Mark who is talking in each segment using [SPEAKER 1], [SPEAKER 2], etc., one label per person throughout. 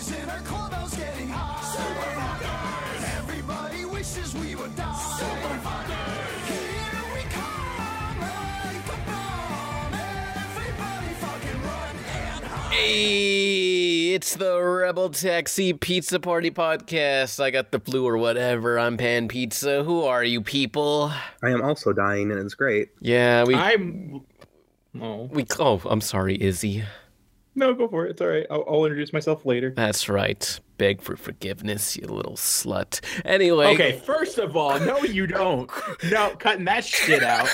[SPEAKER 1] boys in our clubhouse getting high. Everybody wishes we would die. Here we come like a bomb. Everybody fucking run and hide.
[SPEAKER 2] Hey, it's the Rebel Taxi Pizza Party podcast. I got the flu or whatever. I'm Pan Pizza. Who are you people?
[SPEAKER 3] I am also dying, and it's great.
[SPEAKER 2] Yeah, we
[SPEAKER 4] I'm. Oh
[SPEAKER 2] we. Oh, I'm sorry, Izzy.
[SPEAKER 4] No, go for it. It's all right. I'll, I'll introduce myself later.
[SPEAKER 2] That's right. Beg for forgiveness, you little slut. Anyway.
[SPEAKER 4] Okay, first of all, no, you don't. No, cutting that shit out.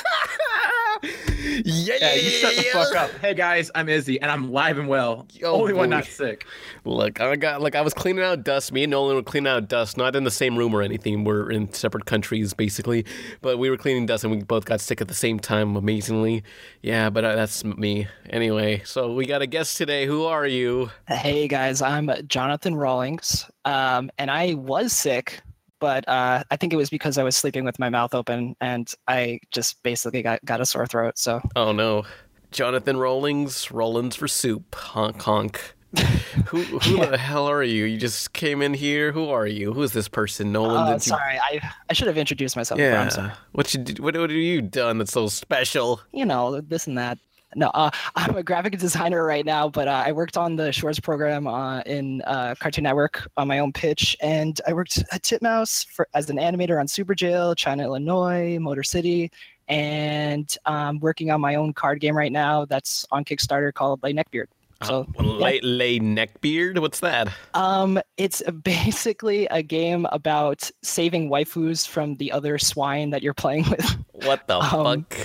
[SPEAKER 2] yeah,
[SPEAKER 4] Yeah, you shut the fuck up. Hey guys, I'm Izzy, and I'm live and well.
[SPEAKER 2] Oh,
[SPEAKER 4] Only one not sick.
[SPEAKER 2] Look, I got like I was cleaning out dust. Me and Nolan were cleaning out dust, not in the same room or anything. We're in separate countries basically, but we were cleaning dust and we both got sick at the same time. Amazingly, yeah. But uh, that's me anyway. So we got a guest today. Who are you?
[SPEAKER 5] Hey guys, I'm Jonathan Rawlings, um, and I was sick, but uh, I think it was because I was sleeping with my mouth open, and I just basically got, got a sore throat. So
[SPEAKER 2] Oh no, Jonathan Rollings. Rollins for soup. Honk honk. who who the hell are you? You just came in here. Who are you? Who is this person? Nolan?
[SPEAKER 5] uh,
[SPEAKER 2] you-
[SPEAKER 5] sorry, I I should have introduced myself. before, I'm sorry.
[SPEAKER 2] Yeah. What you what what have you done that's so special?
[SPEAKER 5] You know this and that. No, uh, I'm a graphic designer right now, but uh, I worked on the Shorts program uh, in uh, Cartoon Network on my own pitch, and I worked at Titmouse for as an animator on Superjail, China, Illinois, Motor City, and um, working on my own card game right now that's on Kickstarter called Le Neckbeard. So
[SPEAKER 2] Uh, lay, lay neckbeard. What's that?
[SPEAKER 5] um, it's basically a game about saving waifus from the other swine that you're playing with.
[SPEAKER 2] What the
[SPEAKER 5] Um,
[SPEAKER 2] fuck?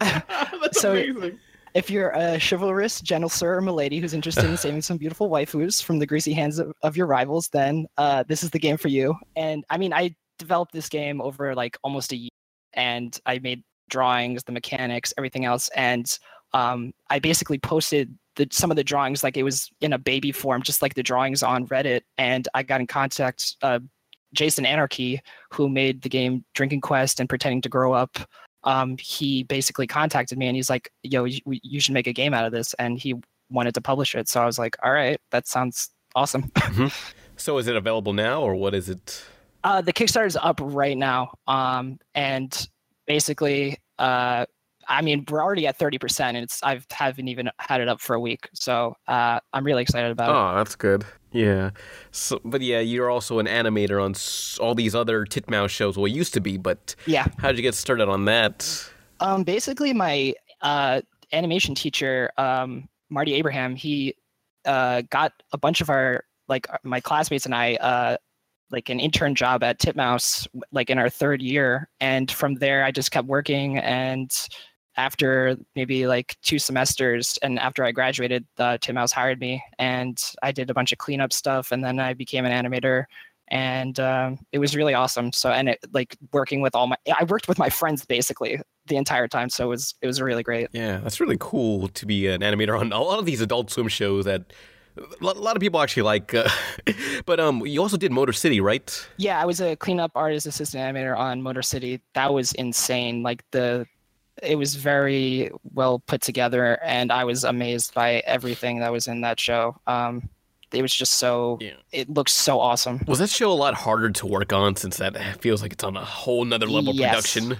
[SPEAKER 4] That's
[SPEAKER 5] So-
[SPEAKER 4] amazing.
[SPEAKER 5] If you're a chivalrous, gentle sir or milady who's interested in saving some beautiful waifus from the greasy hands of, of your rivals, then uh, this is the game for you. And I mean, I developed this game over like almost a year, and I made drawings, the mechanics, everything else, and um, I basically posted the, some of the drawings like it was in a baby form, just like the drawings on Reddit. And I got in contact. Uh, Jason Anarchy, who made the game Drinking Quest and Pretending to Grow Up, um, he basically contacted me and he's like, "Yo, you, you should make a game out of this," and he wanted to publish it. So I was like, "All right, that sounds awesome."
[SPEAKER 2] So is it available now or what is it?
[SPEAKER 5] uh, the Kickstarter is up right now, um, and basically, uh, I mean, we're already at thirty percent, and it's I haven't even had it up for a week, so uh, I'm really excited about it.
[SPEAKER 2] Oh, that's good. Yeah. So, but yeah, you're also an animator on all these other Titmouse shows. Well, used to be, but
[SPEAKER 5] Yeah.
[SPEAKER 2] how'd you get started on that?
[SPEAKER 5] Um, basically, my uh, animation teacher, um, Marty Abraham, he uh, got a bunch of our like uh, my classmates and I uh, like an intern job at Titmouse, like in our third year, and from there I just kept working. And after maybe like two semesters, and after I graduated, uh, Titmouse hired me, and I did a bunch of cleanup stuff, and then I became an animator and um, it was really awesome. So and it like working with all my I worked with my friends basically the entire time, so it was it was really great.
[SPEAKER 2] Yeah, that's really cool to be an animator on a lot of these Adult Swim shows that a lot a lot of people actually like. Uh, but um, you also did Motor City, right?
[SPEAKER 5] Yeah, I was a cleanup artist assistant animator on Motor City. That was insane. Like the it was very well put together and I was amazed by everything that was in that show. Um it was just so
[SPEAKER 2] Yeah.
[SPEAKER 5] it looks so awesome.
[SPEAKER 2] Was that show a lot harder to work on since that feels like it's on a whole nother level of
[SPEAKER 5] Yes.
[SPEAKER 2] production?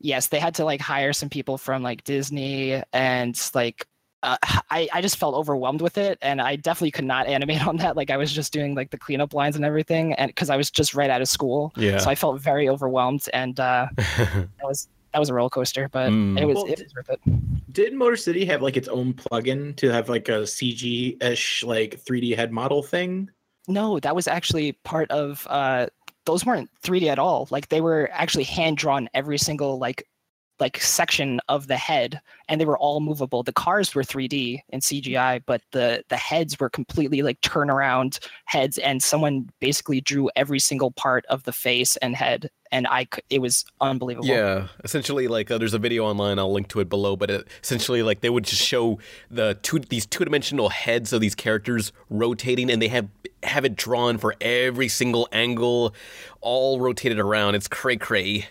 [SPEAKER 5] yes, they had to like hire some people from like Disney and like uh, I, I just felt overwhelmed with it and I definitely could not animate on that. Like I was just doing like the cleanup lines and everything and because I was just right out of school.
[SPEAKER 2] Yeah.
[SPEAKER 5] So I felt very overwhelmed and uh, that was that was a roller coaster, but
[SPEAKER 2] Mm.
[SPEAKER 5] it was
[SPEAKER 4] Well,
[SPEAKER 5] it was worth it.
[SPEAKER 4] Did Motor City have like its own plugin to have like a CG ish like 3D head model thing?
[SPEAKER 5] No, that was actually part of uh those weren't 3D at all. Like they were actually hand drawn every single like like section of the head and they were all movable. The cars were 3D and CGI, but the the heads were completely like turnaround heads and someone basically drew every single part of the face and head and I it was unbelievable.
[SPEAKER 2] Yeah, essentially, like uh, there's a video online. I'll link to it below. But it, essentially, like they would just show the two these two dimensional heads of these characters rotating, and they have have it drawn for every single angle, all rotated around. It's cray cray.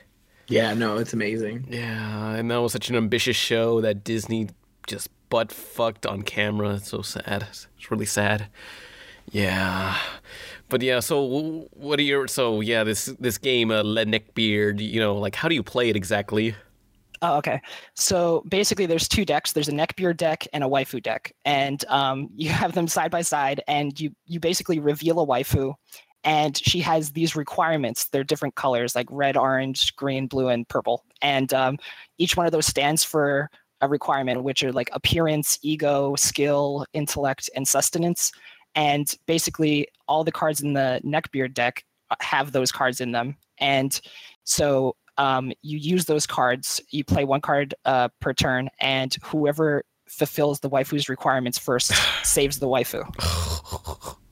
[SPEAKER 4] Yeah, no, it's amazing.
[SPEAKER 2] Yeah, and that was such an ambitious show that Disney just butt fucked on camera. It's so sad. It's really sad. Yeah. But yeah, so what are your so yeah this this game uh, Le Neckbeard you know like how do you play it exactly?
[SPEAKER 5] Oh, okay. So basically, there's two decks. There's a neckbeard deck and a waifu deck, and um, you have them side by side, and you you basically reveal a waifu, and she has these requirements. They're different colors, like red, orange, green, blue, and purple, and um, each one of those stands for a requirement, which are like appearance, ego, skill, intellect, and sustenance. And basically, all the cards in the neckbeard deck uh, have those cards in them, and so um, you use those cards. You play one card uh, per turn, and whoever fulfills the waifu's requirements first saves the waifu.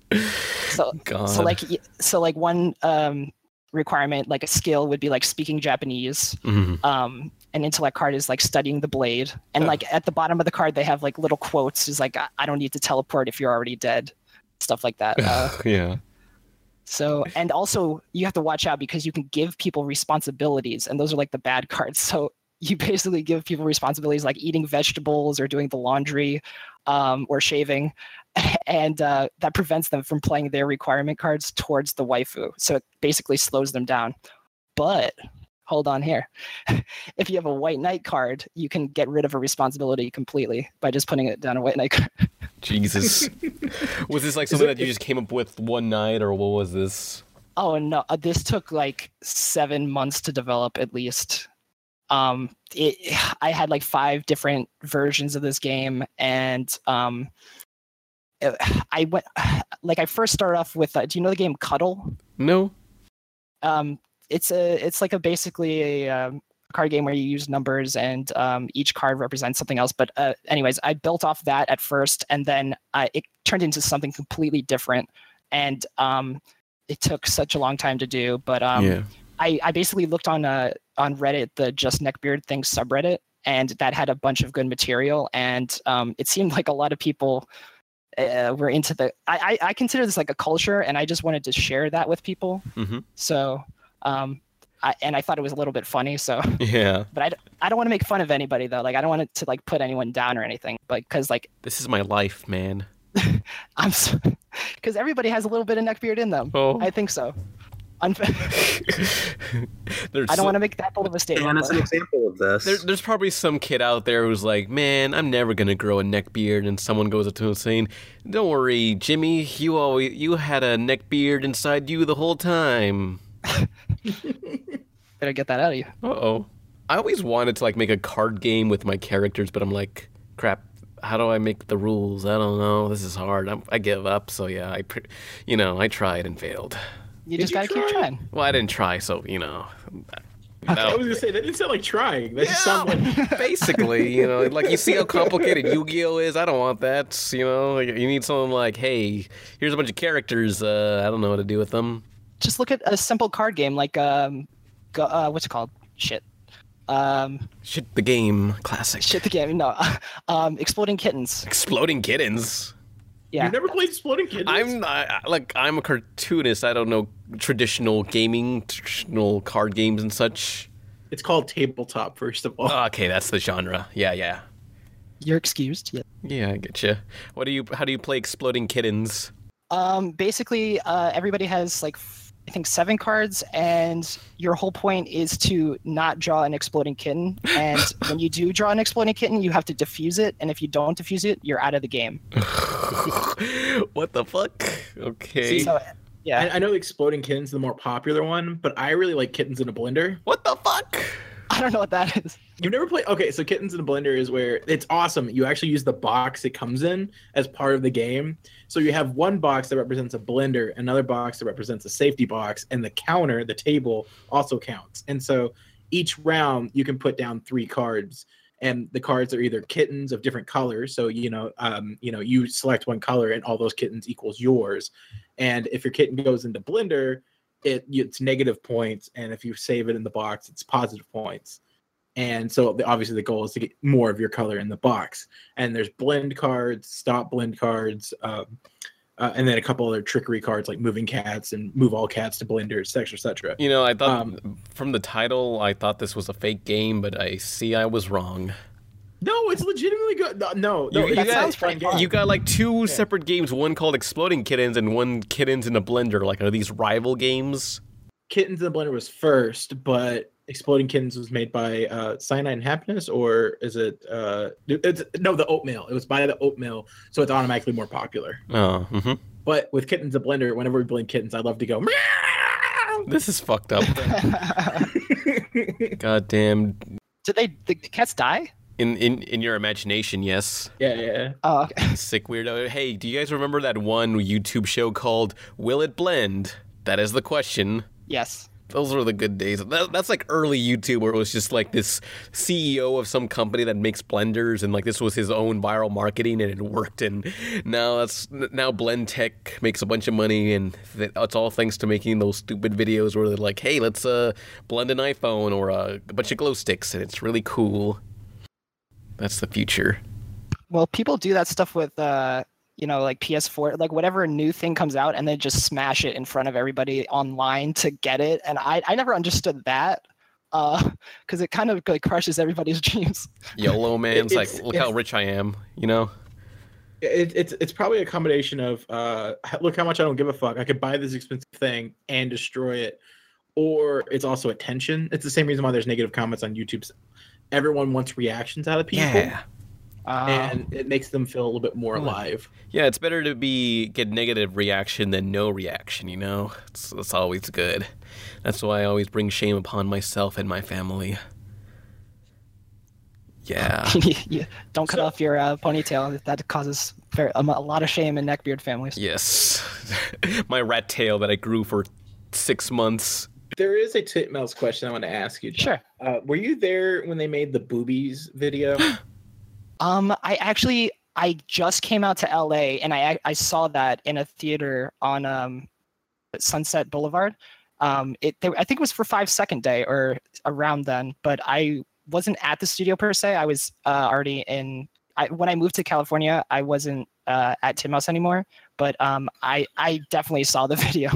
[SPEAKER 5] So,
[SPEAKER 2] God.
[SPEAKER 5] so like, so like one um, requirement, like a skill, would be like speaking Japanese.
[SPEAKER 2] Mhm.
[SPEAKER 5] Um, an intellect card is like studying the blade, and like at the bottom of the card, they have like little quotes. Is like, I, I don't need to teleport if you're already dead, stuff like that. Uh,
[SPEAKER 2] yeah.
[SPEAKER 5] so, and also you have to watch out because you can give people responsibilities, and those are like the bad cards. So you basically give people responsibilities like eating vegetables or doing the laundry um, or shaving, and uh, that prevents them from playing their requirement cards towards the waifu. So it basically slows them down. But hold on here. if you have a white knight card, you can get rid of a responsibility completely by just putting it down a white knight card.
[SPEAKER 2] Jesus. was this like something that you just came up with one night or what was this?
[SPEAKER 5] Oh no, uh, this took like seven months to develop at least. Um, it, I had like five different versions of this game, and um, I went like I first started off with. Uh, do you know the game Cuddle?
[SPEAKER 2] No.
[SPEAKER 5] Um, it's a it's like a basically a um, card game where you use numbers and um, each card represents something else. But uh, anyways, I built off that at first, and then uh, it turned into something completely different, and um, it took such a long time to do. But um,
[SPEAKER 2] yeah.
[SPEAKER 5] I, I basically looked on uh on Reddit, the Just Neckbeard Things subreddit, and that had a bunch of good material. And um, it seemed like a lot of people uh, were into the. I, I I consider this like a culture, and I just wanted to share that with people.
[SPEAKER 2] hmm
[SPEAKER 5] So, um, I, and I thought it was a little bit funny. So,
[SPEAKER 2] Yeah.
[SPEAKER 5] but i, I don't want to make fun of anybody though. Like I don't want it to like put anyone down or anything. But because like
[SPEAKER 2] This is my life, man.
[SPEAKER 5] I'm, because everybody has a little bit of neckbeard in them.
[SPEAKER 2] Oh.
[SPEAKER 5] I think so. Unf-
[SPEAKER 2] There's
[SPEAKER 5] I don't
[SPEAKER 2] so-
[SPEAKER 5] want to make that bold of a statement.
[SPEAKER 3] And it's an example of this.
[SPEAKER 2] There, there's probably some kid out there who's like, "Man, I'm never gonna grow a neck beard," and someone goes up to him saying, "Don't worry, Jimmy. You always you had a neck beard inside you the whole time."
[SPEAKER 5] Better get that out of you.
[SPEAKER 2] Uh oh. I always wanted to like make a card game with my characters, but I'm like, crap. How do I make the rules? I don't know. This is hard. I'm, I give up. So yeah, I, pre- you know, I tried and failed.
[SPEAKER 5] You
[SPEAKER 4] Did
[SPEAKER 5] just
[SPEAKER 4] you
[SPEAKER 5] gotta keep trying.
[SPEAKER 2] Well, I didn't try, so you know.
[SPEAKER 4] I
[SPEAKER 2] No.
[SPEAKER 4] was gonna say that didn't sound like trying. That just sounded like
[SPEAKER 2] Basically, you know, like you see how complicated Yu-Gi-Oh is. I don't want that. You know, Like, you need something like, hey, here's a bunch of characters. Uh, I don't know what to do with them.
[SPEAKER 5] Just look at a simple card game like um, go, uh, what's it called? Shit. Um,
[SPEAKER 2] Shit, the game classic.
[SPEAKER 5] shit. The game. No. um, Exploding Kittens.
[SPEAKER 2] Exploding kittens.
[SPEAKER 5] Yeah.
[SPEAKER 4] you've never played Exploding Kittens.
[SPEAKER 2] I'm I, I- like I'm a cartoonist. I don't know traditional gaming, traditional card games and such.
[SPEAKER 4] It's called tabletop, first of all.
[SPEAKER 2] Okay, that's the genre. Yeah, yeah,
[SPEAKER 5] You're excused. Yeah.
[SPEAKER 2] yeah. I get you. What do you? How do you play exploding kittens?
[SPEAKER 5] Um, basically, uh, everybody has like f- I think seven cards, and your whole point is to not draw an exploding kitten. And when you do draw an exploding kitten, you have to defuse it, and if you don't defuse it, you're out of the game.
[SPEAKER 2] what the fuck? Okay.
[SPEAKER 5] So, yeah.
[SPEAKER 4] I, I know Exploding Kittens the more popular one, but I really like Kittens in a Blender.
[SPEAKER 2] what the fuck?
[SPEAKER 5] I don't know what that is.
[SPEAKER 4] You've never played? Okay, so Kittens in a Blender is where it's awesome. You actually use the box it comes in as part of the game. So you have one box that represents a blender, another box that represents a safety box, and the counter, the table, also counts. And so each round you can put down three cards, and the cards are either kittens of different colors. So you know, um, you know, you select one color, and all those kittens equals yours. And if your kitten goes into blender, it it's negative points, and if you save it in the box, it's positive points. And so the, obviously the goal is to get more of your color in the box. And there's blend cards, stop blend cards, um, uh, and then a couple other trickery cards like moving cats and move all cats to blenders, etc., etc.
[SPEAKER 2] You know, I thought
[SPEAKER 4] Um,
[SPEAKER 2] from the title, I thought this was a fake game, but I see I was wrong.
[SPEAKER 4] No, it's legitimately good. No, no, no
[SPEAKER 2] You-
[SPEAKER 4] that
[SPEAKER 2] you
[SPEAKER 4] sounds
[SPEAKER 2] got-
[SPEAKER 4] fun.
[SPEAKER 2] You got like two separate games, one called Exploding Kittens and one Kittens in a Blender. Like, are these rival games?
[SPEAKER 4] Kittens in the Blender was first, but Exploding Kittens was made by uh, Cyanide and Happiness, or is it? Uh, it's, no, the Oatmeal. It was by the Oatmeal, so it's automatically more popular.
[SPEAKER 2] Oh, hmm
[SPEAKER 4] But with Kittens in the Blender, whenever we blend kittens, I love to go. "Meow."
[SPEAKER 2] this is fucked up. God damn.
[SPEAKER 5] Did they the cats die?
[SPEAKER 2] In, in in your imagination, yes.
[SPEAKER 4] yeah, yeah.
[SPEAKER 5] Oh, okay.
[SPEAKER 2] Sick weirdo. Hey, do you guys remember that one YouTube show called Will It Blend? That is the question.
[SPEAKER 5] yes.
[SPEAKER 2] Those were the good days. That, that's like early YouTube where it was just like this CEO of some company that makes blenders and like this was his own viral marketing and it worked. And now that's now Blendtec makes a bunch of money and th- it's all thanks to making those stupid videos where they're like, hey, let's uh blend an iPhone or a, a bunch of glow sticks and it's really cool. That's the future.
[SPEAKER 5] Well, people do that stuff with uh, you know, like PS4, like whatever new thing comes out, and then just smash it in front of everybody online to get it. And I, I never understood that, uh, because it kind of like crushes everybody's dreams.
[SPEAKER 2] YOLO man's like, look how rich I am, you know?
[SPEAKER 4] It, it's it's probably a combination of uh, look how much I don't give a fuck. I could buy this expensive thing and destroy it, or it's also attention. It's the same reason why there's negative comments on YouTube. Everyone wants reactions out of people,
[SPEAKER 5] Uh,
[SPEAKER 4] and it makes them feel a little bit more alive.
[SPEAKER 2] Yeah, it's better to be get negative reaction than no reaction. You know, it's, it's always good. That's why I always bring shame upon myself and my family. Yeah,
[SPEAKER 5] you don't cut
[SPEAKER 4] So-
[SPEAKER 5] off your uh, ponytail. That causes very, um, a lot of shame in neckbeard families.
[SPEAKER 2] yes. my rat tail that I grew for six months.
[SPEAKER 4] There is a titmouse question I want to ask you. John.
[SPEAKER 5] Sure.
[SPEAKER 4] Uh, were you there when they made the boobies video?
[SPEAKER 5] Um, I actually I just came out to LA and I I saw that in a theater on um Sunset Boulevard. Um, it they, I think it was for Five Second Day or around then, but I wasn't at the studio per se. I was uh, already in. I, when I moved to California, I wasn't uh, at Titmouse anymore, but um, I I definitely saw the video.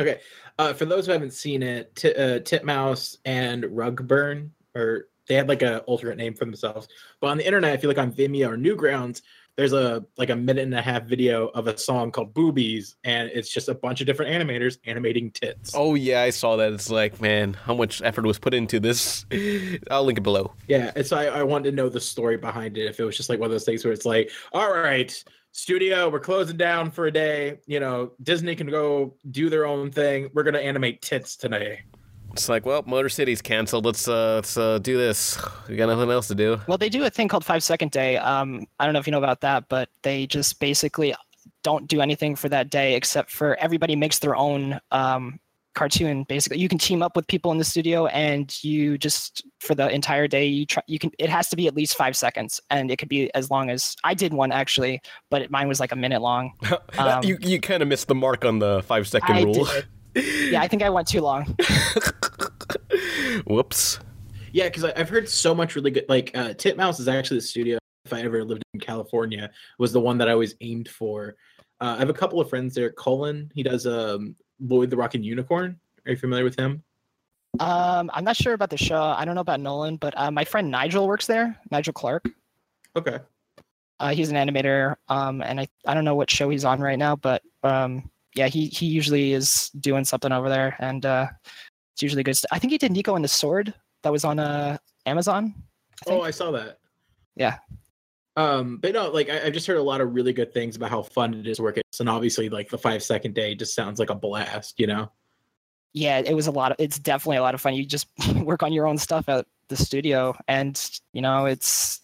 [SPEAKER 4] Okay. Uh, for those who haven't seen it, T- uh, Titmouse and Rugburn, or they had like a alternate name for themselves. But on the internet, if you look on Vimeo or Newgrounds, there's a like a minute and a half video of a song called Boobies, and it's just a bunch of different animators animating tits.
[SPEAKER 2] Oh yeah, I saw that. It's like, man, how much effort was put into this? I'll link it below.
[SPEAKER 4] Yeah, and so I, I wanted to know the story behind it. If it was just like one of those things where it's like, all right, studio, we're closing down for a day. You know, Disney can go do their own thing. We're gonna animate tits today.
[SPEAKER 2] It's like, well, Motor City's canceled. Let's uh, let's uh, do this. We got nothing else to do.
[SPEAKER 5] Well, they do a thing called Five Second Day. Um, I don't know if you know about that, but they just basically don't do anything for that day except for everybody makes their own um, cartoon. Basically, you can team up with people in the studio, and you just for the entire day you try. You can. It has to be at least five seconds, and it could be as long as I did one actually, but it, mine was like a minute long. Um,
[SPEAKER 2] you you kind of missed the mark on the five second
[SPEAKER 5] I
[SPEAKER 2] rule.
[SPEAKER 5] did. Yeah, I think I went too long.
[SPEAKER 2] Whoops.
[SPEAKER 4] Yeah, because I've heard so much really good. Like uh, Titmouse is actually the studio. If I ever lived in California, was the one that I always aimed for. Uh, I have a couple of friends there. Colin, he does um, Lloyd the Rockin' Unicorn. Are you familiar with him?
[SPEAKER 5] Um, I'm not sure about the show. I don't know about Nolan, but uh, my friend Nigel works there. Nigel Clark.
[SPEAKER 4] Okay.
[SPEAKER 5] Uh, he's an animator, um, and I, I don't know what show he's on right now, but um, yeah, he he usually is doing something over there, and uh, it's usually good. St- I think he did Niko and the Sword that was on uh, Amazon. I
[SPEAKER 4] Oh. I saw that.
[SPEAKER 5] Yeah.
[SPEAKER 4] Um, but no, like I, I've just heard a lot of really good things about how fun it is working. And obviously, like the five second day just sounds like a blast, you know?
[SPEAKER 5] yeah, it was a lot of. It's definitely a lot of fun. You just work on your own stuff at the studio, and you know, it's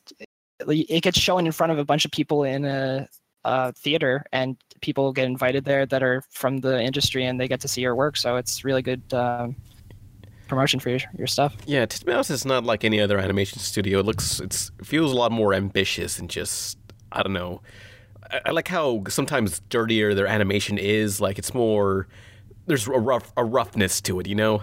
[SPEAKER 5] it gets shown in front of a bunch of people in a, a theater, and people get invited there that are from the industry, and they get to see your work. So it's really good um, promotion for your your stuff.
[SPEAKER 2] Yeah, Titmouse is not like any other animation studio. It looks, it's it feels a lot more ambitious and just, I don't know. I, I like how sometimes dirtier their animation is. Like it's more, there's a rough, a roughness to it. You know?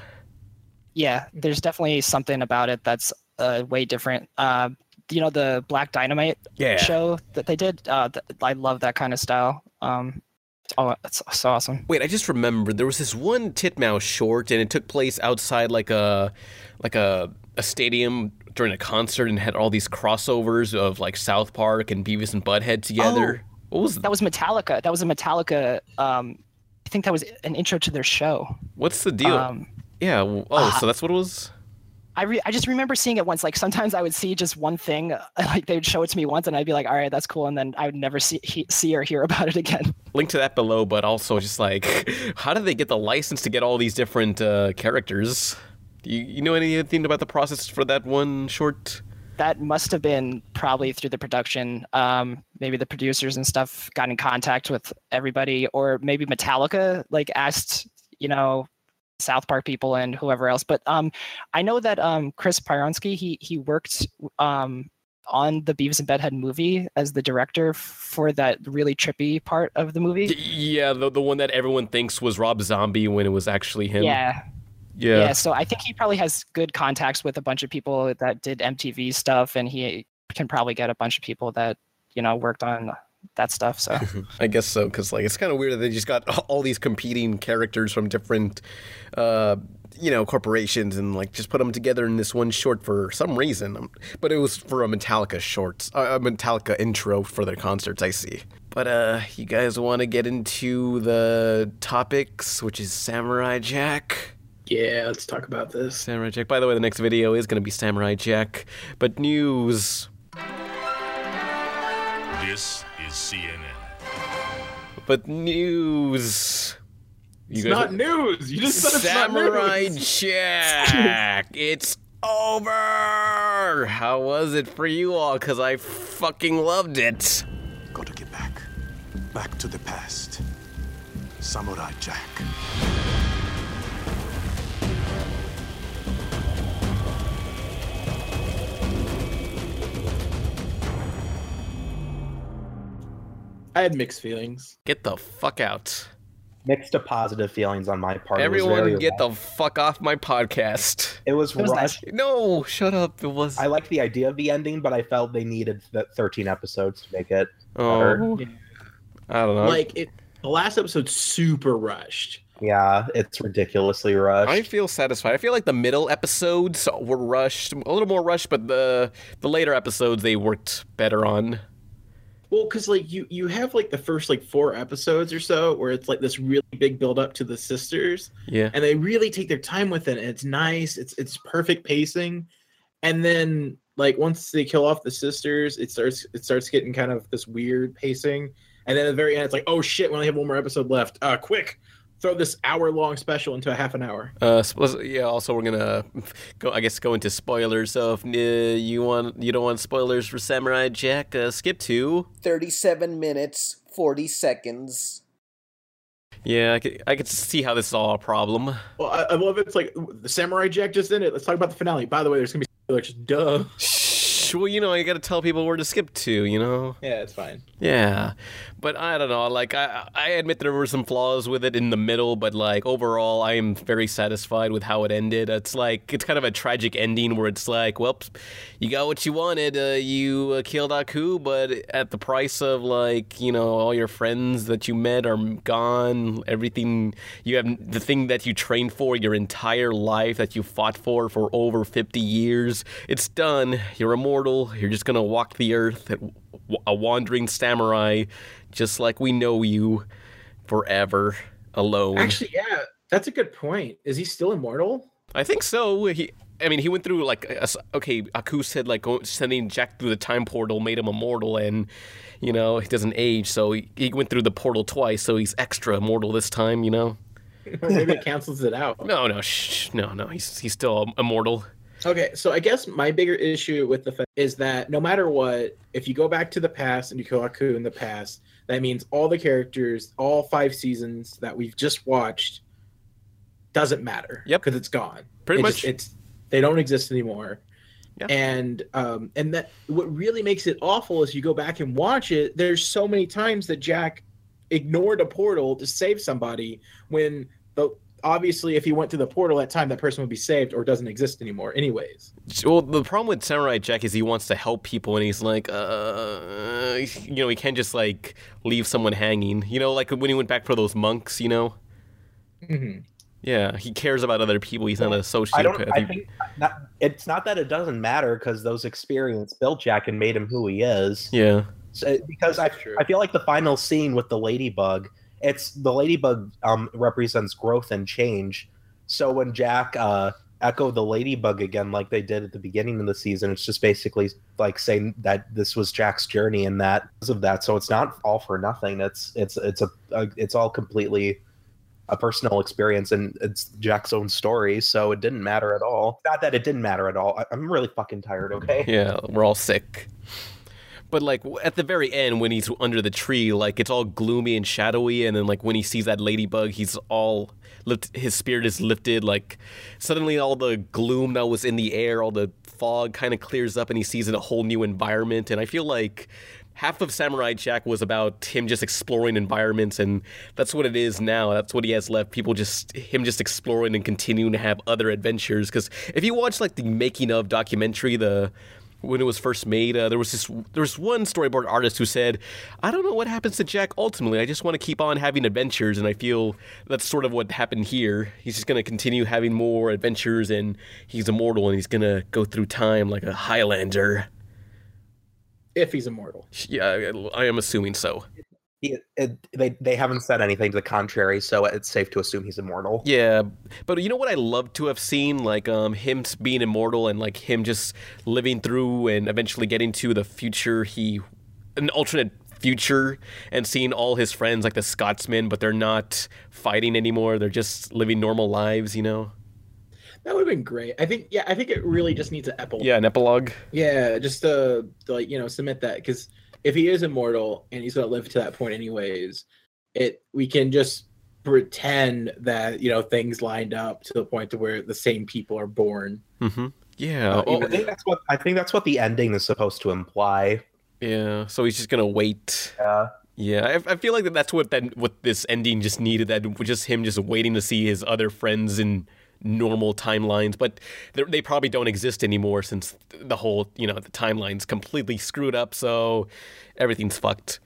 [SPEAKER 5] Yeah, there's definitely something about it that's uh, way different. Uh, you know, the Black Dynamite
[SPEAKER 2] Yeah.
[SPEAKER 5] show that they did. Uh, th- I love that kind of style. Um, Oh, that's so awesome.
[SPEAKER 2] Wait, I just remembered there was this one Titmouse short, and it took place outside like a like a a stadium during a concert, and had all these crossovers of like South Park and Beavis and Butthead together. What was
[SPEAKER 5] That was Metallica. That was a Metallica. Um, I think that was an intro to their show.
[SPEAKER 2] what's the deal?
[SPEAKER 5] Um,
[SPEAKER 2] yeah. Oh, so that's what it was.
[SPEAKER 5] I re- I just remember seeing it once. Like sometimes I would see just one thing, like they would show it to me once, and I'd be like, "All right, that's cool," and then I would never see he- see or hear about it again.
[SPEAKER 2] Link to that below, but also just like, how did they get the license to get all these different uh, characters? Do you, you know anything about the process for that one short?
[SPEAKER 5] That must have been probably through the production. Um, maybe the producers and stuff got in contact with everybody, or maybe Metallica like asked, you know, South Park people and whoever else. But um, I know that um, Chris Prynoski he he worked um, on the Beavis and Butthead movie as the director for that really trippy part of the movie.
[SPEAKER 2] Yeah, the the one that everyone thinks was Rob Zombie when it was actually him.
[SPEAKER 5] Yeah,
[SPEAKER 2] yeah.
[SPEAKER 5] yeah. So I think he probably has good contacts with a bunch of people that did MTV stuff, and he can probably get a bunch of people that you know worked on that stuff. So
[SPEAKER 2] I guess so, because like it's kind of weird that they just got all these competing characters from different, uh, you know, corporations and like just put them together in this one short for some reason. Um, But it was for a Metallica short, uh, a Metallica intro for their concerts. I see. But uh, you guys want to get into the topics, which is Samurai Jack.
[SPEAKER 4] Yeah, let's talk about this.
[SPEAKER 2] Samurai Jack. By the way, the next video is going to be Samurai Jack. But news.
[SPEAKER 6] This is CNN.
[SPEAKER 2] But news. You
[SPEAKER 4] It's not news. You just said it's
[SPEAKER 2] Samurai
[SPEAKER 4] not news.
[SPEAKER 2] Jack. it's over. How was it for you all? Because I fucking loved it.
[SPEAKER 6] Got to get back. Back to the past. Samurai Jack.
[SPEAKER 4] I had mixed feelings.
[SPEAKER 2] Get the fuck out.
[SPEAKER 3] Mixed to positive feelings on my part.
[SPEAKER 2] Everyone
[SPEAKER 3] very
[SPEAKER 2] get the fuck off my podcast.
[SPEAKER 3] It was,
[SPEAKER 5] It was nice.
[SPEAKER 3] rushed.
[SPEAKER 2] No, shut up. It was.
[SPEAKER 3] I like the idea of the ending, but I felt they needed the 13 episodes to make it.
[SPEAKER 2] oh, I don't know.
[SPEAKER 4] Like it, the last episode's super rushed.
[SPEAKER 3] Yeah, it's ridiculously rushed.
[SPEAKER 2] I feel satisfied. I feel like the middle episodes were rushed, a little more rushed, but the the later episodes they worked better on.
[SPEAKER 4] Well, because like you you have like the first like four episodes or so where it's like this really big build up to the sisters,
[SPEAKER 2] Yeah.
[SPEAKER 4] and they really take their time with it. And it's nice. It's it's perfect pacing, and then like once they kill off the sisters, it starts it starts getting kind of this weird pacing, and then at the very end, it's like oh shit, we only have one more episode left. Uh, quick, throw this hour long special into a half an hour.
[SPEAKER 2] Uh, yeah. Also, we're gonna go. I guess go into spoilers. So if uh, you want, you don't want spoilers for Samurai Jack, uh, skip to.
[SPEAKER 7] 37 minutes, 40 seconds.
[SPEAKER 2] Yeah, I could, I could see how this is all a problem.
[SPEAKER 4] Well, I, I love it. It's like the Samurai Jack just in it. Let's talk about the finale. By the way, there's gonna be spoilers. Duh.
[SPEAKER 2] Well, you know, I gotta tell people where to skip to. You know.
[SPEAKER 4] Yeah, it's fine.
[SPEAKER 2] Yeah, but I don't know. Like I, I admit there were some flaws with it in the middle, but like overall, I am very satisfied with how it ended. It's like it's kind of a tragic ending where it's like, well, you got what you wanted. Uh, you uh, killed Aku, but at the price of like you know all your friends that you met are gone. Everything you have, the thing that you trained for your entire life that you fought for for over fifty years, it's done. You're immortal. You're just gonna walk the earth a wandering samurai, just like we know you, forever alone.
[SPEAKER 4] Actually, yeah, that's a good point. Is he still immortal?
[SPEAKER 2] I think so. He, I mean, he went through like, a okay, Aku said like sending Jack through the time portal made him immortal, and you know he doesn't age, so he, he went through the portal twice, so he's extra immortal this time. You know?
[SPEAKER 4] Maybe it cancels it out.
[SPEAKER 2] No, no, shh, no, no. He's he's still immortal.
[SPEAKER 4] Okay, so I guess my bigger issue with the fact is that no matter what, if you go back to the past and you kill Aku in the past, that means all the characters, all five seasons that we've just watched, doesn't matter.
[SPEAKER 2] Yep.
[SPEAKER 4] because it's gone.
[SPEAKER 2] Pretty
[SPEAKER 4] It
[SPEAKER 2] much.
[SPEAKER 4] just- it's they don't exist anymore.
[SPEAKER 2] Yeah.
[SPEAKER 4] And um and that what really makes it awful is you go back and watch it. There's so many times that Jack ignored a portal to save somebody when the obviously, if he went through the portal at time, that person would be saved or doesn't exist anymore, anyways.
[SPEAKER 2] Well, the problem with Samurai Jack is he wants to help people, and he's like, uh, you know, he can't just like leave someone hanging. You know, like when he went back for those monks. You know,
[SPEAKER 4] hmm
[SPEAKER 2] yeah, he cares about other people. He's not a sociopath.
[SPEAKER 3] I don't. I think not, it's not that it doesn't matter because those experiences built Jack and made him who he is.
[SPEAKER 2] yeah,
[SPEAKER 3] So, because I, I feel like the final scene with the ladybug, it's the ladybug um, represents growth and change. So when Jack uh, echoed the ladybug again, like they did at the beginning of the season, it's just basically like saying that this was Jack's journey and that of that. So it's not all for nothing. It's it's it's a, a it's all completely a personal experience and it's Jack's own story. So it didn't matter at all. Not that it didn't matter at all. I, I'm really fucking tired. Okay.
[SPEAKER 2] yeah, we're all sick. But like at the very end, when he's under the tree, like it's all gloomy and shadowy, and then like when he sees that ladybug, he's all lift. His spirit is lifted. Like suddenly, all the gloom that was in the air, all the fog, kind of clears up, and he sees in a whole new environment. And I feel like half of Samurai Jack was about him just exploring environments, and that's what it is now. That's what he has left. People just him just exploring and continuing to have other adventures. Because if you watch like the making of documentary, the when it was first made, uh, there was this there was one storyboard artist who said, "I don't know what happens to Jack ultimately. I just want to keep on having adventures." And I feel that's sort of what happened here. He's just going to continue having more adventures, and he's immortal, and he's going to go through time like a Highlander.
[SPEAKER 4] If he's immortal.
[SPEAKER 2] Yeah, I am assuming so.
[SPEAKER 3] He, it, they they haven't said anything to the contrary, so it's safe to assume he's immortal.
[SPEAKER 2] Yeah, but you know what I love to have seen, like um, him being immortal and like him just living through and eventually getting to the future. He, an alternate future, and seeing all his friends like the Scotsmen, but they're not fighting anymore. They're just living normal lives. You know?
[SPEAKER 4] That would have been great. I think, yeah, I think it really just needs an epilogue.
[SPEAKER 2] Yeah, an epilogue.
[SPEAKER 4] Yeah, just to, to like you know submit that because if he is immortal and he's gonna live to that point anyways, it we can just pretend that you know things lined up to the point to where the same people are born.
[SPEAKER 2] Mm-hmm. Yeah.
[SPEAKER 4] Uh,
[SPEAKER 2] oh,
[SPEAKER 3] I think that's what I think that's what the ending is supposed to imply.
[SPEAKER 2] yeah. So he's just gonna wait.
[SPEAKER 3] Yeah.
[SPEAKER 2] Yeah, I, I feel like that that's what that what this ending just needed. That just him just waiting to see his other friends in normal timelines, but they they probably don't exist anymore since the whole you know the timeline's completely screwed up. So everything's fucked.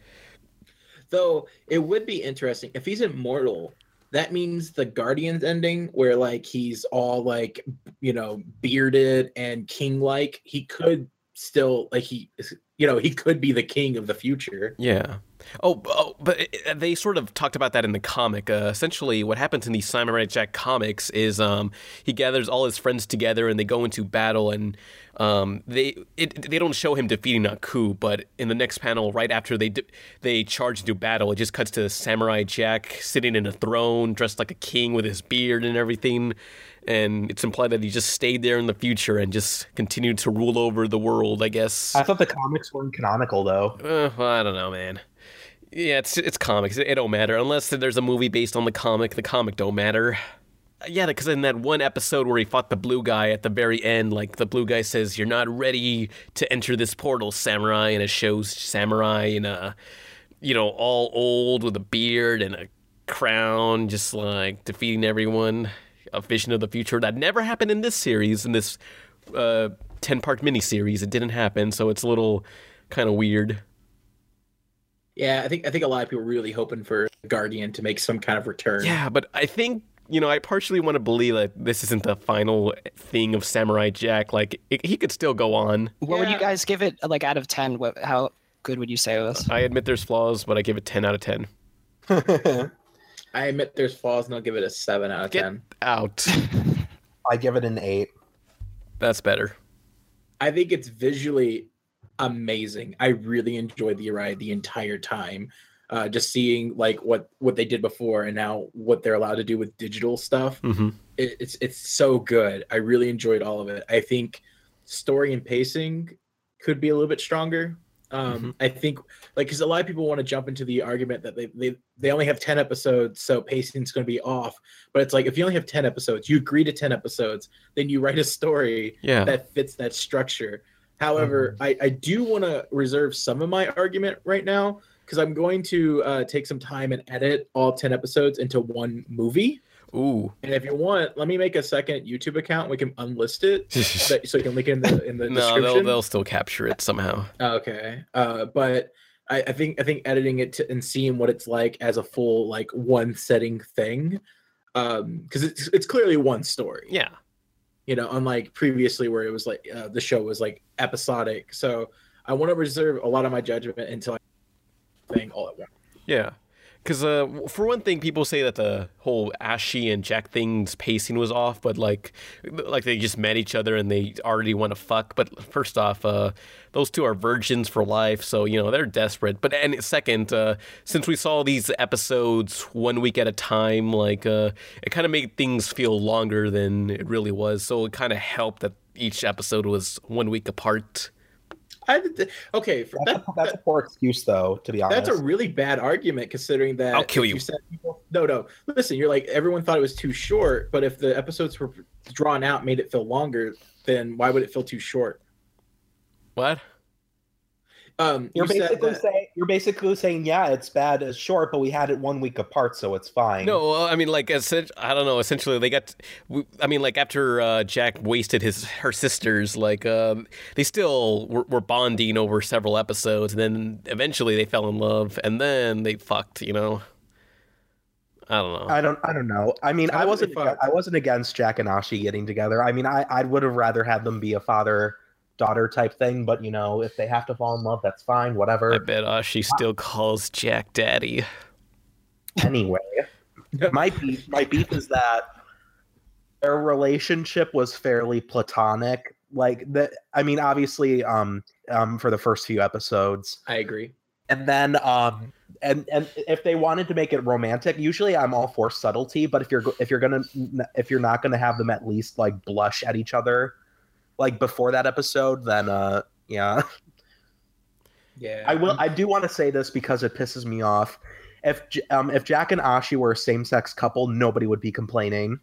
[SPEAKER 4] Though it would be interesting if he's immortal. That means the Guardians ending, where like he's all like you know bearded and king like, he could still like he you know he could be the king of the future.
[SPEAKER 2] Yeah. Oh, oh, but it- they sort of talked about that in the comic. Uh, essentially, what happens in these Samurai Jack comics is um, he gathers all his friends together and they go into battle, and um, they it, they don't show him defeating Aku, but in the next panel, right after they they charge into battle, it just cuts to Samurai Jack sitting in a throne, dressed like a king with his beard and everything. And it's implied that he just stayed there in the future and just continued to rule over the world, I guess.
[SPEAKER 3] I thought the comics weren't canonical though.
[SPEAKER 2] Uh, well, I don't know, man. Yeah, it's it's comics. It, don't matter unless there's a movie based on the comic. The comic don't matter. Yeah, because in that one episode where he fought the blue guy at the very end, like the blue guy says, "You're not ready to enter this portal, samurai," and it shows samurai in a, you know, all old with a beard and a crown, just like defeating everyone. A vision of the future that never happened in this series, in this uh, ten part miniseries. It didn't happen, so it's a little kind of weird.
[SPEAKER 4] Yeah, I think I think a lot of people are really hoping for Guardian to make some kind of return.
[SPEAKER 2] Yeah, but I think you know I partially want to believe that this isn't the final thing of Samurai Jack. Like it, he could still go on.
[SPEAKER 5] What would you guys give it like out of ten? What how good would you say it was?
[SPEAKER 2] I admit there's flaws, but I give it ten out of ten.
[SPEAKER 4] I admit there's flaws, and I'll give it a seven out of
[SPEAKER 2] Get
[SPEAKER 4] ten.
[SPEAKER 2] out.
[SPEAKER 3] I give it an eight.
[SPEAKER 2] That's better.
[SPEAKER 4] I think it's visually amazing. I really enjoyed the ride the entire time. Uh, just seeing like what what they did before and now what they're allowed to do with digital stuff.
[SPEAKER 2] hmm
[SPEAKER 4] It, it's it's so good. I really enjoyed all of it. I think story and pacing could be a little bit stronger. Um, I think like because a lot of people want to jump into the argument that they they they only have ten episodes, so pacing's going to be off. But it's like if you only have ten episodes, you agree to ten episodes, then you write a story
[SPEAKER 2] Yeah.
[SPEAKER 4] that fits that structure. However, I, I do want to reserve some of my argument right now because I'm going to uh, take some time and edit all 10 episodes into one movie.
[SPEAKER 2] Ooh.
[SPEAKER 4] And if you want, let me make a second YouTube account. We can unlist it so you can link it in the in the
[SPEAKER 2] no,
[SPEAKER 4] description.
[SPEAKER 2] they'll they'll still capture it somehow.
[SPEAKER 4] Okay. Uh, but I, I think I think editing it to, and seeing what it's like as a full like one setting thing, um, because it's it's clearly one story.
[SPEAKER 2] Yeah.
[SPEAKER 4] You know, unlike previously where it was like uh, the show was like episodic. So I want to reserve a lot of my judgment until I thing all at once.
[SPEAKER 2] Yeah. Because uh, for one thing, people say that the whole Ashi and Jack thing's pacing was off, but like, like they just met each other and they already want to fuck. But first off, uh, those two are virgins for life, so you know they're desperate. But and second, uh, since we saw these episodes one week at a time, like uh, it kind of made things feel longer than it really was. So it kind of helped that each episode was one week apart.
[SPEAKER 4] I, okay, for
[SPEAKER 3] That's,
[SPEAKER 4] that,
[SPEAKER 3] a, that's a poor excuse, though. To be honest,
[SPEAKER 4] That's a really bad argument considering that
[SPEAKER 2] I'll kill
[SPEAKER 4] if
[SPEAKER 2] you.
[SPEAKER 4] said people, no, no. Listen, you're like everyone thought it was too short, but if the episodes were drawn out, made it feel longer, then why would it feel too short?
[SPEAKER 2] What?
[SPEAKER 4] Um,
[SPEAKER 3] You're
[SPEAKER 4] you said
[SPEAKER 3] basically
[SPEAKER 4] that-
[SPEAKER 3] saying you're basically saying yeah, it's bad as short, but we had it one week apart, so it's fine.
[SPEAKER 2] No, well, I mean, like, essen- I don't know. Essentially, they got. we- I mean, like, after uh, Jack wasted his her sisters, like, um, they still were, were bonding over several episodes, and then eventually they fell in love, and then they fucked. You know. I don't know.
[SPEAKER 3] I don't. I don't know. I mean,
[SPEAKER 4] How
[SPEAKER 3] I wasn't.
[SPEAKER 4] they?
[SPEAKER 3] I wasn't against Jack and Ashi getting together. I mean, I I would have rather had them be a father daughter type thing. But you know, if they have to fall in love, that's fine. Whatever.
[SPEAKER 2] I bet uh, she still calls Jack daddy.
[SPEAKER 3] anyway, my beef. My beef is that their relationship was fairly platonic. Like that. I mean, obviously, um, um, for the first few episodes,
[SPEAKER 4] I agree.
[SPEAKER 3] and then um and and if they wanted to make it romantic usually i'm all for subtlety but if you're if you're gonna if you're not gonna have them at least like blush at each other like before that episode then uh yeah
[SPEAKER 4] Yeah,
[SPEAKER 3] i will i do want to say this because it pisses me off if um if jack and ashi were a same-sex couple nobody would be complaining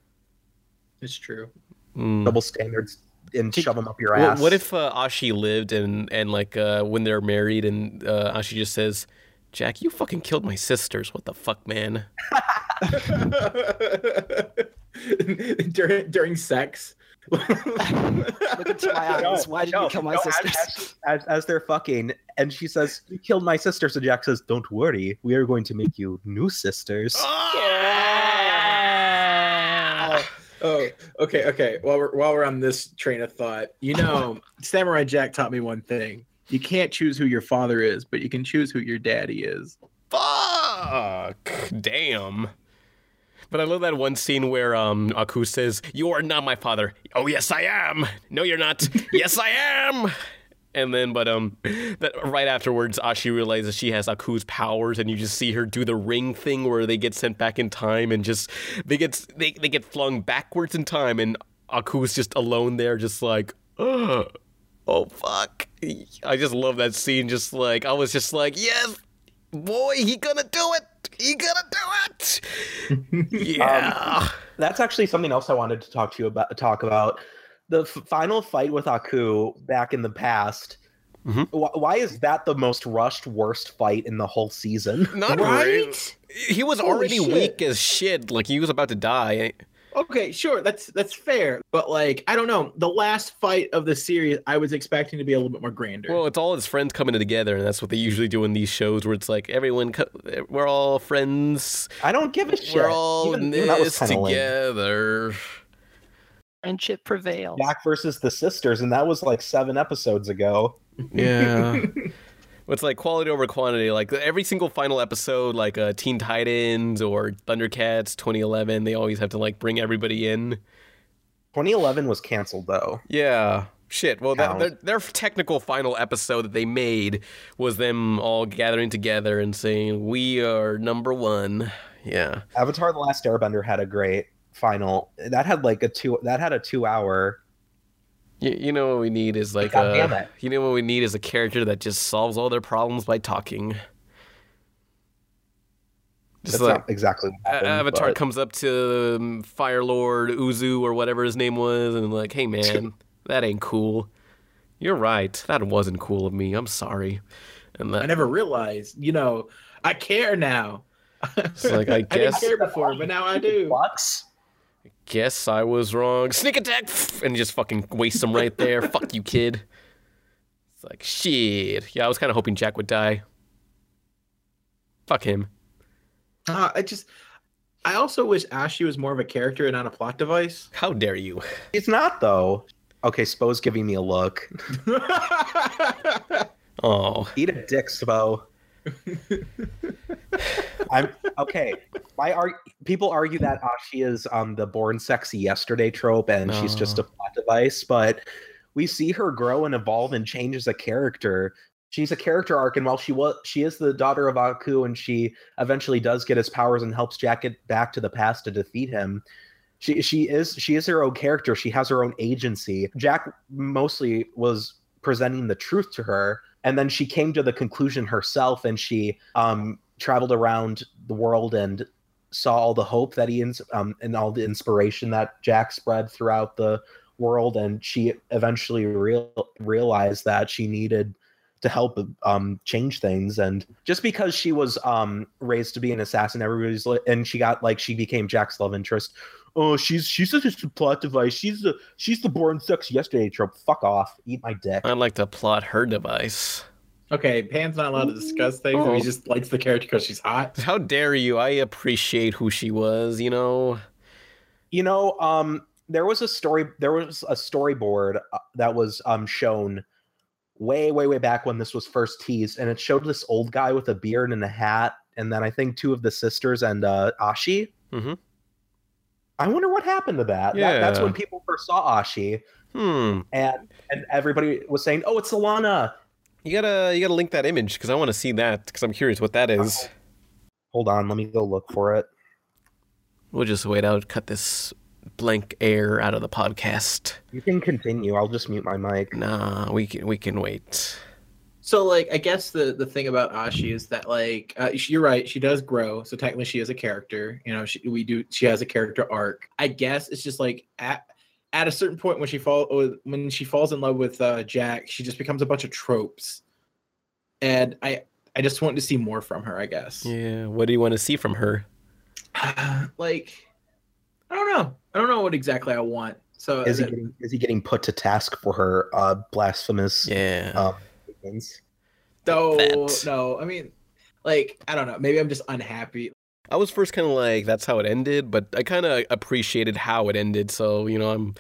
[SPEAKER 4] It's true.
[SPEAKER 2] Mm.
[SPEAKER 3] double standards and
[SPEAKER 2] Did-
[SPEAKER 3] shove them up your
[SPEAKER 2] Well,
[SPEAKER 3] ass
[SPEAKER 2] what if uh, Ashi lived and and like uh, when they're married and uh, Ashi just says, "Jack, you fucking killed my sisters. What the fuck, man?"
[SPEAKER 4] during during sex.
[SPEAKER 5] Look into my eyes. Why did you kill my
[SPEAKER 3] no, as-
[SPEAKER 5] sisters?
[SPEAKER 3] As, as, as they're fucking, and she says, "You killed my sisters," and Jack says, "Don't worry, we are going to make you new sisters." Ah!
[SPEAKER 4] Oh, oh, okay, okay. While we're while we're on this train of thought, you know, Samurai Jack taught me one thing: you can't choose who your father is, but you can choose who your daddy is.
[SPEAKER 2] Fuck. Damn. But I love that one scene where um Aku says, "You are not my father." Oh yes, I am. No, you're not. yes, I am. And then, but um, that right afterwards, Ashi realizes she has Aku's powers, and you just see her do the ring thing where they get sent back in time, and just they get they they get flung backwards in time, and Aku's just alone there, just like, oh, oh fuck. I just love that scene. Just like I was just like, yes, boy, he gonna do it. He gonna do it. yeah.
[SPEAKER 3] That's actually something else I wanted to talk to you about. Talk about the f- final fight with Aku back in the past.
[SPEAKER 2] Mhm.
[SPEAKER 3] Wh- why is that the most rushed, worst fight in the whole season?
[SPEAKER 2] Not
[SPEAKER 4] Right?
[SPEAKER 2] right. He was
[SPEAKER 4] Holy
[SPEAKER 2] already
[SPEAKER 4] shit.
[SPEAKER 2] weak as shit. Like he was about to die.
[SPEAKER 4] Okay, sure, that's that's fair, but like I don't know, the last fight of the series, I was expecting to be a little bit more grander.
[SPEAKER 2] Well, it's all his friends coming together, and that's what they usually do in these shows, where it's like everyone, co- we're all friends,
[SPEAKER 3] I don't give a shit.
[SPEAKER 2] we're all
[SPEAKER 3] Even-
[SPEAKER 2] in
[SPEAKER 3] even that was
[SPEAKER 2] this
[SPEAKER 3] kinda lame.
[SPEAKER 2] together.
[SPEAKER 5] Friendship prevails.
[SPEAKER 3] Jack versus the sisters, and that was like seven episodes ago.
[SPEAKER 2] Yeah. It's like quality over quantity. Like every single final episode, like uh, Teen Titans or Thundercats 2011, they always have to like bring everybody in.
[SPEAKER 3] 2011 was canceled though.
[SPEAKER 2] Yeah. Shit. Well, that, their, their technical final episode that they made was them all gathering together and saying, "We are number one." Yeah.
[SPEAKER 3] Avatar: The Last Airbender had a great final. That had like a two. That had a two-hour.
[SPEAKER 2] You, you know what we need is like
[SPEAKER 3] God damn
[SPEAKER 2] a.
[SPEAKER 3] it.
[SPEAKER 2] You know what we need is a character that just solves all their problems by talking. Just
[SPEAKER 3] That's
[SPEAKER 2] like
[SPEAKER 3] not exactly. What happened,
[SPEAKER 2] Avatar
[SPEAKER 3] but-
[SPEAKER 2] comes up to um, Fire Lord Uzu or whatever his name was, and like, "Hey man, that ain't cool. You're right. That wasn't cool of me. I'm sorry." And
[SPEAKER 4] I never realized, you know, I care now.
[SPEAKER 2] It's like, I guess
[SPEAKER 4] I didn't care before, but now I do.
[SPEAKER 3] Bucks.
[SPEAKER 2] Guess I was wrong. Sneak attack, and just fucking waste him right there. Fuck you, kid. It's like shit. Yeah, I was kind of hoping Jack would die. Fuck him.
[SPEAKER 4] Uh, I just, I also wish Ashley was more of a character and not a plot device.
[SPEAKER 2] How dare you?
[SPEAKER 3] It's not though. Okay, Spo's giving me a look.
[SPEAKER 2] Oh,
[SPEAKER 3] Eat a dick, Spo. I'm okay. My arg- people argue that Ashi is um the born sexy yesterday trope, and she's just a plot device. But we see her grow and evolve and change as a character. She's a character arc, and while she was she is the daughter of Aku, and she eventually does get his powers and helps Jack get back to the past to defeat him. She she is she is her own character. She has her own agency. Jack mostly was presenting the truth to her and then she came to the conclusion herself and she um traveled around the world and saw all the hope that he um and all the inspiration that Jack spread throughout the world. And she eventually real realized that she needed to help um change things and just because she was um raised to be an assassin everybody's li- and she got like she became Jack's love interest oh she's she's just a plot device she's the she's the born sex yesterday trope fuck off eat my dick
[SPEAKER 2] I'd like to plot her device.
[SPEAKER 4] okay, Pan's not allowed to discuss things.
[SPEAKER 2] Oh.
[SPEAKER 4] He just likes the character because she's hot.
[SPEAKER 2] How dare you? I appreciate who she was. You know.
[SPEAKER 3] You know, um, there was a story. There was a storyboard uh, that was um shown way, way, way back when this was first teased, and it showed this old guy with a beard and a hat, and then I think two of the sisters and uh, Ashi.
[SPEAKER 2] Mm-hmm.
[SPEAKER 3] I wonder what happened to that. that. That's when people first saw Ashi,
[SPEAKER 2] Hmm.
[SPEAKER 3] and and everybody was saying, "Oh, it's Alana."
[SPEAKER 2] You gotta you gotta link that image because I want to see that because I'm curious what that is.
[SPEAKER 3] Hold on, let me go look for it.
[SPEAKER 2] We'll just wait out, cut this blank air out of the podcast.
[SPEAKER 3] You can continue. I'll just mute my mic.
[SPEAKER 2] Nah, we can we can wait.
[SPEAKER 4] So, like, I guess the the thing about Ashi is that, like, uh, she- you're right. She does grow. So technically, she is a character. You know, she we do. She has a character arc. I guess it's just like at at a certain point when she fall uh, when she falls in love with uh, Jack, she just becomes a bunch of tropes. And I I just want to see more from her. I guess.
[SPEAKER 2] Yeah, what do you want to see from her?
[SPEAKER 4] like, I don't know. I don't know what exactly I want. So
[SPEAKER 3] Is he
[SPEAKER 4] uh,
[SPEAKER 3] getting, is he getting put to task for her uh, blasphemous
[SPEAKER 2] Yeah.
[SPEAKER 3] um, statements?
[SPEAKER 4] no,
[SPEAKER 2] that.
[SPEAKER 4] no. I mean, like, I don't know. Maybe I'm just unhappy.
[SPEAKER 2] I was first kind of like that's how it ended, but I kind of appreciated how it ended. So you know, I'm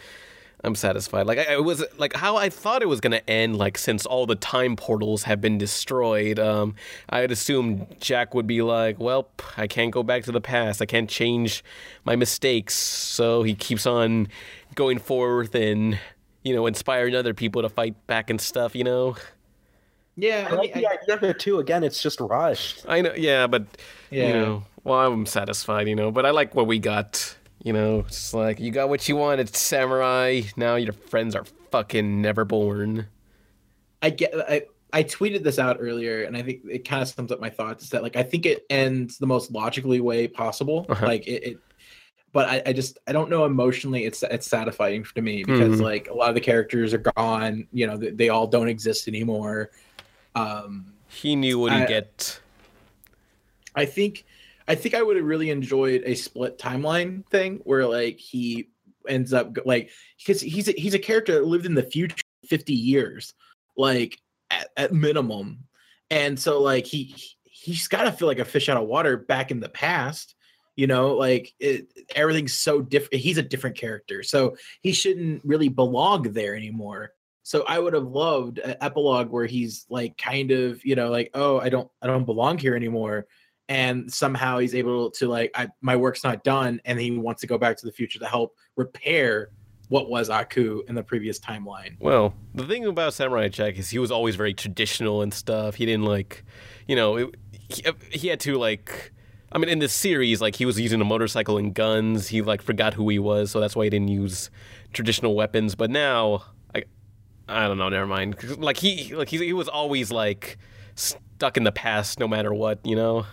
[SPEAKER 2] I'm satisfied. Like I, I was like how I thought it was gonna end. Like since all the time portals have been destroyed, um, I had assumed Jack would be like, "Well, I can't go back to the past. I can't change my mistakes." So he keeps on going forth and you know inspiring other people to fight back and stuff. You know,
[SPEAKER 4] Yeah,
[SPEAKER 3] I
[SPEAKER 4] I
[SPEAKER 3] like
[SPEAKER 4] mean,
[SPEAKER 3] the idea of it too. Again, it's just rushed.
[SPEAKER 2] I know, yeah, but
[SPEAKER 4] Yeah.
[SPEAKER 2] you know, well, I'm satisfied, you know, but I like what we got. You know, it's like you got what you wanted, samurai. Now your friends are fucking never born.
[SPEAKER 4] I get I I tweeted this out earlier and I think it kind of sums up my thoughts is that like I think it ends the most logically way possible.
[SPEAKER 2] Uh-huh.
[SPEAKER 4] Like it, it but I, I just I don't know emotionally it's it's satisfying to me because
[SPEAKER 2] Mhm.
[SPEAKER 4] like a lot of the characters are gone, you know, they, they all don't exist anymore. Um
[SPEAKER 2] He knew what he'd get.
[SPEAKER 4] I think I think I would have really enjoyed a split timeline thing where like he ends up like because he's a, he's a character that lived in the future 50 years like at, at minimum. And so like he he's got to feel like a fish out of water back in the past you know? Like it, everything's so different he's a different character so he shouldn't really belong there anymore. So i would have loved an epilogue where he's like kind of you know like oh i don't i don't belong here anymore and somehow he's able to like I, my work's not done and he wants to go back to the future to help repair what was aku in the previous timeline
[SPEAKER 2] Well, the thing about Samurai Jack is he was always very traditional and stuff. He didn't like, you know, it, he, uh, he had to like. I mean, in this series, like he was using a motorcycle and guns. He like forgot who he was, so that's why he didn't use traditional weapons. But now, I, I don't know. Never mind. Like he, like he, he was always like stuck in the past, no matter what. You know.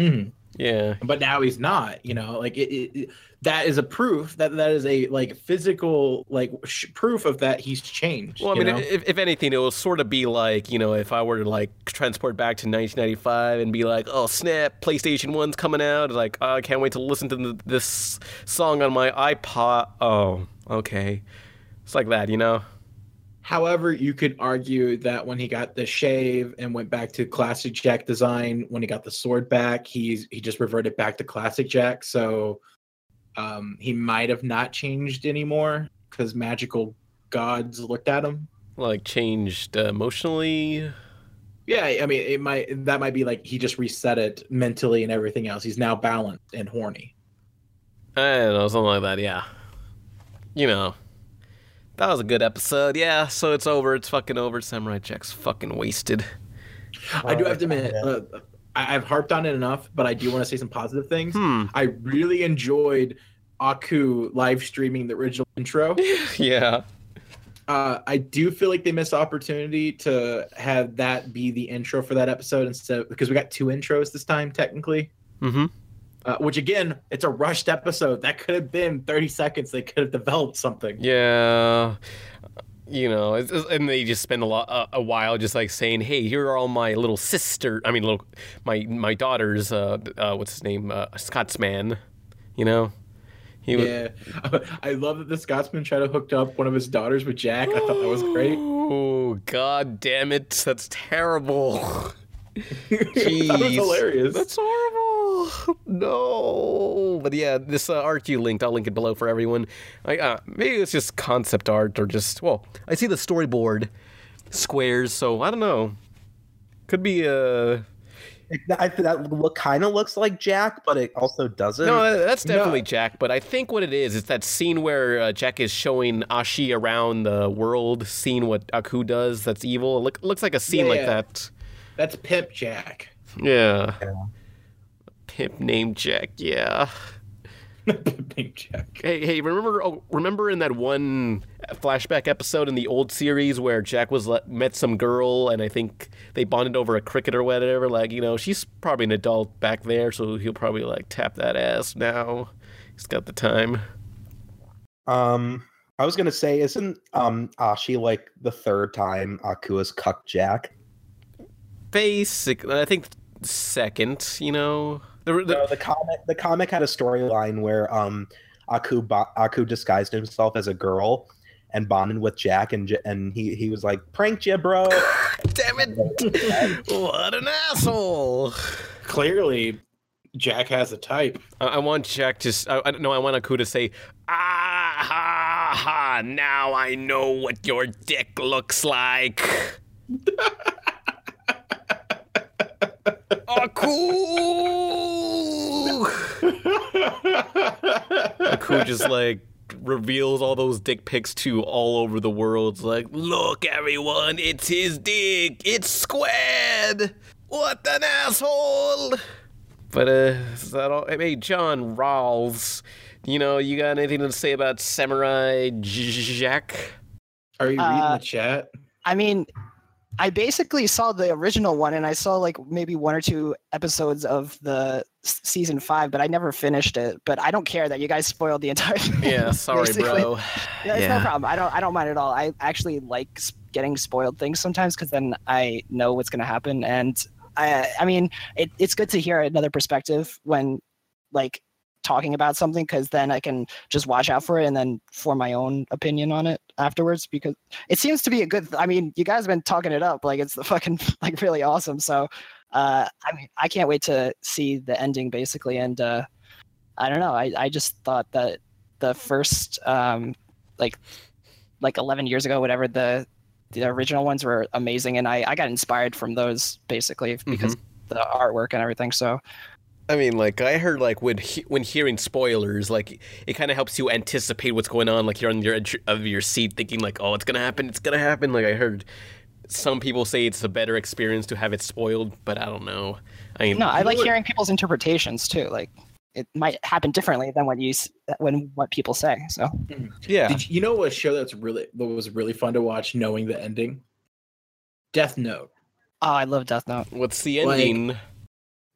[SPEAKER 4] Mhm.
[SPEAKER 2] Yeah.
[SPEAKER 4] but now he's not you know like it, it, it- that is a proof that that is a like physical like sh- proof of that he's changed
[SPEAKER 2] Well, I mean, if, if anything, it will sort of be like, you know, if I were to like transport back to 1995 and be like, oh, snap, PlayStation 1's coming out. Like, oh, I can't wait to listen to th- this song on my iPod. Oh, okay. It's like that, you know?
[SPEAKER 4] However, you could argue that when he got the shave and went back to classic Jack design, when he got the sword back, he's he just reverted back to classic Jack. So um, he might have not changed anymore because magical gods looked at him.
[SPEAKER 2] Like, changed uh, emotionally.
[SPEAKER 4] Yeah, I mean, it might that might be like he just reset it mentally and everything else. He's now balanced and horny.
[SPEAKER 2] I don't know, something like that, yeah. You know. That was a good episode. Yeah, so it's over. It's fucking over. Samurai Jack's fucking wasted.
[SPEAKER 4] I do have to admit, uh, I, I've harped on it enough, but I do want to say some positive things.
[SPEAKER 2] Hmm.
[SPEAKER 4] I really enjoyed Aku live streaming the original intro.
[SPEAKER 2] Yeah.
[SPEAKER 4] Uh, I do feel like they missed the opportunity to have that be the intro for that episode instead because we got two intros this time technically.
[SPEAKER 2] Mm-hmm.
[SPEAKER 4] Uh, which again, it's a rushed episode. That could have been 30 seconds. They could have developed something.
[SPEAKER 2] Yeah. You know, it's, it's- and they just spend a lot, a, a while, just like saying, "Hey, here are all my little sister. I mean, little, my my daughters. Uh, uh what's his name? Uh, Scotsman. You know, he was.
[SPEAKER 4] Yeah, I love that the Scotsman tried to hook up one of his daughters with Jack. I thought that was great.
[SPEAKER 2] Oh god damn it! That's terrible.
[SPEAKER 4] that was hilarious.
[SPEAKER 2] That's horrible. No, but yeah, this uh, art you linked, I'll link it below for everyone. I, uh, maybe it's just concept art or just well, I see the storyboard squares, so I don't know. Could be uh
[SPEAKER 3] I, that look kind of looks like Jack, but it also doesn't.
[SPEAKER 2] no, that's definitely
[SPEAKER 4] No.
[SPEAKER 2] Jack. But I think what it is is that scene where uh, Jack is showing Ashi around the world, seeing what Aku does. That's evil. It look, looks like a scene
[SPEAKER 4] Yeah,
[SPEAKER 2] like
[SPEAKER 4] yeah.
[SPEAKER 2] that.
[SPEAKER 4] That's Pimp Jack.
[SPEAKER 2] Yeah. Pimp named Jack. Yeah.
[SPEAKER 4] Pimp Jack.
[SPEAKER 2] Hey, hey, remember? Oh, remember in that one flashback episode in the old series where Jack was le- met some girl, and I think they bonded over a cricket or whatever. Like, you know, she's probably an adult back there, so he'll probably like tap that ass now. He's got the time.
[SPEAKER 3] Um, I was gonna say, isn't um Ashi like the third time Aku has cucked Jack?
[SPEAKER 2] Basic, I think second. You know, the, the,
[SPEAKER 3] No, the comic the comic had a storyline where um Aku bo- Aku disguised himself as a girl and bonded with Jack and J- and he he was like pranked you bro.
[SPEAKER 2] damn it! what an asshole!
[SPEAKER 4] Clearly, Jack has a type.
[SPEAKER 2] I, I want Jack to. s- I, I don't know. I want Aku to say, "Ah ha ha! Now I know what your dick looks like." Aku. Aku just like reveals all those dick pics to all over the world. It's like, look, everyone, it's his dick. It's squared. What an asshole! But uh, is that all? Hey, John Rawls, you know, you got anything to say about Samurai Jack?
[SPEAKER 4] Are you reading
[SPEAKER 5] Uh,
[SPEAKER 4] the chat?
[SPEAKER 5] I mean, I basically saw the original one, and I saw like maybe one or two episodes of the season five, but I never finished it. But I don't care that you guys spoiled the entire. thing,
[SPEAKER 2] Yeah, sorry,
[SPEAKER 5] basically.
[SPEAKER 2] bro.
[SPEAKER 5] Yeah, it's no problem. I don't. I don't mind at all. I actually like getting spoiled things sometimes because then I know what's going to happen, and I. I mean, it, it's good to hear another perspective when, like, talking about something because then I can just watch out for it and then form my own opinion on it afterwards because it seems to be a good. I mean, you guys have been talking it up like it's the fucking like really awesome. So, uh, I mean, I can't wait to see the ending basically, and uh, I don't know. I I just thought that the first um like like 11 years ago whatever the the original ones were amazing and i i got inspired from those basically because the artwork and everything so
[SPEAKER 2] I mean, like I heard, like when he- when hearing spoilers, like it kind of helps you anticipate what's going on. Like you're on your edge of your seat, thinking like, "Oh, it's gonna happen! It's gonna happen!" Like I heard some people say it's a better experience to have it spoiled, but I don't know. I mean,
[SPEAKER 5] no i like
[SPEAKER 4] what-
[SPEAKER 5] hearing people's interpretations too like it might happen differently than what you when what people say so mm-hmm.
[SPEAKER 2] yeah.
[SPEAKER 4] Did you, you know a show that's really that was really fun to watch, knowing the ending? Death Note.
[SPEAKER 5] oh i love death note
[SPEAKER 2] What's the
[SPEAKER 4] Like-
[SPEAKER 2] ending?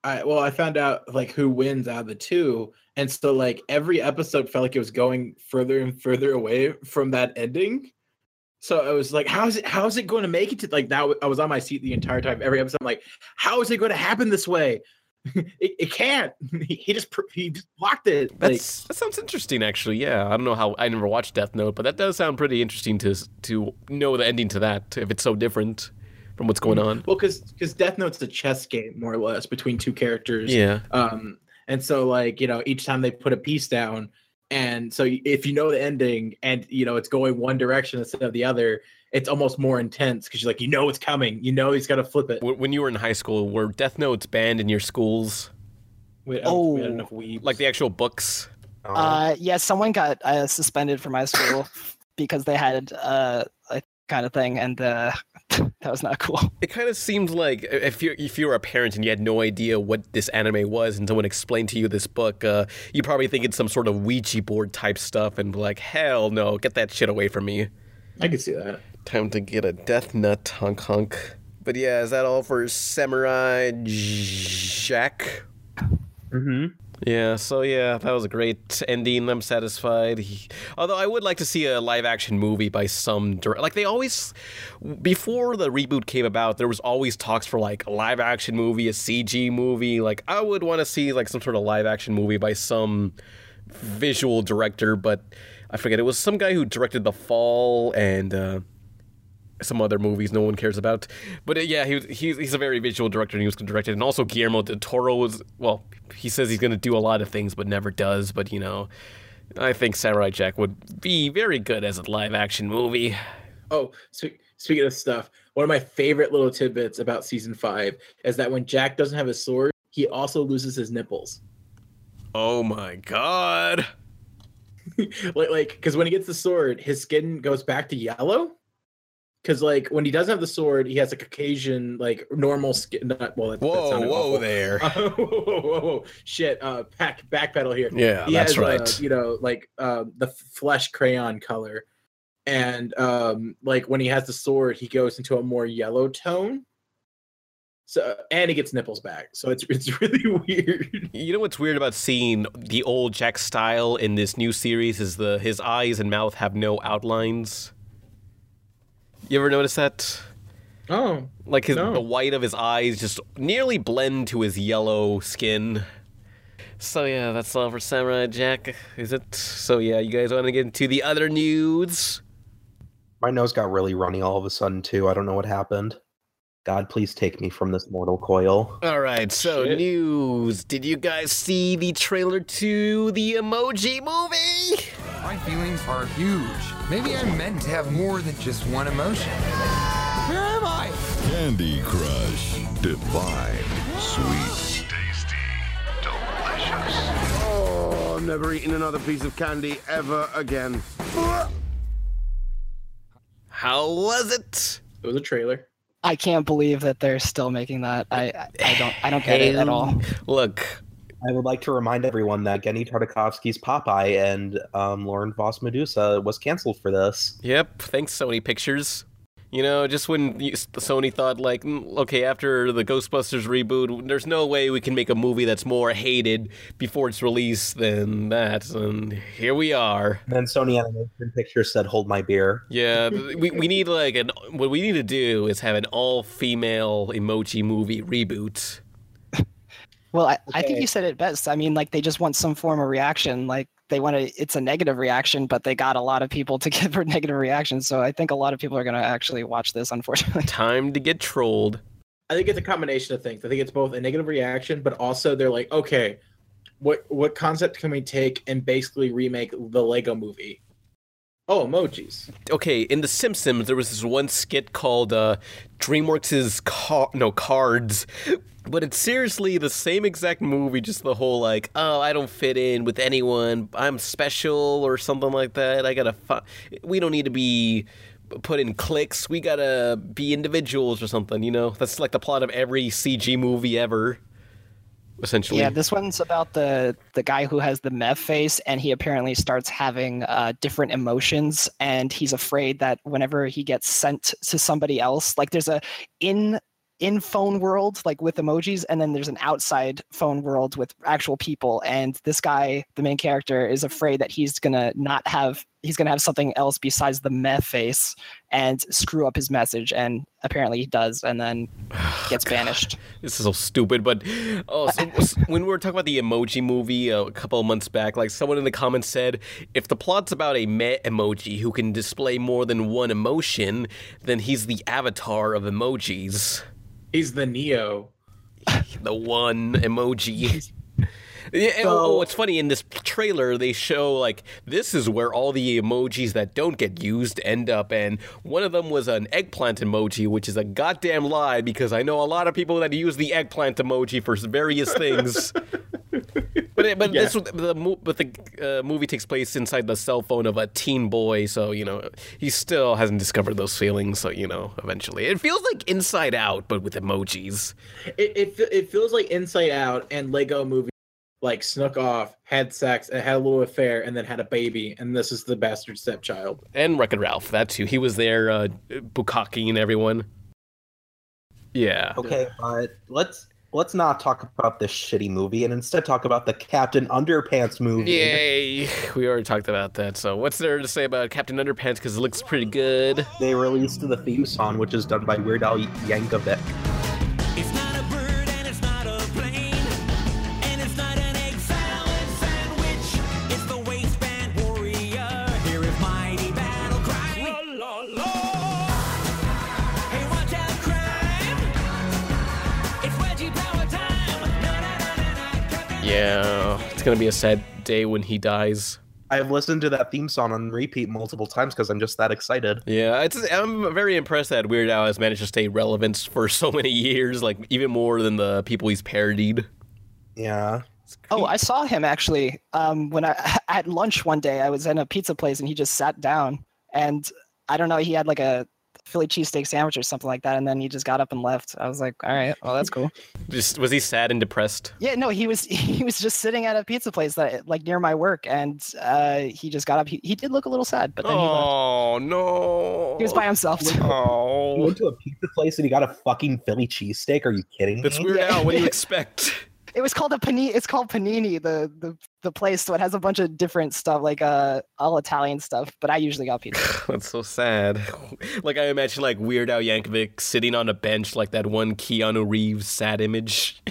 [SPEAKER 4] I well, I found out like who wins out of the two, and so like every episode felt like it was going further and further away from that ending. So I was like, "How's it? How's it going to make it to like that?" I was on my seat the entire time. Every episode, I'm like, "How is it going to happen this way?" it, it can't. He, just he just blocked it. Like,
[SPEAKER 2] that sounds interesting, actually. Yeah, I don't know how I never watched Death Note, but that does sound pretty interesting to to know the ending to that if it's so different from what's going on.
[SPEAKER 4] well, because because Death Note's a chess game more or less between two characters.
[SPEAKER 2] Yeah,
[SPEAKER 4] um and so like you know each time they put a piece down and so if you know the ending and you know it's going one direction instead of the other it's almost more intense because you're like you know it's coming you know he's got to flip it
[SPEAKER 2] when you were in high school, were Death Notes banned in your schools,
[SPEAKER 4] we, had- we
[SPEAKER 5] Oh.
[SPEAKER 4] enough weebs.
[SPEAKER 2] like the actual books?
[SPEAKER 3] Oh.
[SPEAKER 5] Uh, yeah, someone got uh, suspended from my school because they had uh, a kind of thing, and uh, that was not cool.
[SPEAKER 2] It kind of seemed like if you if you were a parent and you had no idea what this anime was, and someone explained to you this book, uh, you probably think it's some sort of Ouija board type stuff, and be like, hell no, get that shit away from me.
[SPEAKER 4] i can see that
[SPEAKER 2] Time to get a death nut, hunk hunk. But yeah, is that all for Samurai Jack?
[SPEAKER 3] hmm
[SPEAKER 2] Yeah, so yeah, that was a great ending. I'm satisfied. He- although I would like to see a live action movie by some director. like they always before the reboot came about, there was always talks for like a live action movie, a CG movie. Like I would want to see like some sort of live action movie by some visual director, but I forget it was some guy who directed The Fall and uh some other movies no one cares about. But uh, yeah, he was, he's, he's a very visual director and he was directed. And also Guillermo del Toro was, well, he says he's going to do a lot of things but never does. But, you know, I think Samurai Jack would be very good as a live action movie.
[SPEAKER 4] oh speaking of stuff one of my favorite little tidbits about season five is that when jack doesn't have his sword he also loses his nipples
[SPEAKER 2] Oh my god.
[SPEAKER 4] like like because when he gets the sword his skin goes back to yellow because like when he doesn't have the sword he has a caucasian like normal skin not, well that, that
[SPEAKER 2] Whoa,
[SPEAKER 4] sounded
[SPEAKER 2] whoa
[SPEAKER 4] awful.
[SPEAKER 2] there.
[SPEAKER 4] whoa, whoa, whoa, whoa. shit uh back backpedal here
[SPEAKER 2] Yeah,
[SPEAKER 4] he
[SPEAKER 2] that's
[SPEAKER 4] has, uh,
[SPEAKER 2] right.
[SPEAKER 4] you know like uh, the flesh crayon color and um like when he has the sword he goes into a more yellow tone so and he gets nipples back so it's it's really weird
[SPEAKER 2] You know what's weird about seeing the old Jack style in this new series is the his eyes and mouth have no outlines. You ever notice that?
[SPEAKER 4] oh
[SPEAKER 2] Like his,
[SPEAKER 4] No.
[SPEAKER 2] the white of his eyes just nearly blend to his yellow skin. So yeah, that's all for Samurai Jack, is it? So yeah, you guys want to get into the other news?
[SPEAKER 3] My nose got really runny all of a sudden too. I don't know what happened. God, please take me from this mortal coil.
[SPEAKER 2] All right, so
[SPEAKER 4] Shit.
[SPEAKER 2] news. Did you guys see the trailer to the Emoji Movie?
[SPEAKER 8] My feelings are huge. Maybe I'm meant to have more than just one emotion. Where am I?
[SPEAKER 9] Candy Crush. Divine. Sweet.
[SPEAKER 6] Tasty. Delicious.
[SPEAKER 10] Oh, I'm never eating another piece of candy ever again.
[SPEAKER 2] How was it?
[SPEAKER 4] it was a trailer
[SPEAKER 5] I can't believe that they're still making that. I I I don't I don't get it at all.
[SPEAKER 2] Look,
[SPEAKER 3] I would like to remind everyone that Genndy Tartakovsky's Popeye and um, Lauren Faust Medusa was canceled for this.
[SPEAKER 2] Yep, thanks Sony Pictures. You know, just when Sony thought like, "Mm, okay, after the Ghostbusters reboot, there's no way we can make a movie that's more hated before its release than that, and here we are.
[SPEAKER 3] And then Sony Animation Pictures said, "Hold my beer."
[SPEAKER 2] Yeah, we we need like an what we need to do is have an all-female emoji movie reboot.
[SPEAKER 5] Well, I, I think you said it best. I mean, like they just want some form of reaction. Like they want to. It's a negative reaction, but they got a lot of people to give her negative reactions. So I think a lot of people are going to actually watch this. Unfortunately,
[SPEAKER 2] Time to get trolled.
[SPEAKER 4] I think it's a combination of things. I think it's both a negative reaction, but also they're like, okay, what what concept can we take and basically remake the Lego movie? Oh, emojis.
[SPEAKER 2] okay, in The Simpsons, there was this one skit called uh, DreamWorks' car- no cards, but it's seriously the same exact movie. Just the whole like, oh, I don't fit in with anyone. I'm special or something like that. I gotta. Fi- we don't need to be put in cliques. We gotta be individuals or something. You know, that's like the plot of every CG movie ever. Essentially,
[SPEAKER 5] yeah. This one's about the the guy who has the meth face, and he apparently starts having uh, different emotions, and he's afraid that whenever he gets sent to somebody else, like there's a in in phone world like with emojis and then there's an outside phone world with actual people and this guy the main character is afraid that he's gonna not have he's gonna have something else besides the meth face and screw up his message and apparently he does and then gets banished
[SPEAKER 2] This is so stupid, but oh, so, when we were talking about the emoji movie uh, a couple of months back, like someone in the comments said, if the plot's about a meh emoji who can display more than one emotion, then he's the avatar of emojis,
[SPEAKER 4] He's the Neo.
[SPEAKER 2] the one emoji. Yeah, and- oh, it's funny in this trailer they show like this is where all the emojis that don't get used end up, and one of them was an eggplant emoji, which is a goddamn lie because I know a lot of people that use the eggplant emoji for various things. But but
[SPEAKER 4] Yeah.
[SPEAKER 2] this the but the uh, movie takes place inside the cell phone of a teen boy, so you know he still hasn't discovered those feelings. So you know, eventually, it feels like Inside Out, but with emojis.
[SPEAKER 4] It, it it feels like Inside Out and Lego Movie like snuck off, had sex, and had a little affair, and then had a baby, and this is the bastard stepchild.
[SPEAKER 2] And Wreck-It Ralph, that too. He was there, uh, bukakiing everyone. Yeah.
[SPEAKER 3] Okay, but let's let's not talk about this shitty movie and instead talk about the Captain Underpants movie.
[SPEAKER 2] Yay! We already talked about that. So, what's there to say about Captain Underpants? Because it looks pretty good.
[SPEAKER 3] They released the theme song, which is done by Weird Al Yankovic.
[SPEAKER 2] Yeah, it's gonna be a sad day when he dies.
[SPEAKER 3] I've listened to that theme song on repeat multiple times because I'm just that excited.
[SPEAKER 2] Yeah, it's, I'm very impressed that Weird Al has managed to stay relevant for so many years, like even more than the people he's parodied.
[SPEAKER 3] Yeah.
[SPEAKER 5] oh i saw him actually um when i at lunch one day i was in a pizza place and he just sat down and i don't know he had like a philly cheesesteak sandwich or something like that and then he just got up and left i was like all right well that's cool
[SPEAKER 2] Just was he sad and depressed?
[SPEAKER 5] Yeah, no, he was he was just sitting at a pizza place that like near my work, and uh, he just got up. He, he did look a little sad, but then he left.
[SPEAKER 2] Oh no!
[SPEAKER 5] He was by himself.
[SPEAKER 3] You
[SPEAKER 2] Oh,
[SPEAKER 3] went to a pizza place and he got a fucking Philly cheesesteak? Are you kidding
[SPEAKER 2] that's
[SPEAKER 3] me?
[SPEAKER 2] Weird Al. What do you expect?
[SPEAKER 5] It was called a panini. It's called Panini, the the the place. So it has a bunch of different stuff, like uh all Italian stuff. But I usually got pizza.
[SPEAKER 2] That's so sad. Like I imagine like Weird Al Yankovic sitting on a bench like that one Keanu Reeves sad image.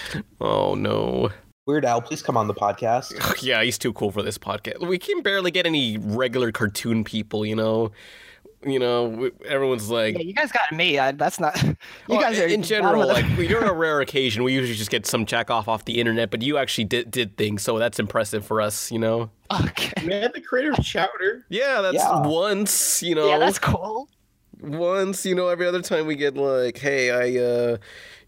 [SPEAKER 2] oh no.
[SPEAKER 3] Weird Al, please come on the podcast.
[SPEAKER 2] Yeah, he's too cool for this podcast. We can barely get any regular cartoon people, you know. You know, everyone's like
[SPEAKER 5] Yeah, you guys got me. I, that's not. You
[SPEAKER 2] Well,
[SPEAKER 5] guys are
[SPEAKER 2] in general,
[SPEAKER 5] of the-
[SPEAKER 2] like you're a rare occasion. We usually just get some jack off off the internet, but you actually did did things, so that's impressive for us, you know.
[SPEAKER 5] okay.
[SPEAKER 4] Man, the creator of Chowder.
[SPEAKER 2] Yeah, that's
[SPEAKER 3] Yeah.
[SPEAKER 2] once, you know.
[SPEAKER 5] Yeah, that's cool.
[SPEAKER 2] once, you know, every other time we get like, hey, I, uh,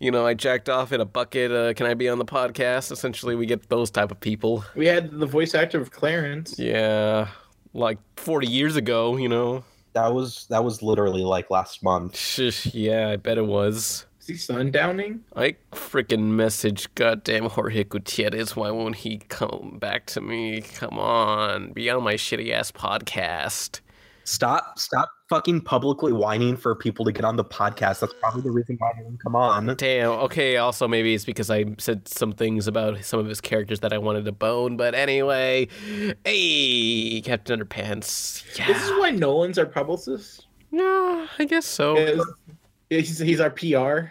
[SPEAKER 2] you know, I jacked off in a bucket. Uh, can I be on the podcast? Essentially, we get those type of people.
[SPEAKER 4] We had the voice actor of Clarence.
[SPEAKER 2] Yeah, like 40 years ago, you know.
[SPEAKER 3] That was that was literally like last month.
[SPEAKER 2] Shush, yeah, I bet it was.
[SPEAKER 4] Is he sundowning?
[SPEAKER 2] I freaking message goddamn Jorge Gutierrez. Why won't he come back to me? Come on, be on my shitty ass podcast.
[SPEAKER 3] Stop stop fucking publicly whining for people to get on the podcast. That's probably the reason why they didn't come on.
[SPEAKER 2] Damn. Okay. Also, maybe it's because I said some things about some of his characters that I wanted to bone. But anyway, hey, Captain Underpants. Yeah.
[SPEAKER 4] This is why Nolan's our publicist.
[SPEAKER 2] Yeah, I guess so.
[SPEAKER 4] Is- He's, he's our PR.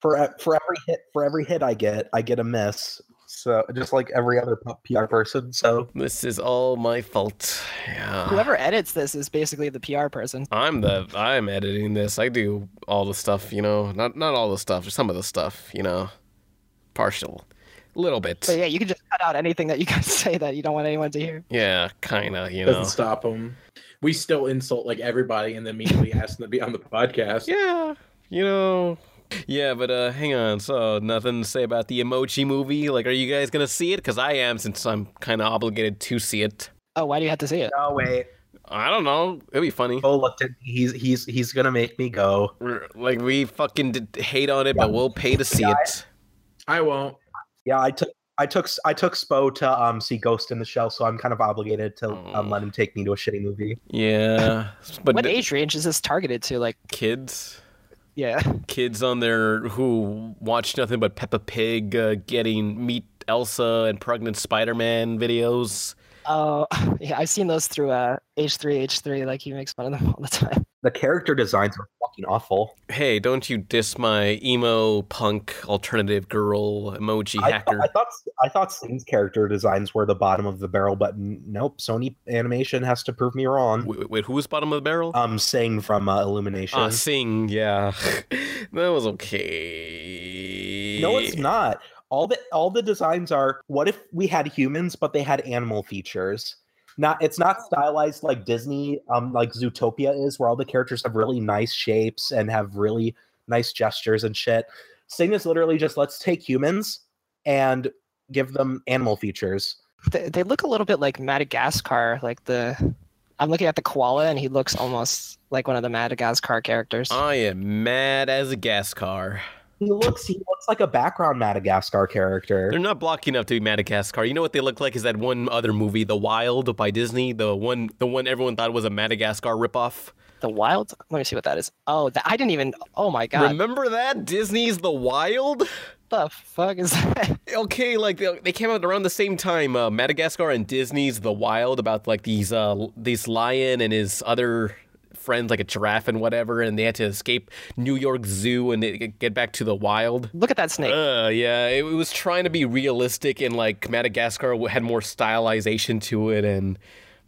[SPEAKER 3] For for every hit for every hit I get, I get a miss. So uh, just like every other PR person. So
[SPEAKER 2] This is all my fault. Yeah.
[SPEAKER 5] Whoever edits this is basically the PR person.
[SPEAKER 2] I'm the I'm editing this. I do all the stuff, you know. Not not all the stuff, just some of the stuff, you know. Partial. A little bit.
[SPEAKER 5] But yeah, you can just cut out anything that you guys say that you don't want anyone to hear.
[SPEAKER 2] Yeah, kinda, you know.
[SPEAKER 4] Doesn't
[SPEAKER 2] know.
[SPEAKER 4] stop them. We still insult like everybody and then immediately ask them to be on the podcast.
[SPEAKER 2] Yeah, you know. Yeah, but uh hang on. So, nothing to say about the emoji movie? Like are you guys going to see it cuz I am since I'm kind of obligated to see it.
[SPEAKER 5] Oh, why do you have to see it?
[SPEAKER 3] no wait.
[SPEAKER 2] I don't know. It'd be funny.
[SPEAKER 3] Oh look, he's he's he's gonna make me go.
[SPEAKER 2] We're- Like we fucking did hate on it, but we'll pay to see it.
[SPEAKER 4] I won't.
[SPEAKER 3] Yeah, I took I took I took Spo to um see Ghost in the Shell, so I'm kind of obligated to
[SPEAKER 2] Oh.
[SPEAKER 3] um, let him take me to a shitty movie.
[SPEAKER 2] Yeah. But
[SPEAKER 5] What
[SPEAKER 2] the
[SPEAKER 5] age range is this targeted to? Like,
[SPEAKER 2] kids
[SPEAKER 5] yeah.
[SPEAKER 2] Kids on there who watch nothing but Peppa Pig uh, getting meet Elsa and pregnant Spider-Man videos.
[SPEAKER 5] Oh, yeah, I've seen those through uh, H3, H3. Like he makes fun of them all the time.
[SPEAKER 3] The character designs are fucking awful.
[SPEAKER 2] Hey, don't you diss my emo punk alternative girl emoji
[SPEAKER 3] I,
[SPEAKER 2] hacker?
[SPEAKER 3] I thought I thought Sing's character designs were the bottom of the barrel, but n- nope. Sony Animation has to prove me wrong.
[SPEAKER 2] Wait, wait, who was bottom of the barrel?
[SPEAKER 3] Um, Sing from uh, Illumination.
[SPEAKER 2] Ah, Sing, yeah. that was okay.
[SPEAKER 3] no, it's not. All the all the designs are. What if we had humans, but they had animal features? Not. It's not stylized like Disney, um, like Zootopia is, where all the characters have really nice shapes and have really nice gestures and shit. Sing is literally just let's take humans and give them animal features.
[SPEAKER 5] They, they look a little bit like Madagascar. Like the, I'm looking at the koala, and he looks almost like one of the Madagascar characters.
[SPEAKER 2] I am mad as a gas car.
[SPEAKER 3] He looks he looks like a background Madagascar character.
[SPEAKER 2] They're not blocky enough to be Madagascar. You know what they look like? Is that one other movie, The Wild by Disney? The one, the one everyone thought was a Madagascar ripoff.
[SPEAKER 5] The Wild. Let me see what that is. Oh, that, I didn't even. Oh my god.
[SPEAKER 2] Remember that Disney's The Wild?
[SPEAKER 5] What the fuck is that?
[SPEAKER 2] Okay, like they, they came out around the same time. Uh, Madagascar and Disney's The Wild about like these uh these lion and his other friends like a giraffe and whatever, and they had to escape New York Zoo and they get back to the wild.
[SPEAKER 5] Look at that snake.
[SPEAKER 2] Uh, yeah, it was trying to be realistic and like Madagascar had more stylization to it and.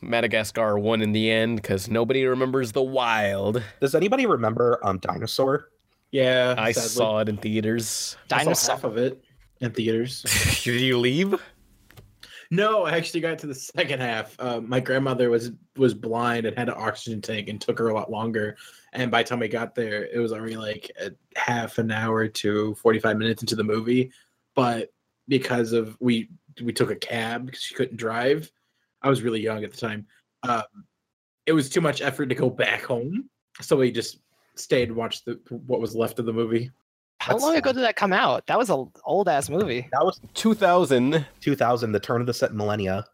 [SPEAKER 2] Madagascar won in the end because nobody remembers the wild.
[SPEAKER 3] Does anybody remember um Dinosaur?
[SPEAKER 4] Yeah,
[SPEAKER 2] I
[SPEAKER 4] sadly.
[SPEAKER 2] saw it in theaters.
[SPEAKER 4] I saw
[SPEAKER 5] Dinosaur.
[SPEAKER 4] half of it in theaters.
[SPEAKER 2] Did you leave?
[SPEAKER 4] No, I actually got to the second half. Uh, my grandmother was was blind and had an oxygen tank, and took her a lot longer. And by the time we got there, it was already like half an hour to forty five minutes into the movie. But because of we we took a cab because she couldn't drive, I was really young at the time. Um, it was too much effort to go back home, so we just stayed and watched the what was left of the movie.
[SPEAKER 5] How
[SPEAKER 3] That's
[SPEAKER 5] long ago did that come out? That was a old ass movie,
[SPEAKER 3] That was
[SPEAKER 2] 2000.
[SPEAKER 3] 2000, the turn of the set millennia.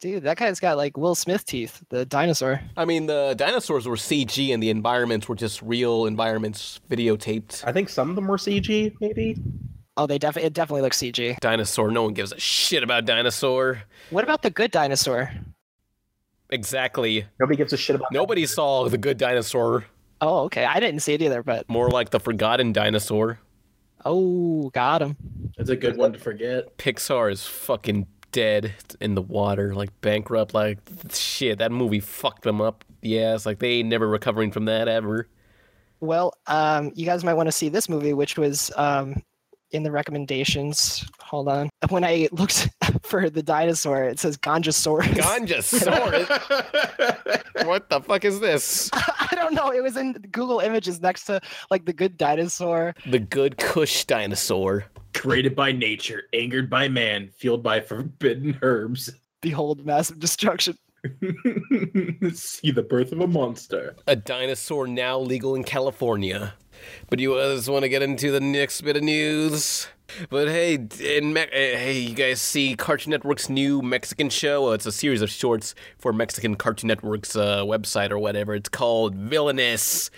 [SPEAKER 5] dude. That guy's got like Will Smith teeth. The dinosaur.
[SPEAKER 2] I mean, the dinosaurs were CG and the environments were just real environments videotaped.
[SPEAKER 3] I think some of them were CG, maybe.
[SPEAKER 5] Oh, they definitely it definitely looks CG.
[SPEAKER 2] Dinosaur, no one gives a shit about dinosaur.
[SPEAKER 5] What about the good dinosaur?
[SPEAKER 2] Exactly.
[SPEAKER 3] Nobody gives a shit about.
[SPEAKER 2] Nobody saw the good dinosaur.
[SPEAKER 5] Oh, okay. I didn't see it either, but
[SPEAKER 2] More like the forgotten dinosaur.
[SPEAKER 5] Oh, got him.
[SPEAKER 4] It's a good one to forget.
[SPEAKER 2] Pixar is fucking dead in the water, like bankrupt. Like shit, that movie fucked them up. Yeah, it's like they ain't never recovering from that ever.
[SPEAKER 5] Well, um, you guys might want to see this movie, which was um, in the recommendations. Hold on. When I looked for the dinosaur, it says Ganjasaurus.
[SPEAKER 2] Ganjasaurus. what the fuck is this?
[SPEAKER 5] I don't know. It was in Google Images next to like the good dinosaur.
[SPEAKER 2] The good Kush dinosaur.
[SPEAKER 4] Created by nature, angered by man, fueled by forbidden herbs.
[SPEAKER 5] Behold, massive destruction.
[SPEAKER 4] See the birth of a monster.
[SPEAKER 2] A dinosaur now legal in California. But you guys want to get into the next bit of news? But hey, Me- eh, hey, you guys see Cartoon Network's new Mexican show? Well, it's a series of shorts for Mexican Cartoon Network's uh, website or whatever. It's called Villainous.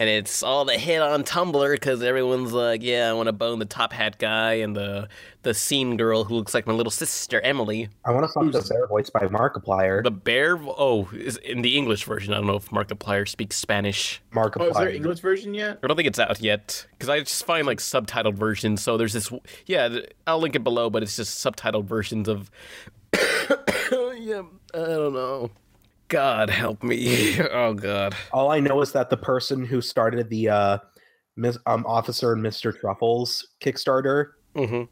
[SPEAKER 2] And it's all the hit on Tumblr because everyone's like, yeah, I want to bone the top hat guy and the the scene girl who looks like my little sister Emily.
[SPEAKER 3] I want to fuck the bear voiced by Markiplier.
[SPEAKER 2] The bear, oh, is in the English version. I don't know if Markiplier speaks Spanish.
[SPEAKER 3] Markiplier.
[SPEAKER 4] Oh, is there an English version yet?
[SPEAKER 2] I don't think it's out yet because I just find like subtitled versions. So there's this, yeah, I'll link it below, but it's just subtitled versions of. yeah, I don't know. God help me. Oh God.
[SPEAKER 3] All I know is that the person who started the uh, Miss, um, Officer and Mr. Truffles Kickstarter
[SPEAKER 2] hmm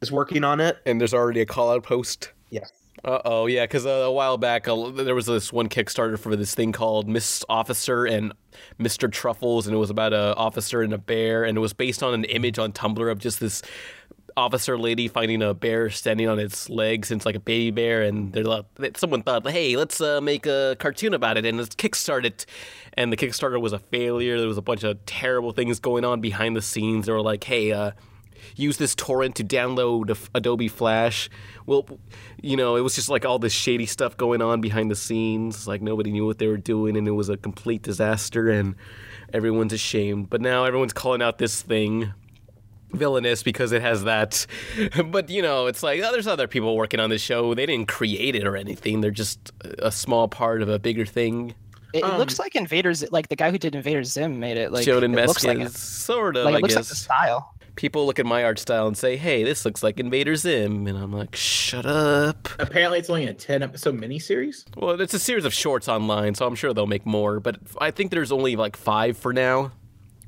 [SPEAKER 3] is working on it.
[SPEAKER 2] And there's already a call out post.
[SPEAKER 3] Yes.
[SPEAKER 2] Uh oh, yeah, because uh, a while back uh, there was this one Kickstarter for this thing called Miss Officer and Mr. Truffles, and it was about a officer and a bear, and it was based on an image on Tumblr of just this officer lady finding a bear standing on its legs, and it's like a baby bear, and they're like, someone thought, hey, let's uh, make a cartoon about it, and let's kickstart it. And the Kickstarter was a failure. There was a bunch of terrible things going on behind the scenes. They were like, hey, uh, use this torrent to download Adobe Flash. Well, you know, it was just like all this shady stuff going on behind the scenes. Like nobody knew what they were doing, and it was a complete disaster. And everyone's ashamed. But now everyone's calling out this thing villainous because it has that. But you know, it's like oh, there's other people working on this show. They didn't create it or anything. They're just a small part of a bigger thing.
[SPEAKER 5] It
[SPEAKER 4] Um,
[SPEAKER 5] looks like Invaders, like the guy who did Invader Zim made it. Like
[SPEAKER 2] Showed in
[SPEAKER 5] it looks like
[SPEAKER 2] Meskins,
[SPEAKER 5] it.
[SPEAKER 2] sort of.
[SPEAKER 5] Like
[SPEAKER 2] I
[SPEAKER 5] it looks like the style.
[SPEAKER 2] people look at my art style and say, "Hey, this looks like Invader Zim," and I'm like, "Shut up."
[SPEAKER 4] Apparently, it's only a ten episode miniseries.
[SPEAKER 2] Well, it's a series of shorts online, so I'm sure they'll make more. But I think there's only like five for now.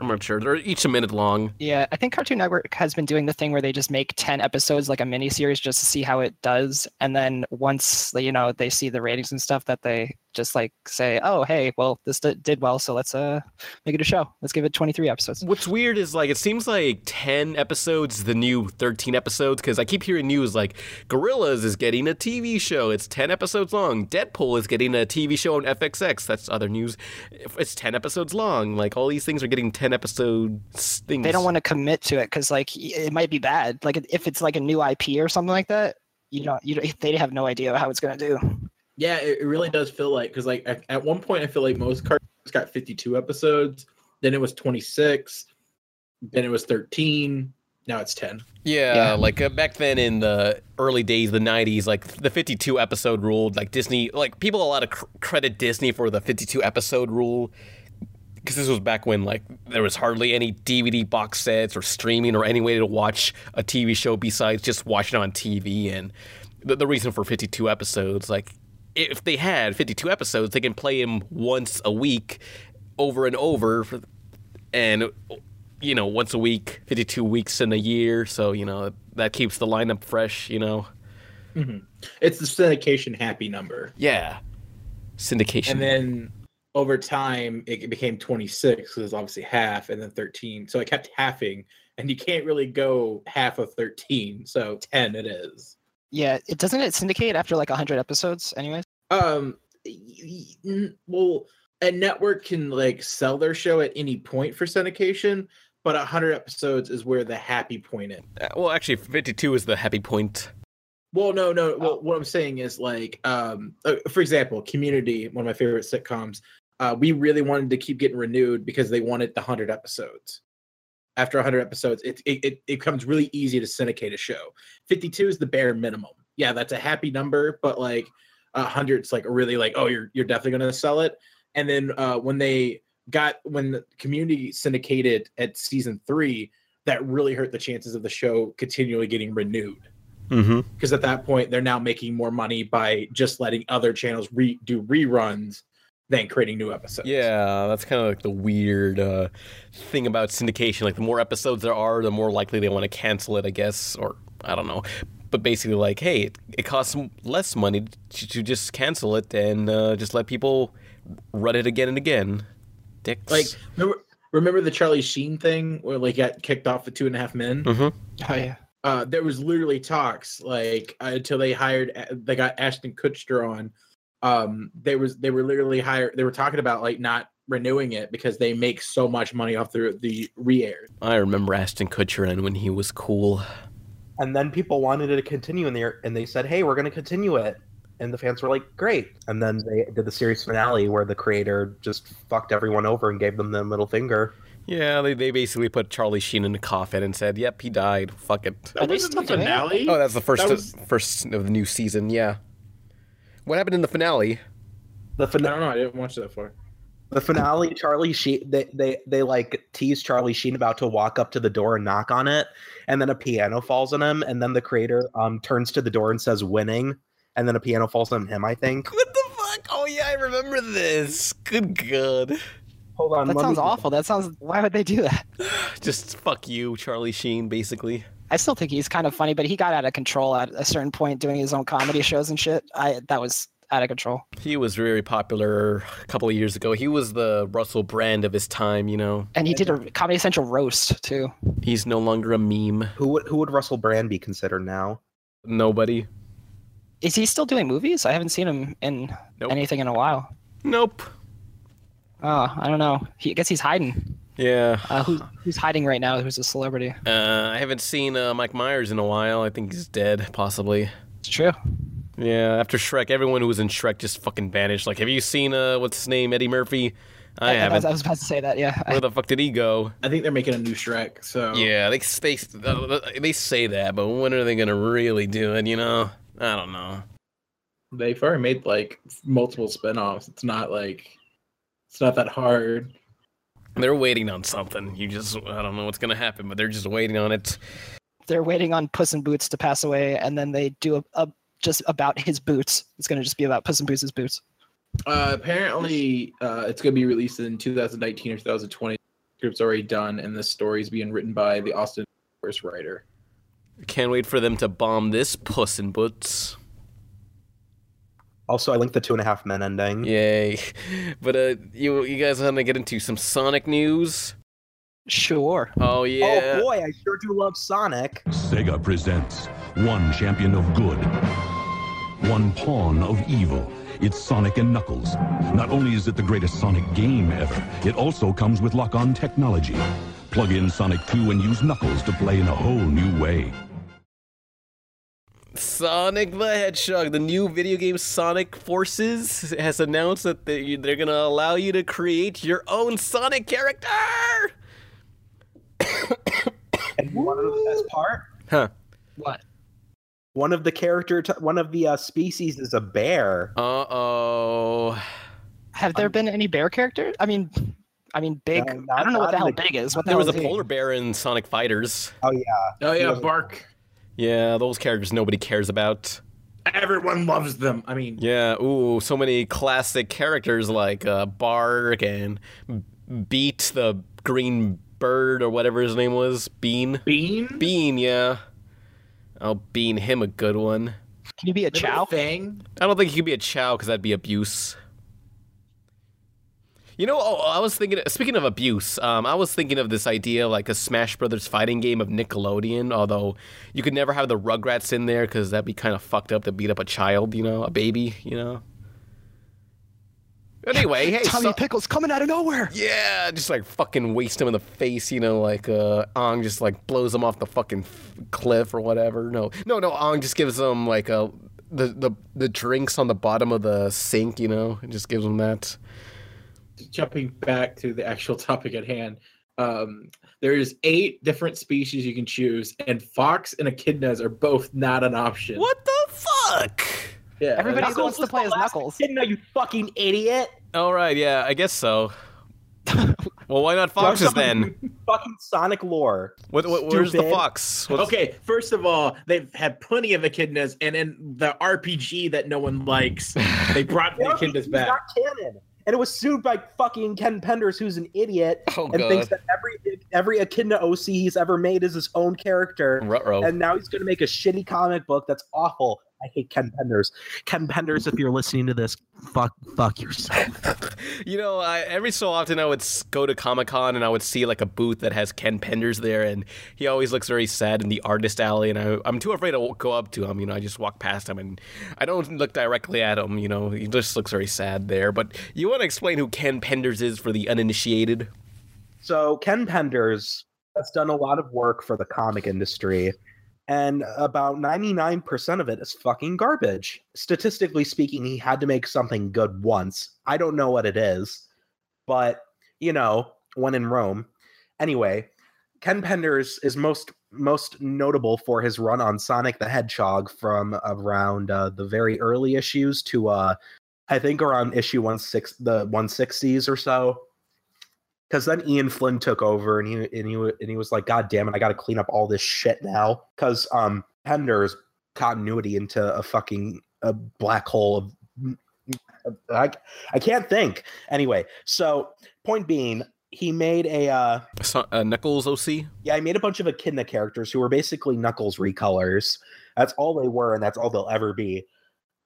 [SPEAKER 2] I'm not sure. They're each a minute long.
[SPEAKER 5] Yeah, I think Cartoon Network has been doing the thing where they just make 10 episodes like a mini series just to see how it does. And then once, you know, they see the ratings and stuff that they just like say, oh, hey, well, this d- did well. So let's uh make it a show. Let's give it 23 episodes.
[SPEAKER 2] What's weird is like it seems like 10 episodes the new 13 episodes because I keep hearing news like Gorillaz is getting a TV show. It's 10 episodes long. Deadpool is getting a TV show on FXX. That's other news. It's 10 episodes long. Like all these things are getting 10 episodes things.
[SPEAKER 5] They don't want to commit to it because like it might be bad. Like if it's like a new IP or something like that, you know, you they have no idea how it's going to do.
[SPEAKER 4] Yeah, it, it really does feel like because like at, at one point I feel like most cartoons got 52 episodes, then it was 26, then it was 13, now it's 10.
[SPEAKER 2] Yeah,
[SPEAKER 5] Yeah.
[SPEAKER 2] like uh, back then in the early days, the '90s, like the 52 episode rule. Like Disney, like people a lot of cr- credit Disney for the 52 episode rule because this was back when like there was hardly any DVD box sets or streaming or any way to watch a TV show besides just watching it on TV. And the, the reason for 52 episodes, like if they had 52 episodes, they can play him once a week, over and over, for, and you know once a week, 52 weeks in a year. So you know that keeps the lineup fresh. You know, mm-hmm.
[SPEAKER 4] It's the syndication happy number.
[SPEAKER 2] yeah, syndication.
[SPEAKER 4] And then over time, it became 26 because it's obviously half, and then 13. So it kept halving, and you can't really go half of 13. So 10 it is.
[SPEAKER 5] Yeah, it doesn't it syndicate after like 100 episodes anyways?
[SPEAKER 4] Um, y- y- n- well, a network can like sell their show at any point for syndication, but 100 episodes is where the happy point is.
[SPEAKER 2] Uh, well, actually, 52 is the happy point.
[SPEAKER 4] Well, no, no. Well, what I'm saying is like, um, uh, for example, Community, one of my favorite sitcoms. Uh, we really wanted to keep getting renewed because they wanted the hundred episodes. After 100 episodes, it, it it it becomes really easy to syndicate a show. 52 is the bare minimum. Yeah, that's a happy number, but like a hundred's like really like, oh, you're you're definitely gonna sell it. And then uh, when they got when the Community syndicated at season three, that really hurt the chances of the show continually getting renewed
[SPEAKER 2] Mm-hmm.
[SPEAKER 4] because at that point they're now making more money by just letting other channels re- do reruns than creating new episodes.
[SPEAKER 2] Yeah, that's kind of like the weird uh, thing about syndication. Like, the more episodes there are, the more likely they want to cancel it, I guess, or I don't know. But basically, like, hey, it, it costs less money to, to just cancel it and uh, just let people run it again and again. Dicks.
[SPEAKER 4] Like remember, remember the Charlie Sheen thing where like got kicked off for Two and a Half Men.
[SPEAKER 2] Mhm.
[SPEAKER 5] Oh yeah.
[SPEAKER 4] Uh, there was literally talks like uh, until they hired they got Ashton Kutcher on. Um, they was they were literally hired. They were talking about like not renewing it because they make so much money off the the re-air.
[SPEAKER 2] I remember Ashton Kutcher and when he was cool.
[SPEAKER 3] And then people wanted it to continue, and they and they said, "Hey, we're going to continue it." And the fans were like, "Great!" And then they did the series finale where the creator just fucked everyone over and gave them the middle finger.
[SPEAKER 2] Yeah, they, they basically put Charlie Sheen in a coffin and said, "Yep, he died. Fuck it."
[SPEAKER 4] That wasn't the finale.
[SPEAKER 2] Oh, that's the first
[SPEAKER 4] That was-
[SPEAKER 2] first of the new season. Yeah. What happened in the finale?
[SPEAKER 3] The
[SPEAKER 4] I
[SPEAKER 3] finale.
[SPEAKER 4] don't know. I didn't watch that far.
[SPEAKER 3] The finale, Charlie Sheen, they, they they like tease Charlie Sheen about to walk up to the door and knock on it, and then a piano falls on him, and then the creator um turns to the door and says "winning," and then a piano falls on him. I think.
[SPEAKER 2] What the fuck? Oh yeah, I remember this. Good god.
[SPEAKER 3] Hold on,
[SPEAKER 5] That
[SPEAKER 3] let me-
[SPEAKER 5] sounds awful. That sounds. Why would they do that?
[SPEAKER 2] Just fuck you, Charlie Sheen, basically.
[SPEAKER 5] I still think he's kind of funny, but he got out of control at a certain point doing his own comedy shows and shit. I that was out of control.
[SPEAKER 2] He was very popular a couple of years ago. He was the Russell Brand of his time, you know.
[SPEAKER 5] And he did a Comedy Central roast too.
[SPEAKER 2] He's no longer a meme.
[SPEAKER 3] Who would who would Russell Brand be considered now?
[SPEAKER 2] Nobody.
[SPEAKER 5] Is he still doing movies? I haven't seen him in
[SPEAKER 2] Nope.
[SPEAKER 5] anything in a while.
[SPEAKER 2] Nope.
[SPEAKER 5] Oh, I don't know. He, I guess he's hiding.
[SPEAKER 2] Yeah.
[SPEAKER 5] Uh, who, who's hiding right now? Who's a celebrity?
[SPEAKER 2] Uh, I haven't seen uh, Mike Myers in a while. I think he's dead, possibly.
[SPEAKER 5] It's true.
[SPEAKER 2] Yeah, after Shrek, everyone who was in Shrek just fucking vanished. Like, have you seen uh, what's his name, Eddie Murphy? I,
[SPEAKER 5] I,
[SPEAKER 2] haven't.
[SPEAKER 5] was, I was about to say that. Yeah.
[SPEAKER 2] Where the fuck did he go?
[SPEAKER 4] I think they're making a new Shrek. So
[SPEAKER 2] Yeah, they they they say that, but when are they gonna really do it? You know, I don't know.
[SPEAKER 4] they've already made like multiple spin-offs. It's not like it's not that hard.
[SPEAKER 2] They're waiting on something. You just I don't know what's gonna happen, but they're just waiting on it.
[SPEAKER 5] They're waiting on Puss in Boots to pass away, and then they do a, a just about his boots. It's gonna just be about Puss in Boots' boots.
[SPEAKER 4] Uh, apparently, uh, it's going to be released in 2019 or 2020. Script's already done, and the story's being written by the Austin Powers writer.
[SPEAKER 2] Can't wait for them to bomb this Puss in Boots.
[SPEAKER 3] Also, I linked the two and a half men ending.
[SPEAKER 2] Yay! But uh, you you guys want to get into some Sonic news?
[SPEAKER 5] Sure.
[SPEAKER 2] Oh yeah.
[SPEAKER 3] Oh boy, I sure do love Sonic.
[SPEAKER 11] Sega presents one champion of good, one pawn of evil. It's Sonic and Knuckles. Not only is it the greatest Sonic game ever, it also comes with lock-on technology. Plug in Sonic 2 and use Knuckles to play in a whole new way.
[SPEAKER 2] Sonic the Hedgehog, the new video game Sonic Forces, has announced that they, they're gonna allow you to create your own Sonic character.
[SPEAKER 3] And one of the best part,
[SPEAKER 2] Huh?
[SPEAKER 5] What?
[SPEAKER 3] one of the character, t- one of the uh, species is a bear.
[SPEAKER 2] Uh oh.
[SPEAKER 5] Have there been any bear characters? I mean, I mean, big.
[SPEAKER 3] No, not-
[SPEAKER 5] I don't know what the hell
[SPEAKER 3] the-
[SPEAKER 5] big is. What
[SPEAKER 2] There
[SPEAKER 5] hell
[SPEAKER 2] was a
[SPEAKER 5] is he?
[SPEAKER 2] polar bear in Sonic Fighters.
[SPEAKER 3] Oh yeah.
[SPEAKER 4] Oh yeah,
[SPEAKER 3] was-
[SPEAKER 4] Bark.
[SPEAKER 2] Yeah, those characters nobody cares about.
[SPEAKER 4] Everyone loves them. I mean,
[SPEAKER 2] Yeah, ooh, so many classic characters like uh, Bark and Beat the Green Bird or whatever his name was. Bean.
[SPEAKER 4] Bean.
[SPEAKER 2] Bean, yeah. I'll bean him a good one.
[SPEAKER 5] Can you be a
[SPEAKER 4] Remember
[SPEAKER 5] Chao?
[SPEAKER 4] Fang.
[SPEAKER 2] I don't think he can be a Chao because that'd be abuse. You know, oh, I was thinking. Speaking of abuse, um, I was thinking of this idea like a Smash Brothers fighting game of Nickelodeon. Although you could never have the Rugrats in there because that'd be kind of fucked up to beat up a child. You know, a baby. You know. Anyway, hey,
[SPEAKER 5] Tommy
[SPEAKER 2] so-
[SPEAKER 5] Pickles coming out of nowhere.
[SPEAKER 2] yeah, just like fucking waste him in the face, you know, like uh Aang just like blows him off the fucking f- cliff or whatever. No, no, no. Aang just gives him like a the the the drinks on the bottom of the sink, you know, and just gives him that.
[SPEAKER 4] Jumping back to the actual topic at hand, um, there's eight different species you can choose, and fox and echidnas are both not an option.
[SPEAKER 2] What the fuck?
[SPEAKER 4] Yeah,
[SPEAKER 5] Everybody
[SPEAKER 4] that's-
[SPEAKER 5] wants to play as Knuckles.
[SPEAKER 3] Echidna, you fucking idiot.
[SPEAKER 2] All right, yeah, I guess so. well, why not foxes then?
[SPEAKER 3] Fucking Sonic lore.
[SPEAKER 2] What, what where's the fox? What's-
[SPEAKER 4] Okay, first of all, they've had plenty of echidnas, and in the RPG that no one likes, they brought the
[SPEAKER 3] The
[SPEAKER 4] echidnas
[SPEAKER 3] RPG's
[SPEAKER 4] back.
[SPEAKER 3] not canon. And it was sued by fucking Ken Penders, who's an idiot
[SPEAKER 2] Oh,
[SPEAKER 3] and thinks that every every Echidna OC he's ever made is his own character.
[SPEAKER 2] Ruh-roh.
[SPEAKER 3] And now he's going to make a shitty comic book that's awful. I hate Ken Penders. Ken Penders, if you're listening to this, fuck, fuck yourself.
[SPEAKER 2] You know, I, every so often I would go to Comic Con and I would see like a booth that has Ken Penders there, and he always looks very sad in the artist alley. And I, I'm too afraid to go up to him. You know, I just walk past him and I don't look directly at him. You know, he just looks very sad there. But you want to explain who Ken Penders is for the uninitiated?
[SPEAKER 3] So Ken Penders has done a lot of work for the comic industry, and about 99% of it is fucking garbage. Statistically speaking, he had to make something good once. I don't know what it is, but you know, when in Rome. Anyway, Ken Penders is most most notable for his run on Sonic the Hedgehog from around uh, the very early issues to uh I think around issue 16 the 160s or so because then Ian Flynn took over and he and he and he was like, God damn it, I got to clean up all this shit now because um Penders' continuity into a fucking a black hole of I I can't think anyway. So point being, he made a uh
[SPEAKER 2] So, uh, Knuckles OC?
[SPEAKER 3] yeah, he made a bunch of Echidna characters who were basically Knuckles recolors. That's all they were, and that's all they'll ever be.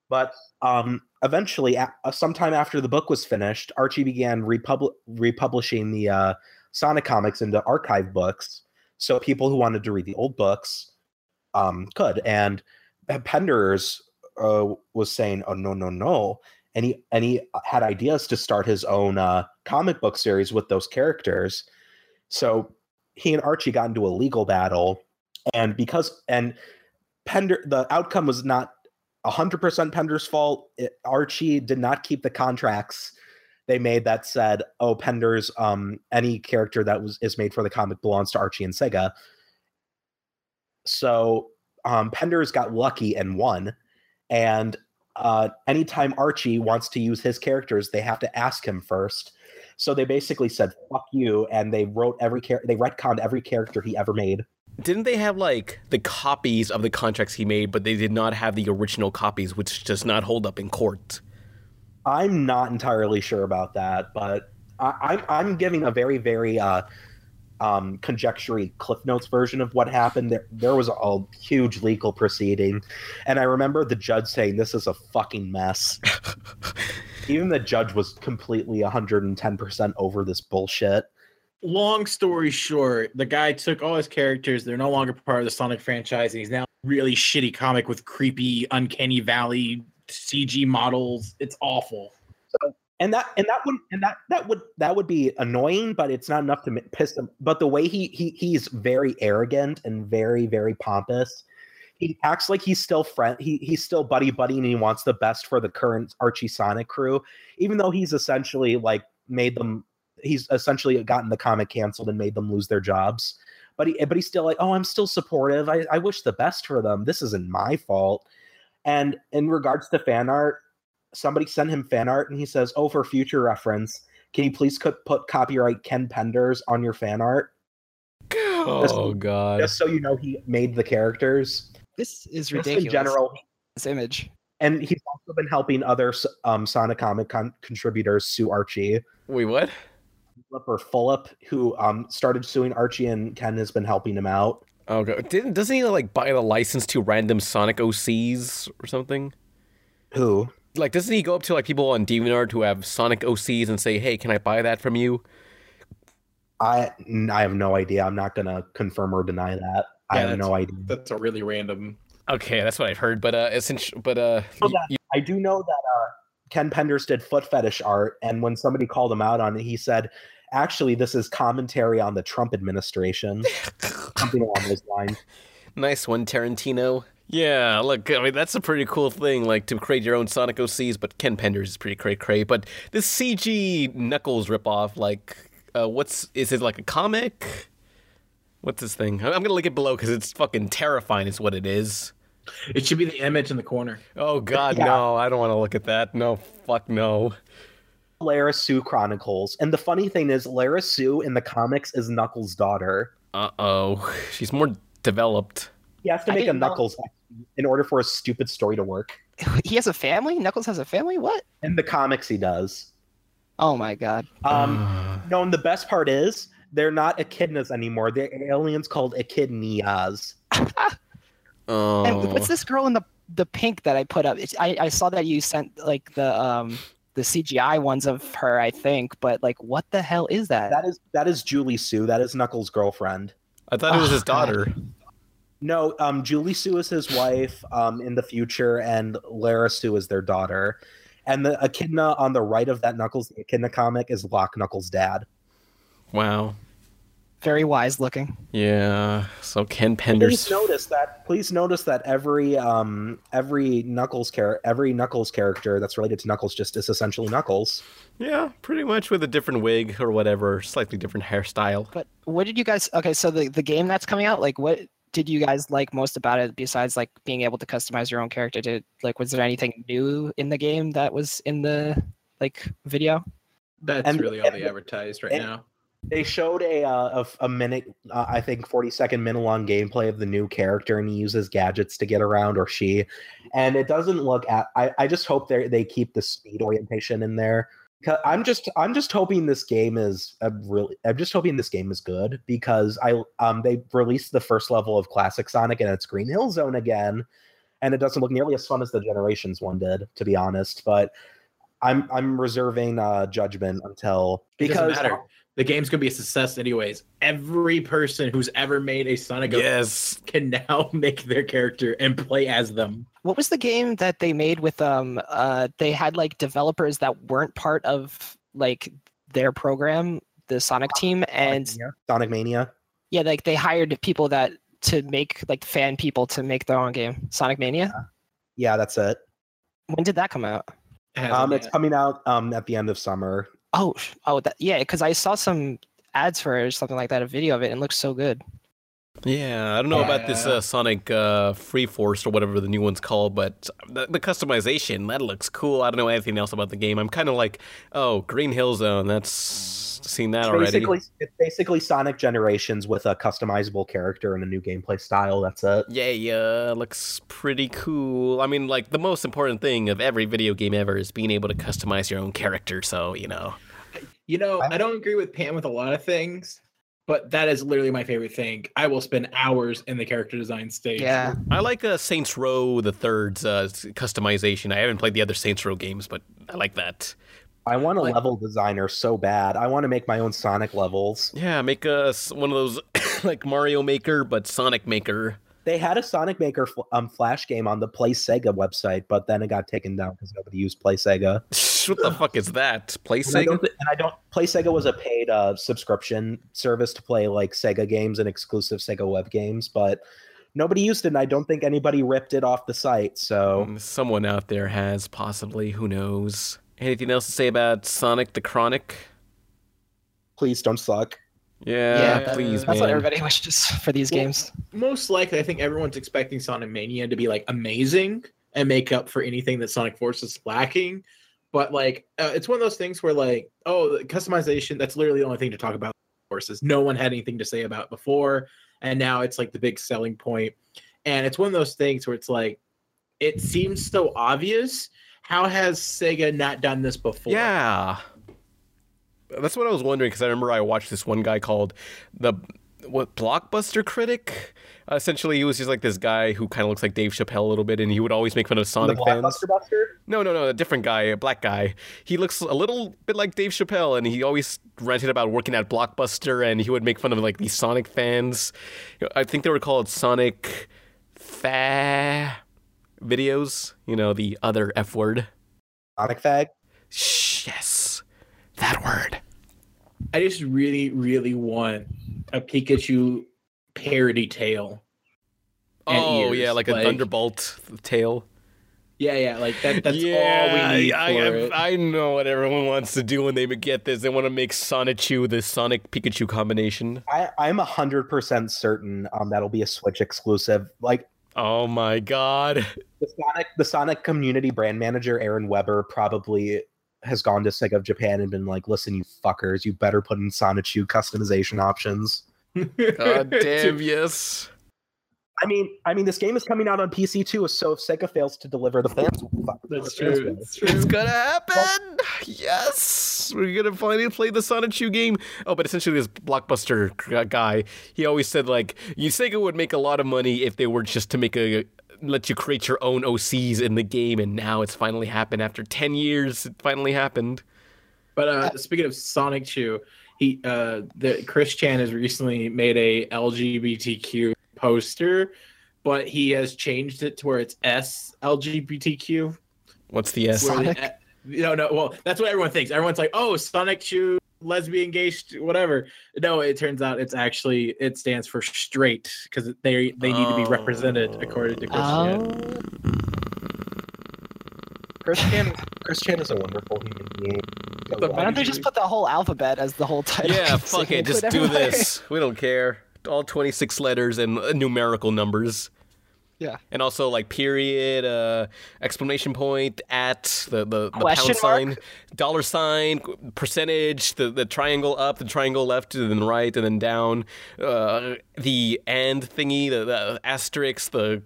[SPEAKER 3] But um, eventually, a- uh, sometime after the book was finished, Archie began republi- republishing the uh, Sonic comics into archive books, so people who wanted to read the old books um, could. And Penders uh, was saying, "Oh no, no, no!" And he and he had ideas to start his own uh, comic book series with those characters. So he and Archie got into a legal battle, and because and Pender, the outcome was not 100% Penders' fault. It, Archie did not keep the contracts they made that said, "Oh, Penders um any character that was is made for the comic belongs to Archie and Sega." So um, Penders got lucky and won, and uh, anytime Archie wants to use his characters, they have to ask him first. So they basically said "fuck you," and they wrote every character. They retconned every character he ever made.
[SPEAKER 2] Didn't they have like the copies of the contracts he made, but they did not have the original copies, which does not hold up in court?
[SPEAKER 3] I'm not entirely sure about that, but I, I'm I'm giving a very very uh, um, conjectury Cliff Notes version of what happened. There, there was a huge legal proceeding, and I remember the judge saying, "This is a fucking mess." Even the judge was completely 110 percent over this bullshit.
[SPEAKER 4] Long story short, the guy took all his characters. They're no longer part of the Sonic franchise, and he's now really shitty comic with creepy, uncanny valley CG models. It's awful.
[SPEAKER 3] So, and that and that would and that that would that would be annoying, but it's not enough to piss him. But the way he he he's very arrogant and very very pompous. He acts like he's still friend. He he's still buddy buddy, and he wants the best for the current Archie Sonic crew, even though he's essentially like made them. He's essentially gotten the comic canceled and made them lose their jobs. But he but he's still like, oh, I'm still supportive. I, I wish the best for them. This isn't my fault. And in regards to fan art, somebody sent him fan art and he says, Oh, for future reference, can you please co- put copyright Ken Penders on your fan art?
[SPEAKER 2] Oh god.
[SPEAKER 3] Just so you know he made the characters.
[SPEAKER 5] This is
[SPEAKER 3] Just
[SPEAKER 5] ridiculous.
[SPEAKER 3] in general.
[SPEAKER 5] This image.
[SPEAKER 3] And he's also been helping other um, Sonic comic con- contributors sue Archie.
[SPEAKER 2] Wait, what?
[SPEAKER 3] Or Fulop, who um, started suing Archie and Ken has been helping him out.
[SPEAKER 2] Oh god. Didn't doesn't he like buy the license to random Sonic OCs or something?
[SPEAKER 3] Who?
[SPEAKER 2] Like doesn't he go up to like people on DeviantArt who have Sonic OCs and say, "Hey, can I buy that from you?"
[SPEAKER 3] I I have no idea. I'm not gonna confirm or deny that. I
[SPEAKER 4] Yeah,
[SPEAKER 3] have no
[SPEAKER 4] that's-
[SPEAKER 3] idea.
[SPEAKER 4] That's a really random.
[SPEAKER 2] Okay, that's what I've heard, but uh essentially but uh
[SPEAKER 3] know that- I do know that uh, Ken Penders did foot fetish art, and when somebody called him out on it, he said, "Actually, this is commentary on the Trump administration, something along those lines."
[SPEAKER 2] Nice one, Tarantino. Yeah, look, I mean that's a pretty cool thing, like to create your own Sonic OCs. But Ken Penders is pretty cray cray. But this CG Knuckles ripoff, like, uh, what's is it like a comic? What's this thing? I'm gonna link it below because it's fucking terrifying. Is what it is.
[SPEAKER 4] It should be the image in the corner.
[SPEAKER 2] Oh God,
[SPEAKER 3] Yeah.
[SPEAKER 2] no! I don't want to look at that. No, fuck no.
[SPEAKER 3] Lara-Su Chronicles, and the funny thing is, Lara-Su in the comics is Knuckles' daughter.
[SPEAKER 2] Uh oh, she's more developed.
[SPEAKER 3] He has to make a
[SPEAKER 5] didn't know-
[SPEAKER 3] Knuckles in order for a stupid story to work.
[SPEAKER 5] He has a family. Knuckles has a family. What?
[SPEAKER 3] In the comics, he does.
[SPEAKER 5] Oh my god.
[SPEAKER 3] Um, no, and the best part is they're not echidnas anymore. They're aliens called echidnias.
[SPEAKER 2] Oh,
[SPEAKER 5] And what's this girl in the the pink that I put up? It's, I I saw that you sent like the um the CGI ones of her, I think, but like what the hell is that?
[SPEAKER 3] That is that is Julie-Su. That is Knuckles' girlfriend.
[SPEAKER 2] I thought it was his
[SPEAKER 5] Oh, God.
[SPEAKER 2] daughter.
[SPEAKER 3] No, um, Julie-Su is his wife um, in the future, and Lara-Su is their daughter. And the echidna on the right of that Knuckles, the echidna comic, is Locke Knuckles' dad.
[SPEAKER 2] Wow.
[SPEAKER 5] Very wise looking.
[SPEAKER 2] Yeah. So Ken Penders.
[SPEAKER 3] Please
[SPEAKER 2] Penders.
[SPEAKER 3] notice that. Please notice that every um every Knuckles char- every Knuckles character that's related to Knuckles just is essentially Knuckles.
[SPEAKER 2] Yeah, pretty much with a different wig or whatever, slightly different hairstyle.
[SPEAKER 5] But what did you guys? Okay, so the the game that's coming out, like what did you guys like most about it besides like being able to customize your own character? Did like was there anything new in the game that was in the like video?
[SPEAKER 4] That's
[SPEAKER 3] And-
[SPEAKER 4] really all they advertised right
[SPEAKER 3] and-
[SPEAKER 4] now.
[SPEAKER 3] They showed a uh, a, a minute, uh, I think, forty second minute long gameplay of the new character, and he uses gadgets to get around, or she, and it doesn't look at. I, I just hope they they keep the speed orientation in there. 'Cause I'm just I'm just hoping this game is a really I'm just hoping this game is good because I um they released the first level of Classic Sonic and it's Green Hill Zone again, and it doesn't look nearly as fun as the Generations one did, to be honest. But I'm I'm reserving uh, judgment until because.
[SPEAKER 4] The game's gonna be a success anyways. Every person who's ever made a Sonic OC
[SPEAKER 2] Yes.
[SPEAKER 4] can now make their character and play as them.
[SPEAKER 5] What was the game that they made with um uh they had like developers that weren't part of like their program, the Sonic team, and
[SPEAKER 3] Mania. Sonic Mania.
[SPEAKER 5] yeah, like they hired people that to make like fan people to make their own game, Sonic Mania.
[SPEAKER 3] Yeah, that's it.
[SPEAKER 5] When did that come out?
[SPEAKER 3] Um, it's coming out um at the end of summer.
[SPEAKER 5] Oh, oh, that, yeah, because I saw some ads for it or something like that, a video of it, and it looks so good.
[SPEAKER 2] Yeah, I don't know about this
[SPEAKER 4] Yeah.
[SPEAKER 2] uh, Sonic uh, Free Force or whatever the new one's called, but the, the customization that looks cool. I don't know anything else about the game. I'm kind of like, oh, Green Hill Zone. That's seen that
[SPEAKER 3] It's
[SPEAKER 2] already.
[SPEAKER 3] basically, it's basically Sonic Generations with a customizable character and a new gameplay style. That's it.
[SPEAKER 2] Yeah, yeah, looks pretty cool. I mean, like the most important thing of every video game ever is being able to customize your own character. So you know,
[SPEAKER 4] You know, I don't agree with Pam with a lot of things, but that is literally my favorite thing. I will spend hours in the character design stage.
[SPEAKER 5] Yeah.
[SPEAKER 2] I like uh, Saints Row the Third's uh, customization. I haven't played the other Saints Row games, but I like that.
[SPEAKER 3] I want a
[SPEAKER 4] Like-
[SPEAKER 3] level designer so bad. I want to make my own Sonic levels.
[SPEAKER 2] Yeah, make us one of those like Mario Maker, but Sonic Maker.
[SPEAKER 3] They had a Sonic Maker um, Flash game on the Play Sega website, but then it got taken down because nobody used Play Sega.
[SPEAKER 2] What the fuck is that? Play
[SPEAKER 3] And
[SPEAKER 2] Sega?
[SPEAKER 3] don't, thi- and I don't. Play Sega was a paid uh, subscription service to play like Sega games and exclusive Sega web games, but nobody used it. and I don't think anybody ripped it off the site. So
[SPEAKER 2] Um, Someone out there has possibly. Who knows? Anything else to say about Sonic the Chronic?
[SPEAKER 3] please don't suck.
[SPEAKER 2] Yeah,
[SPEAKER 5] that-
[SPEAKER 2] please,
[SPEAKER 5] That's
[SPEAKER 2] man.
[SPEAKER 5] what everybody wishes for these
[SPEAKER 4] Well,
[SPEAKER 5] games.
[SPEAKER 4] Most likely, I think everyone's expecting Sonic Mania to be like amazing and make up for anything that Sonic Force is lacking. But like, uh, it's one of those things where like, oh, the customization. That's literally the only thing to talk about. Forces. No one had anything to say about before, and now it's like the big selling point. And it's one of those things where it's like, it seems so obvious. How has Sega not done this before?
[SPEAKER 2] Yeah. That's what I was wondering because I remember I watched this one guy called the what blockbuster critic. Uh, essentially, he was just like this guy who kind of looks like Dave Chappelle a little bit, and he would always make fun of Sonic fans.
[SPEAKER 3] Buster.
[SPEAKER 2] No, no, no, a different guy, a black guy. He looks a little bit like Dave Chappelle, and he always ranted about working at Blockbuster, and he would make fun of like these Sonic fans. I think they were called Sonic Fa videos. You know, the other F word.
[SPEAKER 3] Sonic Fag.
[SPEAKER 2] Shh, yes, that word.
[SPEAKER 4] I just really, really want a Pikachu parody tail.
[SPEAKER 2] Oh
[SPEAKER 4] ears,
[SPEAKER 2] yeah, like a Thunderbolt tail.
[SPEAKER 4] Yeah, yeah, like that. That's
[SPEAKER 2] yeah,
[SPEAKER 4] all we need
[SPEAKER 2] I,
[SPEAKER 4] for
[SPEAKER 2] I,
[SPEAKER 4] it.
[SPEAKER 2] I know what everyone wants to do when they get this. They want to make Sonichu the Sonic Pikachu combination.
[SPEAKER 3] I, I'm hundred percent certain um, that'll be a Switch exclusive. Like
[SPEAKER 2] Oh my god.
[SPEAKER 3] the Sonic, the Sonic community brand manager Aaron Webber probably has gone to Sega of Japan and been like, "Listen, you fuckers, you better put in Sonichu customization options."
[SPEAKER 2] God damn, yes.
[SPEAKER 3] I mean, I mean, this game is coming out on PC too, so if Sega fails to deliver, the fans will fuck.
[SPEAKER 4] That's true.
[SPEAKER 3] will.
[SPEAKER 4] That's true.
[SPEAKER 2] It's gonna happen. Yes, we're gonna finally play the Sonichu game. Oh, but essentially, this blockbuster guy, he always said like, you Sega would make a lot of money if they were just to make a let you create your own OCs in the game, and now it's finally happened after ten years. It finally happened.
[SPEAKER 4] But uh, speaking of Sonichu, he uh, the Chris Chan has recently made a LGBTQ poster, but he has changed it to where it's S LGBTQ.
[SPEAKER 2] What's the S?
[SPEAKER 4] where the- no, no. Well, that's what everyone thinks. Everyone's like, "Oh, Sonichu, lesbian, gay, whatever." No, it turns out it's actually it stands for straight because they they need to be represented according to Christian. Chan.
[SPEAKER 5] Oh,
[SPEAKER 3] Chris Chan, Chris Chan is a wonderful human being.
[SPEAKER 4] The
[SPEAKER 5] why don't they just put the whole alphabet as the whole title?
[SPEAKER 2] Yeah, fuck it. Just
[SPEAKER 5] include
[SPEAKER 2] do this. We don't care. All 26 letters and uh, numerical numbers.
[SPEAKER 5] Yeah.
[SPEAKER 2] And also like period, uh, exclamation point, at the the, the
[SPEAKER 5] Question
[SPEAKER 2] pound sign,
[SPEAKER 5] mark?
[SPEAKER 2] dollar sign, percentage, the the triangle up, the triangle left, and then right, and then down, uh, the and thingy, the, the asterisk, the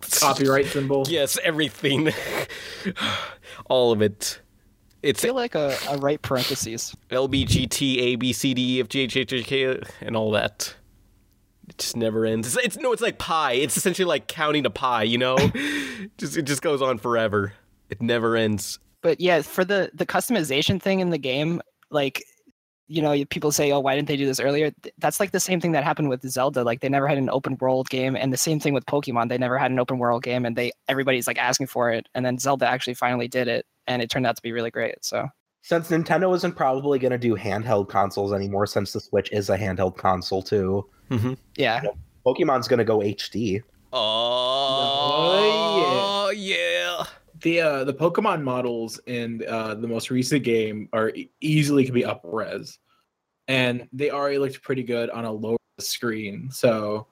[SPEAKER 4] Copyright symbol.
[SPEAKER 2] Yes, everything, all of it.
[SPEAKER 5] I
[SPEAKER 2] It's
[SPEAKER 5] feel like a, a right parentheses.
[SPEAKER 2] LBGT, A, B, C, D, E, F, G, H, H, H, K, and all that. It just never ends. It's, it's no, it's like pi. It's essentially like counting a pi. You know, just it just goes on forever. It never ends.
[SPEAKER 5] But yeah, for the the customization thing in the game, like you know, people say, "Oh, why didn't they do this earlier?" That's like the same thing that happened with Zelda. Like they never had an open world game, and the same thing with Pokemon. They never had an open world game, and they everybody's like asking for it. And then Zelda actually finally did it, and it turned out to be really great. So
[SPEAKER 3] Since Nintendo isn't probably going to do handheld consoles anymore, since the Switch is a handheld console too,
[SPEAKER 2] Mm-hmm.
[SPEAKER 5] yeah,
[SPEAKER 3] Pokemon's going to go HD.
[SPEAKER 2] Oh, yeah.
[SPEAKER 4] The uh, the Pokemon models in uh, the most recent game are easily can be up res, and they already looked pretty good on a lower screen. So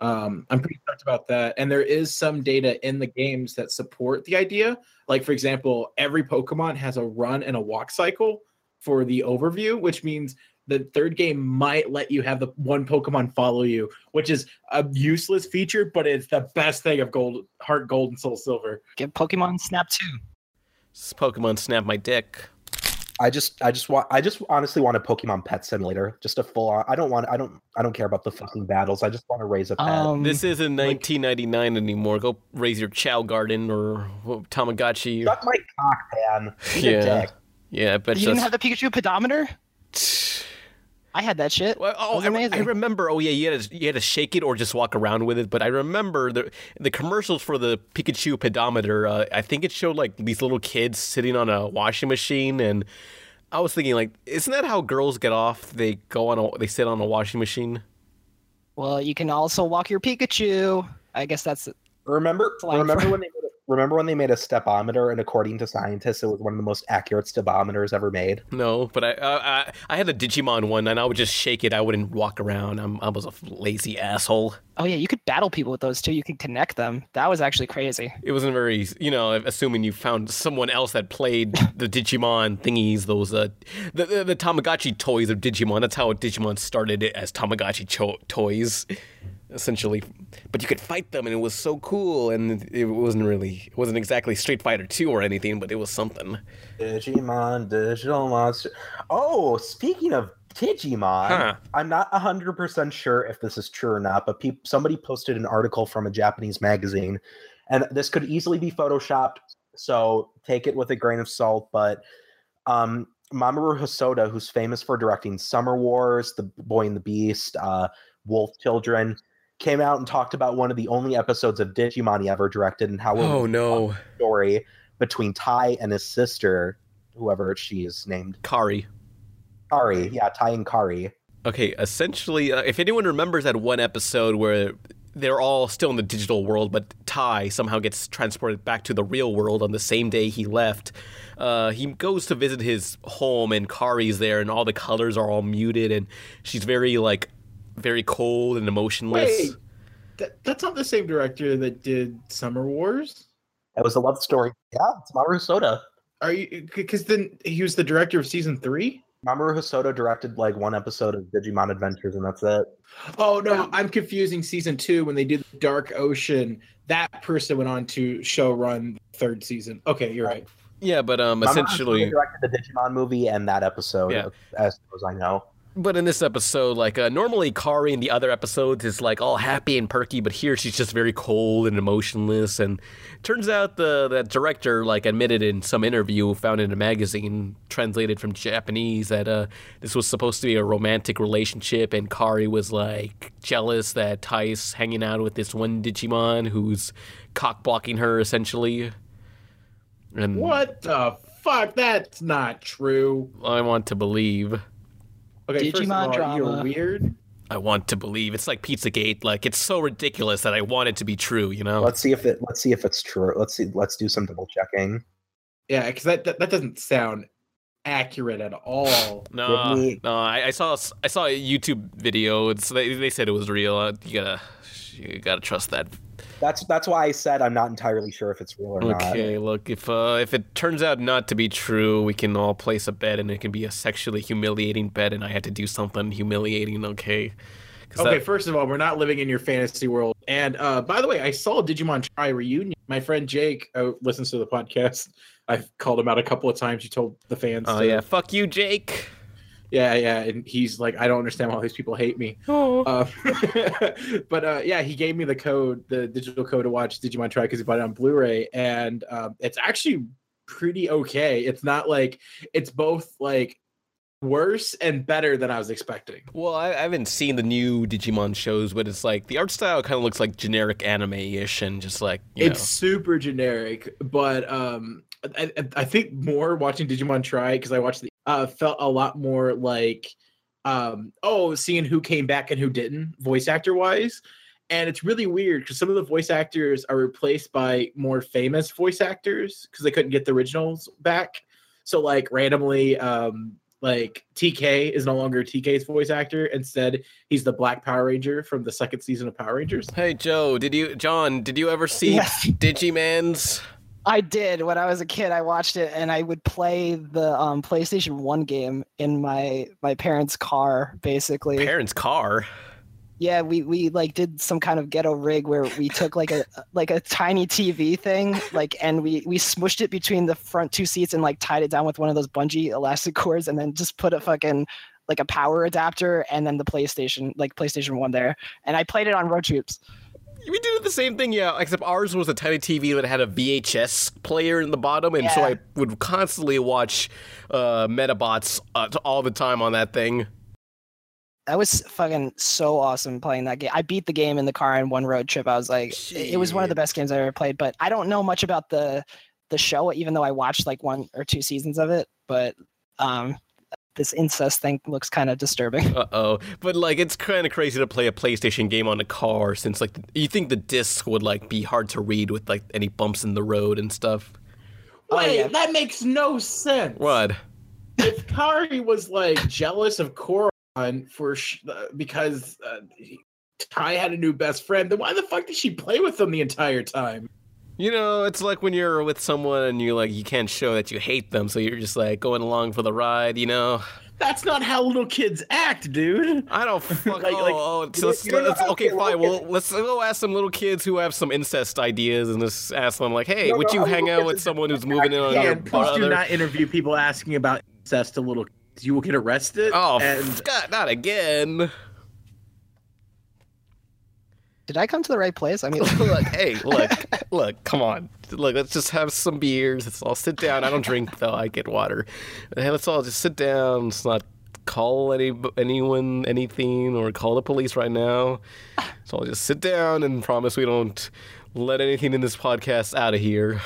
[SPEAKER 4] um, I'm pretty stoked about that. And there is some data in the games that support the idea. Like for example, every Pokemon has a run and a walk cycle for the overview, which means the third game might let you have the one Pokemon follow you, which is a useless feature, but it's the best thing of Gold, Heart Gold, and Soul Silver.
[SPEAKER 5] Get Pokemon Snap 2.
[SPEAKER 2] This Pokemon snap my dick.
[SPEAKER 3] I just, I just want, I just honestly want a Pokemon Pet Simulator, just a full. on I don't want, I don't, I don't care about the fucking battles. I just want to raise a pet.
[SPEAKER 5] Um,
[SPEAKER 2] This isn't 1999 anymore. Go raise your Chao Garden or what, Tamagotchi.
[SPEAKER 3] Suck my cock, man. Eat a
[SPEAKER 2] Yeah.
[SPEAKER 3] dick.
[SPEAKER 2] Yeah, but
[SPEAKER 5] you didn't have the Pikachu pedometer? I had that shit.
[SPEAKER 2] Well, oh,
[SPEAKER 5] it was
[SPEAKER 2] I. I remember. Oh yeah, you had to you had to shake it or just walk around with it. But I remember the the commercials for the Pikachu pedometer. Uh, I think it showed like these little kids sitting on a washing machine, and I was thinking like, isn't that how girls get off? They go on a they sit on a washing machine.
[SPEAKER 5] Well, you can also walk your Pikachu. I guess that's
[SPEAKER 3] Remember, remember
[SPEAKER 5] fr-
[SPEAKER 3] when they made a, remember when they made a stepometer, and according to scientists, it was one of the most accurate stepometers ever made.
[SPEAKER 2] No, but I uh, I I had a Digimon one, and I would just shake it. I wouldn't walk around. I'm, I was a lazy asshole.
[SPEAKER 5] Oh yeah, you could battle people with those too. You could connect them. That was actually crazy.
[SPEAKER 2] It wasn't very, you know, assuming you found someone else that played the Digimon thingies, those, uh, the, the, the Tamagotchi toys of Digimon. That's how Digimon started it as Tamagotchi cho- toys, essentially. But you could fight them, and it was so cool, and it wasn't really, it wasn't exactly Street Fighter 2 or anything, but it was something.
[SPEAKER 3] Digimon, digital monster. Oh, speaking of Digimon,
[SPEAKER 2] Huh.
[SPEAKER 3] I'm not 100% sure if this is true or not, but peop somebody posted an article from a Japanese magazine, and this could easily be photoshopped, so take it with a grain of salt. But um, Mamoru Hosoda, who's famous for directing Summer Wars, The Boy and the Beast, uh, Wolf Children, came out and talked about one of the only episodes of Digimon he ever directed and how it
[SPEAKER 2] Oh no,
[SPEAKER 3] story between Tai and his sister, whoever she is named.
[SPEAKER 2] Kari.
[SPEAKER 3] Kari, yeah, Tai and Kari.
[SPEAKER 2] Okay, essentially, uh, if anyone remembers that one episode where they're all still in the digital world, but Tai somehow gets transported back to the real world on the same day he left. Uh, he goes to visit his home, and Kari's there, and all the colors are all muted, and she's very like very cold and emotionless.
[SPEAKER 4] Wait, that, that's not the same director that did Summer Wars.
[SPEAKER 3] That was a love story. Yeah, it's Mamoru Hosoda.
[SPEAKER 4] Are you? Because then he was the director of season three.
[SPEAKER 3] Mamoru Hosoda directed like one episode of Digimon Adventures, and that's it.
[SPEAKER 4] Oh no, I'm confusing season two when they did Dark Ocean. That person went on to show run third season. Okay, you're right.
[SPEAKER 2] Yeah, but um,
[SPEAKER 3] Mamoru Hosoda
[SPEAKER 2] essentially,
[SPEAKER 3] directed the Digimon movie and that episode,
[SPEAKER 2] Yeah.
[SPEAKER 3] as far as I know.
[SPEAKER 2] But in this episode, like uh, normally Kari in the other episodes is like all happy and perky, but here she's just very cold and emotionless. And turns out the that director like admitted in some interview found in a magazine translated from Japanese that uh, this was supposed to be a romantic relationship, and Kari was like jealous that Tai's hanging out with this one Digimon who's cock blocking her essentially. And
[SPEAKER 4] What the fuck? That's not true.
[SPEAKER 2] I want to believe.
[SPEAKER 4] Okay, first of
[SPEAKER 5] Digimon
[SPEAKER 4] all,
[SPEAKER 5] drama.
[SPEAKER 4] you're weird.
[SPEAKER 2] I want to believe. It's like Pizzagate. Like it's so ridiculous that I want it to be true. You know.
[SPEAKER 3] Let's see if it. Let's see if it's true. Let's see. Let's do some double checking.
[SPEAKER 4] Yeah, because that, that that doesn't sound accurate at all.
[SPEAKER 2] No,
[SPEAKER 3] me-
[SPEAKER 2] no. I, I saw I saw a YouTube video. It's they, they said it was real. You gotta you gotta trust that.
[SPEAKER 3] That's that's why I said I'm not entirely sure if it's real or not.
[SPEAKER 2] Okay, look if uh, if it turns out not to be true, we can all place a bet, and it can be a sexually humiliating bet, and I had to do something humiliating. Okay. 'Cause
[SPEAKER 4] Okay,
[SPEAKER 2] that-
[SPEAKER 4] first of all, we're not living in your fantasy world. And uh, by the way, I saw Digimon Tri reunion. My friend Jake uh, listens to the podcast. I've called him out a couple of times. You told the fans.
[SPEAKER 2] oh
[SPEAKER 4] to-
[SPEAKER 2] yeah, fuck you, Jake.
[SPEAKER 4] Yeah, yeah. And he's like, I don't understand why all these people hate me.
[SPEAKER 2] Oh.
[SPEAKER 4] Uh, but uh, yeah, he gave me the code, the digital code to watch Digimon Tri because he bought it on Blu-ray, and um, it's actually pretty okay. It's not like it's both like worse and better than I was expecting.
[SPEAKER 2] Well, I, I haven't seen the new Digimon shows, but it's like the art style kind of looks like generic anime-ish, and just like you
[SPEAKER 4] it's super generic, but um, I, I- I think more watching Digimon Tri because I watched the uh felt a lot more like um oh seeing who came back and who didn't voice actor wise, and it's really weird because some of the voice actors are replaced by more famous voice actors because they couldn't get the originals back. So like randomly, um, like TK is no longer TK's voice actor. Instead, he's the Black Power Ranger from the second season of Power Rangers.
[SPEAKER 2] Hey Joe, did you John, did you ever see
[SPEAKER 5] Yes.
[SPEAKER 2] Digimans?
[SPEAKER 5] I did when I was a kid. I watched it, and I would play the um, PlayStation One game in my my parents' car. Basically,
[SPEAKER 2] Parents' car.
[SPEAKER 5] yeah, we we like did some kind of ghetto rig where we took like a like a tiny TV thing, like, and we we smushed it between the front two seats and like tied it down with one of those bungee elastic cords, and then just put a fucking like a power adapter and then the PlayStation like PlayStation One there, and I played it on road trips.
[SPEAKER 2] We did the same thing, yeah. Except ours was a tiny TV that had a VHS player in the bottom, and so I would constantly watch uh, Medabots uh, all the time on that thing.
[SPEAKER 5] That was fucking so awesome playing that game. I beat the game in the car in one road trip. I was like, it it was one of the best games I ever played. But I don't know much about the the show, even though I watched like one or two seasons of it. But um, this incest thing looks kind of disturbing.
[SPEAKER 2] Uh oh. But like, it's kind of crazy to play a PlayStation game on a car, since like you think the disc would like be hard to read with like any bumps in the road and stuff.
[SPEAKER 4] Wait, that makes no sense.
[SPEAKER 2] What?
[SPEAKER 4] if Kari was like jealous of Koron for sh- uh, because uh, Tai had a new best friend, then why the fuck did she play with him the entire time?
[SPEAKER 2] You know, it's like when you're with someone and you like you can't show that you hate them, so you're just like going along for the ride. You know.
[SPEAKER 4] That's not how little kids act, dude.
[SPEAKER 2] I don't fuck.
[SPEAKER 4] Like-
[SPEAKER 2] oh,
[SPEAKER 4] like,
[SPEAKER 2] oh,
[SPEAKER 4] oh
[SPEAKER 2] so let's,
[SPEAKER 4] don't- you don't know
[SPEAKER 2] let's- okay, fine. Well, let's go ask some little kids who have some incest ideas, and just ask them like, "Hey,
[SPEAKER 4] don't
[SPEAKER 2] would
[SPEAKER 4] know
[SPEAKER 2] you hang out with someone who's moving in on your
[SPEAKER 4] please do not interview people asking about incest to little kids. You will get arrested.
[SPEAKER 2] Oh,
[SPEAKER 4] and
[SPEAKER 2] God, not again.
[SPEAKER 5] Did I come to the right place? I mean,
[SPEAKER 2] look, hey, look, look, come on. Look, let's just have some beers. Let's all sit down. I don't drink though. I get water. Hey, let's all just sit down. Let's not call any anyone anything or call the police right now. So I'll just sit down and promise we don't let anything in this podcast out of here.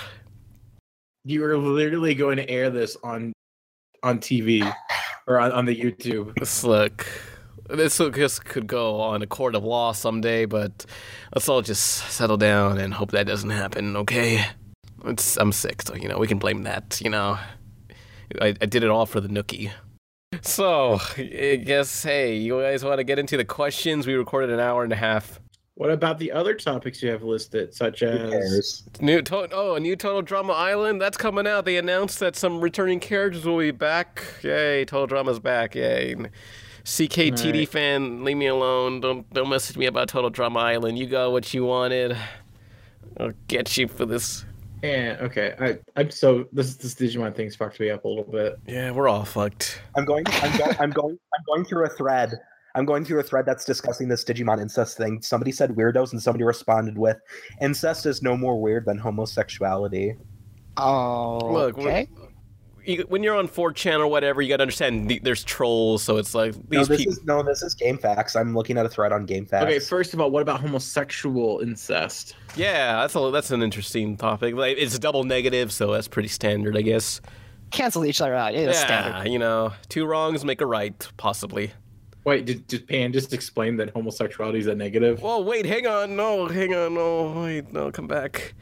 [SPEAKER 4] you are literally going to air this on on TV or on, on the YouTube.
[SPEAKER 2] This look, this will just could go on a court of law someday, but let's all just settle down and hope that doesn't happen. Okay? It's I'm sick, so you know we can blame that. You know, I, I did it all for the nookie. So I guess hey, you guys want to get into the questions? We recorded an hour and a half.
[SPEAKER 4] What about the other topics you have listed, such as
[SPEAKER 2] New to- oh, a new Total Drama Island that's coming out. They announced that some returning characters will be back. Yay, Total Drama's back. Yay. CKTD
[SPEAKER 4] Alright.
[SPEAKER 2] fan, leave me alone. Don't don't message me about Total Drama Island. You got what you wanted. I'll get you for this.
[SPEAKER 4] Yeah, okay. I I'm so this this Digimon thing's fucked me up a little bit.
[SPEAKER 2] Yeah, we're all fucked.
[SPEAKER 3] I'm going. I'm going. I'm going. I'm going through a thread. I'm going through a thread that's discussing this Digimon incest thing. Somebody said weirdos, and somebody responded with, "Incest is no more weird than homosexuality."
[SPEAKER 5] Oh,
[SPEAKER 2] Look,
[SPEAKER 5] okay.
[SPEAKER 2] You, when you're on 4chan or whatever, you gotta understand th- there's trolls, so it's like
[SPEAKER 3] No,
[SPEAKER 2] these
[SPEAKER 3] this
[SPEAKER 2] people.
[SPEAKER 3] is no. This is GameFAQs. I'm looking at a thread on GameFAQs.
[SPEAKER 4] Okay, first of all, what about homosexual incest?
[SPEAKER 2] Yeah, that's a, that's an interesting topic. Like it's a double negative, so that's pretty standard, I guess.
[SPEAKER 5] Cancel each other out. Yeah, it's
[SPEAKER 2] yeah,
[SPEAKER 5] standard.
[SPEAKER 2] you know, two wrongs make a right, possibly.
[SPEAKER 4] Wait, did, did Pan just explain that homosexuality is a negative?
[SPEAKER 2] Whoa, wait, hang on, no, hang on, no, wait, no, come back.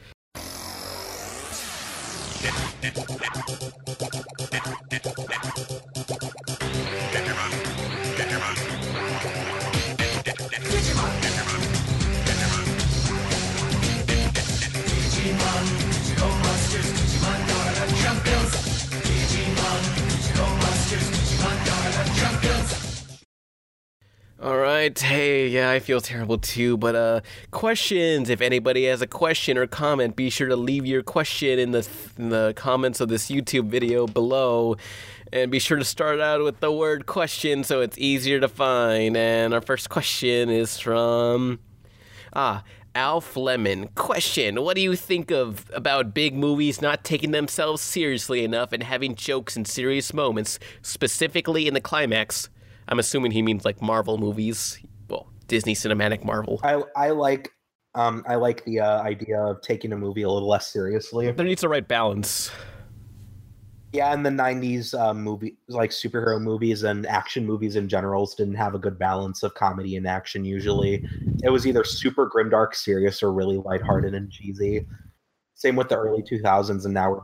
[SPEAKER 2] All right, hey, yeah, I feel terrible too, but uh, questions. If anybody has a question or comment, be sure to leave your question in the in the comments of this YouTube video below, and be sure to start out with the word question so it's easier to find. And our first question is from ah. Alf Lemon. Question: What do you think of about big movies not taking themselves seriously enough and having jokes in serious moments, specifically in the climax? I'm assuming he means like Marvel movies. Well, Disney Cinematic Marvel.
[SPEAKER 3] I I like um I like the uh, idea of taking a movie a little less seriously.
[SPEAKER 2] There needs the right balance.
[SPEAKER 3] Yeah, in the '90s, uh, movie like superhero movies and action movies in general didn't have a good balance of comedy and action. Usually, it was either super grimdark, serious, or really lighthearted and cheesy. Same with the early 2000s, and now we're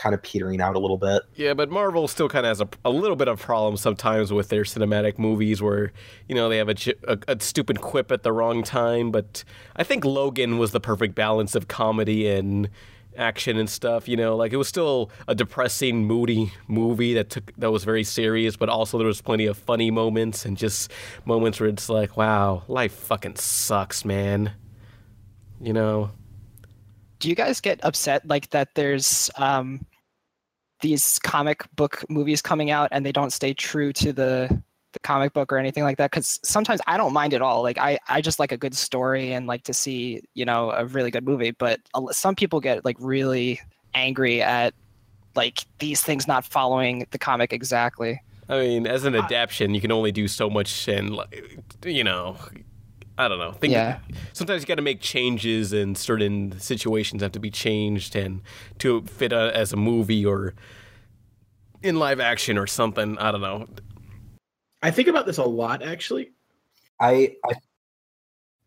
[SPEAKER 3] kind of petering out a little bit.
[SPEAKER 2] Yeah, but Marvel still kind of has a, a little bit of problem sometimes with their cinematic movies where, you know, they have a a stupid quip at the wrong time. But I think Logan was the perfect balance of comedy and action and stuff. You know, like it was still a depressing, moody movie that took that was very serious, but also there was plenty of funny moments and just moments where it's like, wow, life fucking sucks, man. You know.
[SPEAKER 5] Do you guys get upset like that? There's um, these comic book movies coming out and they don't stay true to the the comic book or anything like that? Because sometimes i don't mind at all. Like i i just like a good story and like to see you know a really good movie but some people get like really angry at like these things not following the comic exactly.
[SPEAKER 2] I mean, as an adaptation, you can only do so much, and like, you know, I don't know. Think
[SPEAKER 5] Yeah.
[SPEAKER 2] Sometimes you got to make changes, and certain situations have to be changed, and to fit uh as a movie or in live action or something. I don't know.
[SPEAKER 4] I think about this a lot, actually.
[SPEAKER 3] I, I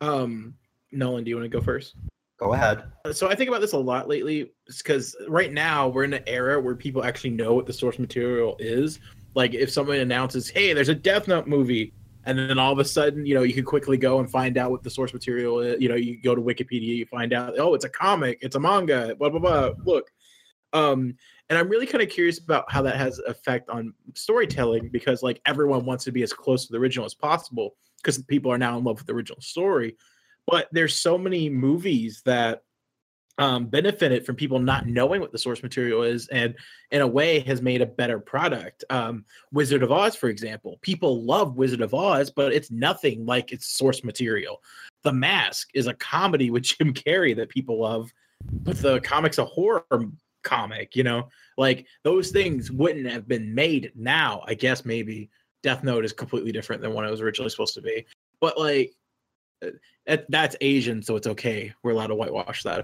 [SPEAKER 4] Um, Nolan, do you want to go first?
[SPEAKER 3] go ahead.
[SPEAKER 4] So I think about this a lot lately because right now we're in an era where people actually know what the source material is. Like if someone announces, "Hey, there's a Death Note movie," and then all of a sudden, you know, you can quickly go and find out what the source material is. You know, you go to Wikipedia, you find out, oh, it's a comic, it's a manga, blah blah blah. Look, um, and I'm really kind of curious about how that has effect on storytelling because like everyone wants to be as close to the original as possible because people are now in love with the original story but there's so many movies that um, benefited from people not knowing what the source material is and in a way has made a better product. Um, wizard of oz for example people love wizard of oz but it's nothing like its source material. The mask is a comedy with jim carrey that people love but the comic's a horror comic you know? Like those things wouldn't have been made now. I guess maybe death note is completely different than what it was originally supposed to be. But like that's asian so it's okay we're allowed to whitewash that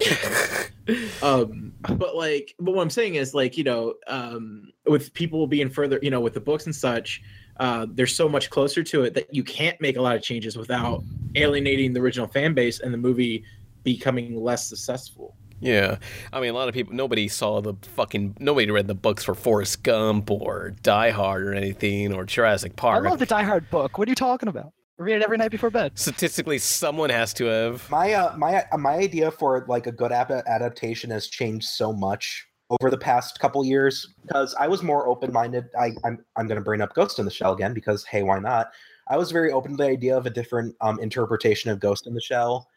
[SPEAKER 4] um but like but what i'm saying is like you know um with people being further you know with the books and such uh there's so much closer to it that you can't make a lot of changes without alienating the original fan base and the movie becoming less successful
[SPEAKER 2] Yeah, I mean, a lot of people. Nobody saw the fucking. Nobody read the books for Forrest Gump or Die Hard or anything or Jurassic Park.
[SPEAKER 5] i love the die hard book what are you talking about I read it every night before bed
[SPEAKER 2] Statistically, someone has to have.
[SPEAKER 3] My uh, my uh, my idea for like a good ap- adaptation has changed so much over the past couple years because I was more open minded. I I'm I'm gonna bring up Ghost in the Shell again because hey, why not? I was very open to the idea of a different um, interpretation of Ghost in the Shell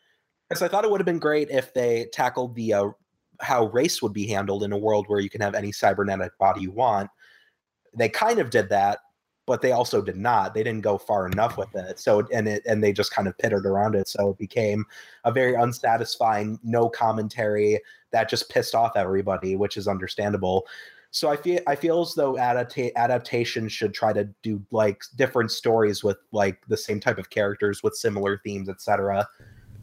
[SPEAKER 3] because I thought it would have been great if they tackled the uh, how race would be handled in a world where you can have any cybernetic body you want. They kind of did that, but they also did not. They didn't go far enough with it. So and it and they just kind of pittered around it. So it became a very unsatisfying, no commentary that just pissed off everybody, which is understandable. So I feel I feel as though adapta- adaptation should try to do like different stories with like the same type of characters with similar themes, etc.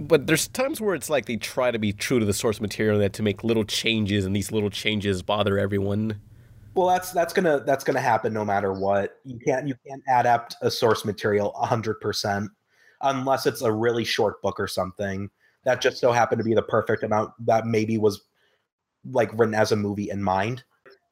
[SPEAKER 2] But there's times where it's like they try to be true to the source material and that to make little changes, and these little changes bother everyone.
[SPEAKER 3] Well, that's that's gonna that's gonna happen no matter what. You can't you can't adapt a source material hundred percent unless it's a really short book or something that just so happened to be the perfect amount that maybe was like written as a movie in mind.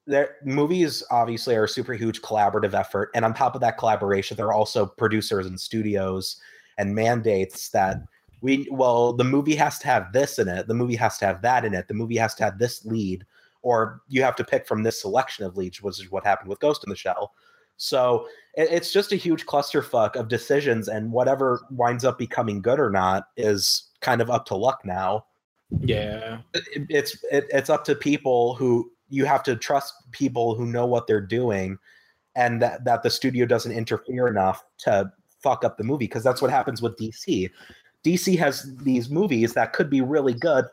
[SPEAKER 3] Their movies obviously are a super huge collaborative effort, and on top of that collaboration, there are also producers and studios and mandates that we well the movie has to have this in it, the movie has to have that in it, the movie has to have this lead, or you have to pick from this selection of leads, which is what happened with Ghost in the Shell. So it, it's just a huge clusterfuck of decisions, and whatever winds up becoming good or not is kind of up to luck now.
[SPEAKER 4] yeah
[SPEAKER 3] It- it's it, it's up to people who you have to trust people who know what they're doing, and that that the studio doesn't interfere enough to fuck up the movie because that's what happens with DC. DC has these movies that could be really good.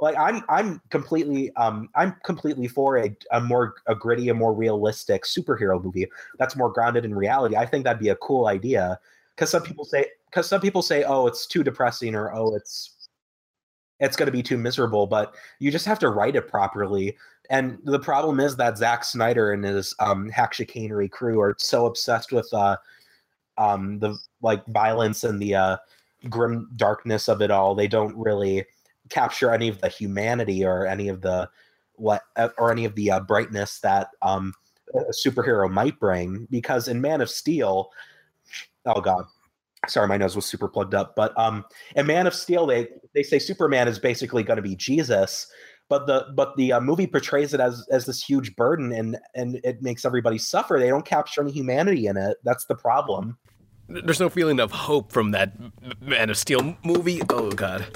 [SPEAKER 3] Like I'm I'm completely um I'm completely for a, a more a gritty, a more realistic superhero movie that's more grounded in reality. I think that'd be a cool idea. Because some people say because some people say, oh, it's too depressing or oh it's it's going to be too miserable. But you just have to write it properly. And the problem is that Zack Snyder and his um, hack chicanery crew are so obsessed with uh, um, the like violence and the uh, grim darkness of it all. They don't really capture any of the humanity or any of the what or any of the uh, brightness that um, a superhero might bring. Because in Man of Steel, oh god, sorry, my nose was super plugged up. But um, in Man of Steel, they they say Superman is basically going to be Jesus. But the but the uh, movie portrays it as as this huge burden and and it makes everybody suffer. They don't capture any humanity in it. That's the problem.
[SPEAKER 2] There's no feeling of hope from that Man of Steel movie. Oh god.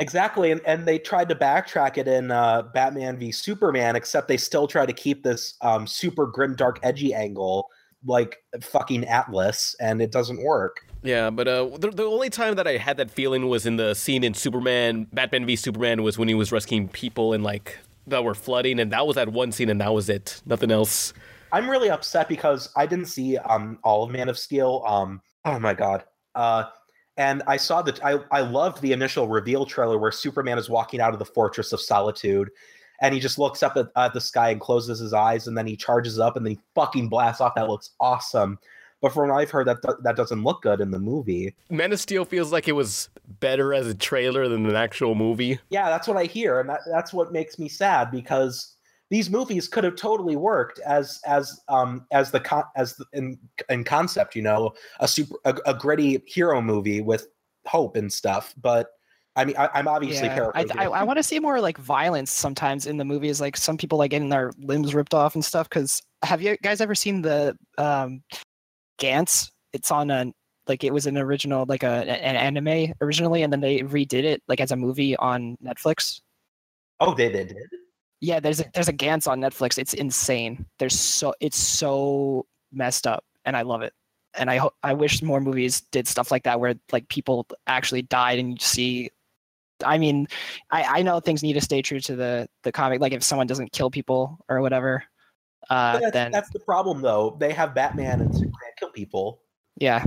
[SPEAKER 3] Exactly, and, and they tried to backtrack it in uh, Batman v Superman, except they still try to keep this um, super grim, dark, edgy angle like fucking Atlas, and it doesn't work.
[SPEAKER 2] Yeah, but uh, the, the only time that I had that feeling was in the scene in Superman, Batman v Superman, was when he was rescuing people and like that were flooding, and that was that one scene, and that was it. Nothing else.
[SPEAKER 3] I'm really upset because I didn't see um all of Man of Steel. Um, oh my god. Uh, and I saw that I I loved the initial reveal trailer where Superman is walking out of the Fortress of Solitude, and he just looks up at, at the sky and closes his eyes, and then he charges up and then he fucking blasts off. That looks awesome. But from what I've heard, that that doesn't look good in the movie.
[SPEAKER 2] Man of Steel feels like it was better as a trailer than an actual movie.
[SPEAKER 3] Yeah, that's what I hear, and that, that's what makes me sad because these movies could have totally worked as as um as the con- as the, in in concept, you know, a super a, a gritty hero movie with hope and stuff. But I mean, I, am obviously
[SPEAKER 5] Yeah, I. I, I want to see more like violence sometimes in the movies. Like some people like getting their limbs ripped off and stuff. Because have you guys ever seen the um, Gantz? It's on a like it was an original like a an anime originally, and then they redid it like as a movie on Netflix.
[SPEAKER 3] oh, they, they did.
[SPEAKER 5] Yeah, there's a, there's a Gantz on Netflix. It's insane. There's so it's so messed up, and I love it. And I hope I wish more movies did stuff like that, where like people actually died, and you see. I mean, I, I know things need to stay true to the the comic. Like if someone doesn't kill people or whatever, uh,
[SPEAKER 3] that's,
[SPEAKER 5] then
[SPEAKER 3] that's the problem, though. They have Batman and Superman kill people.
[SPEAKER 5] yeah,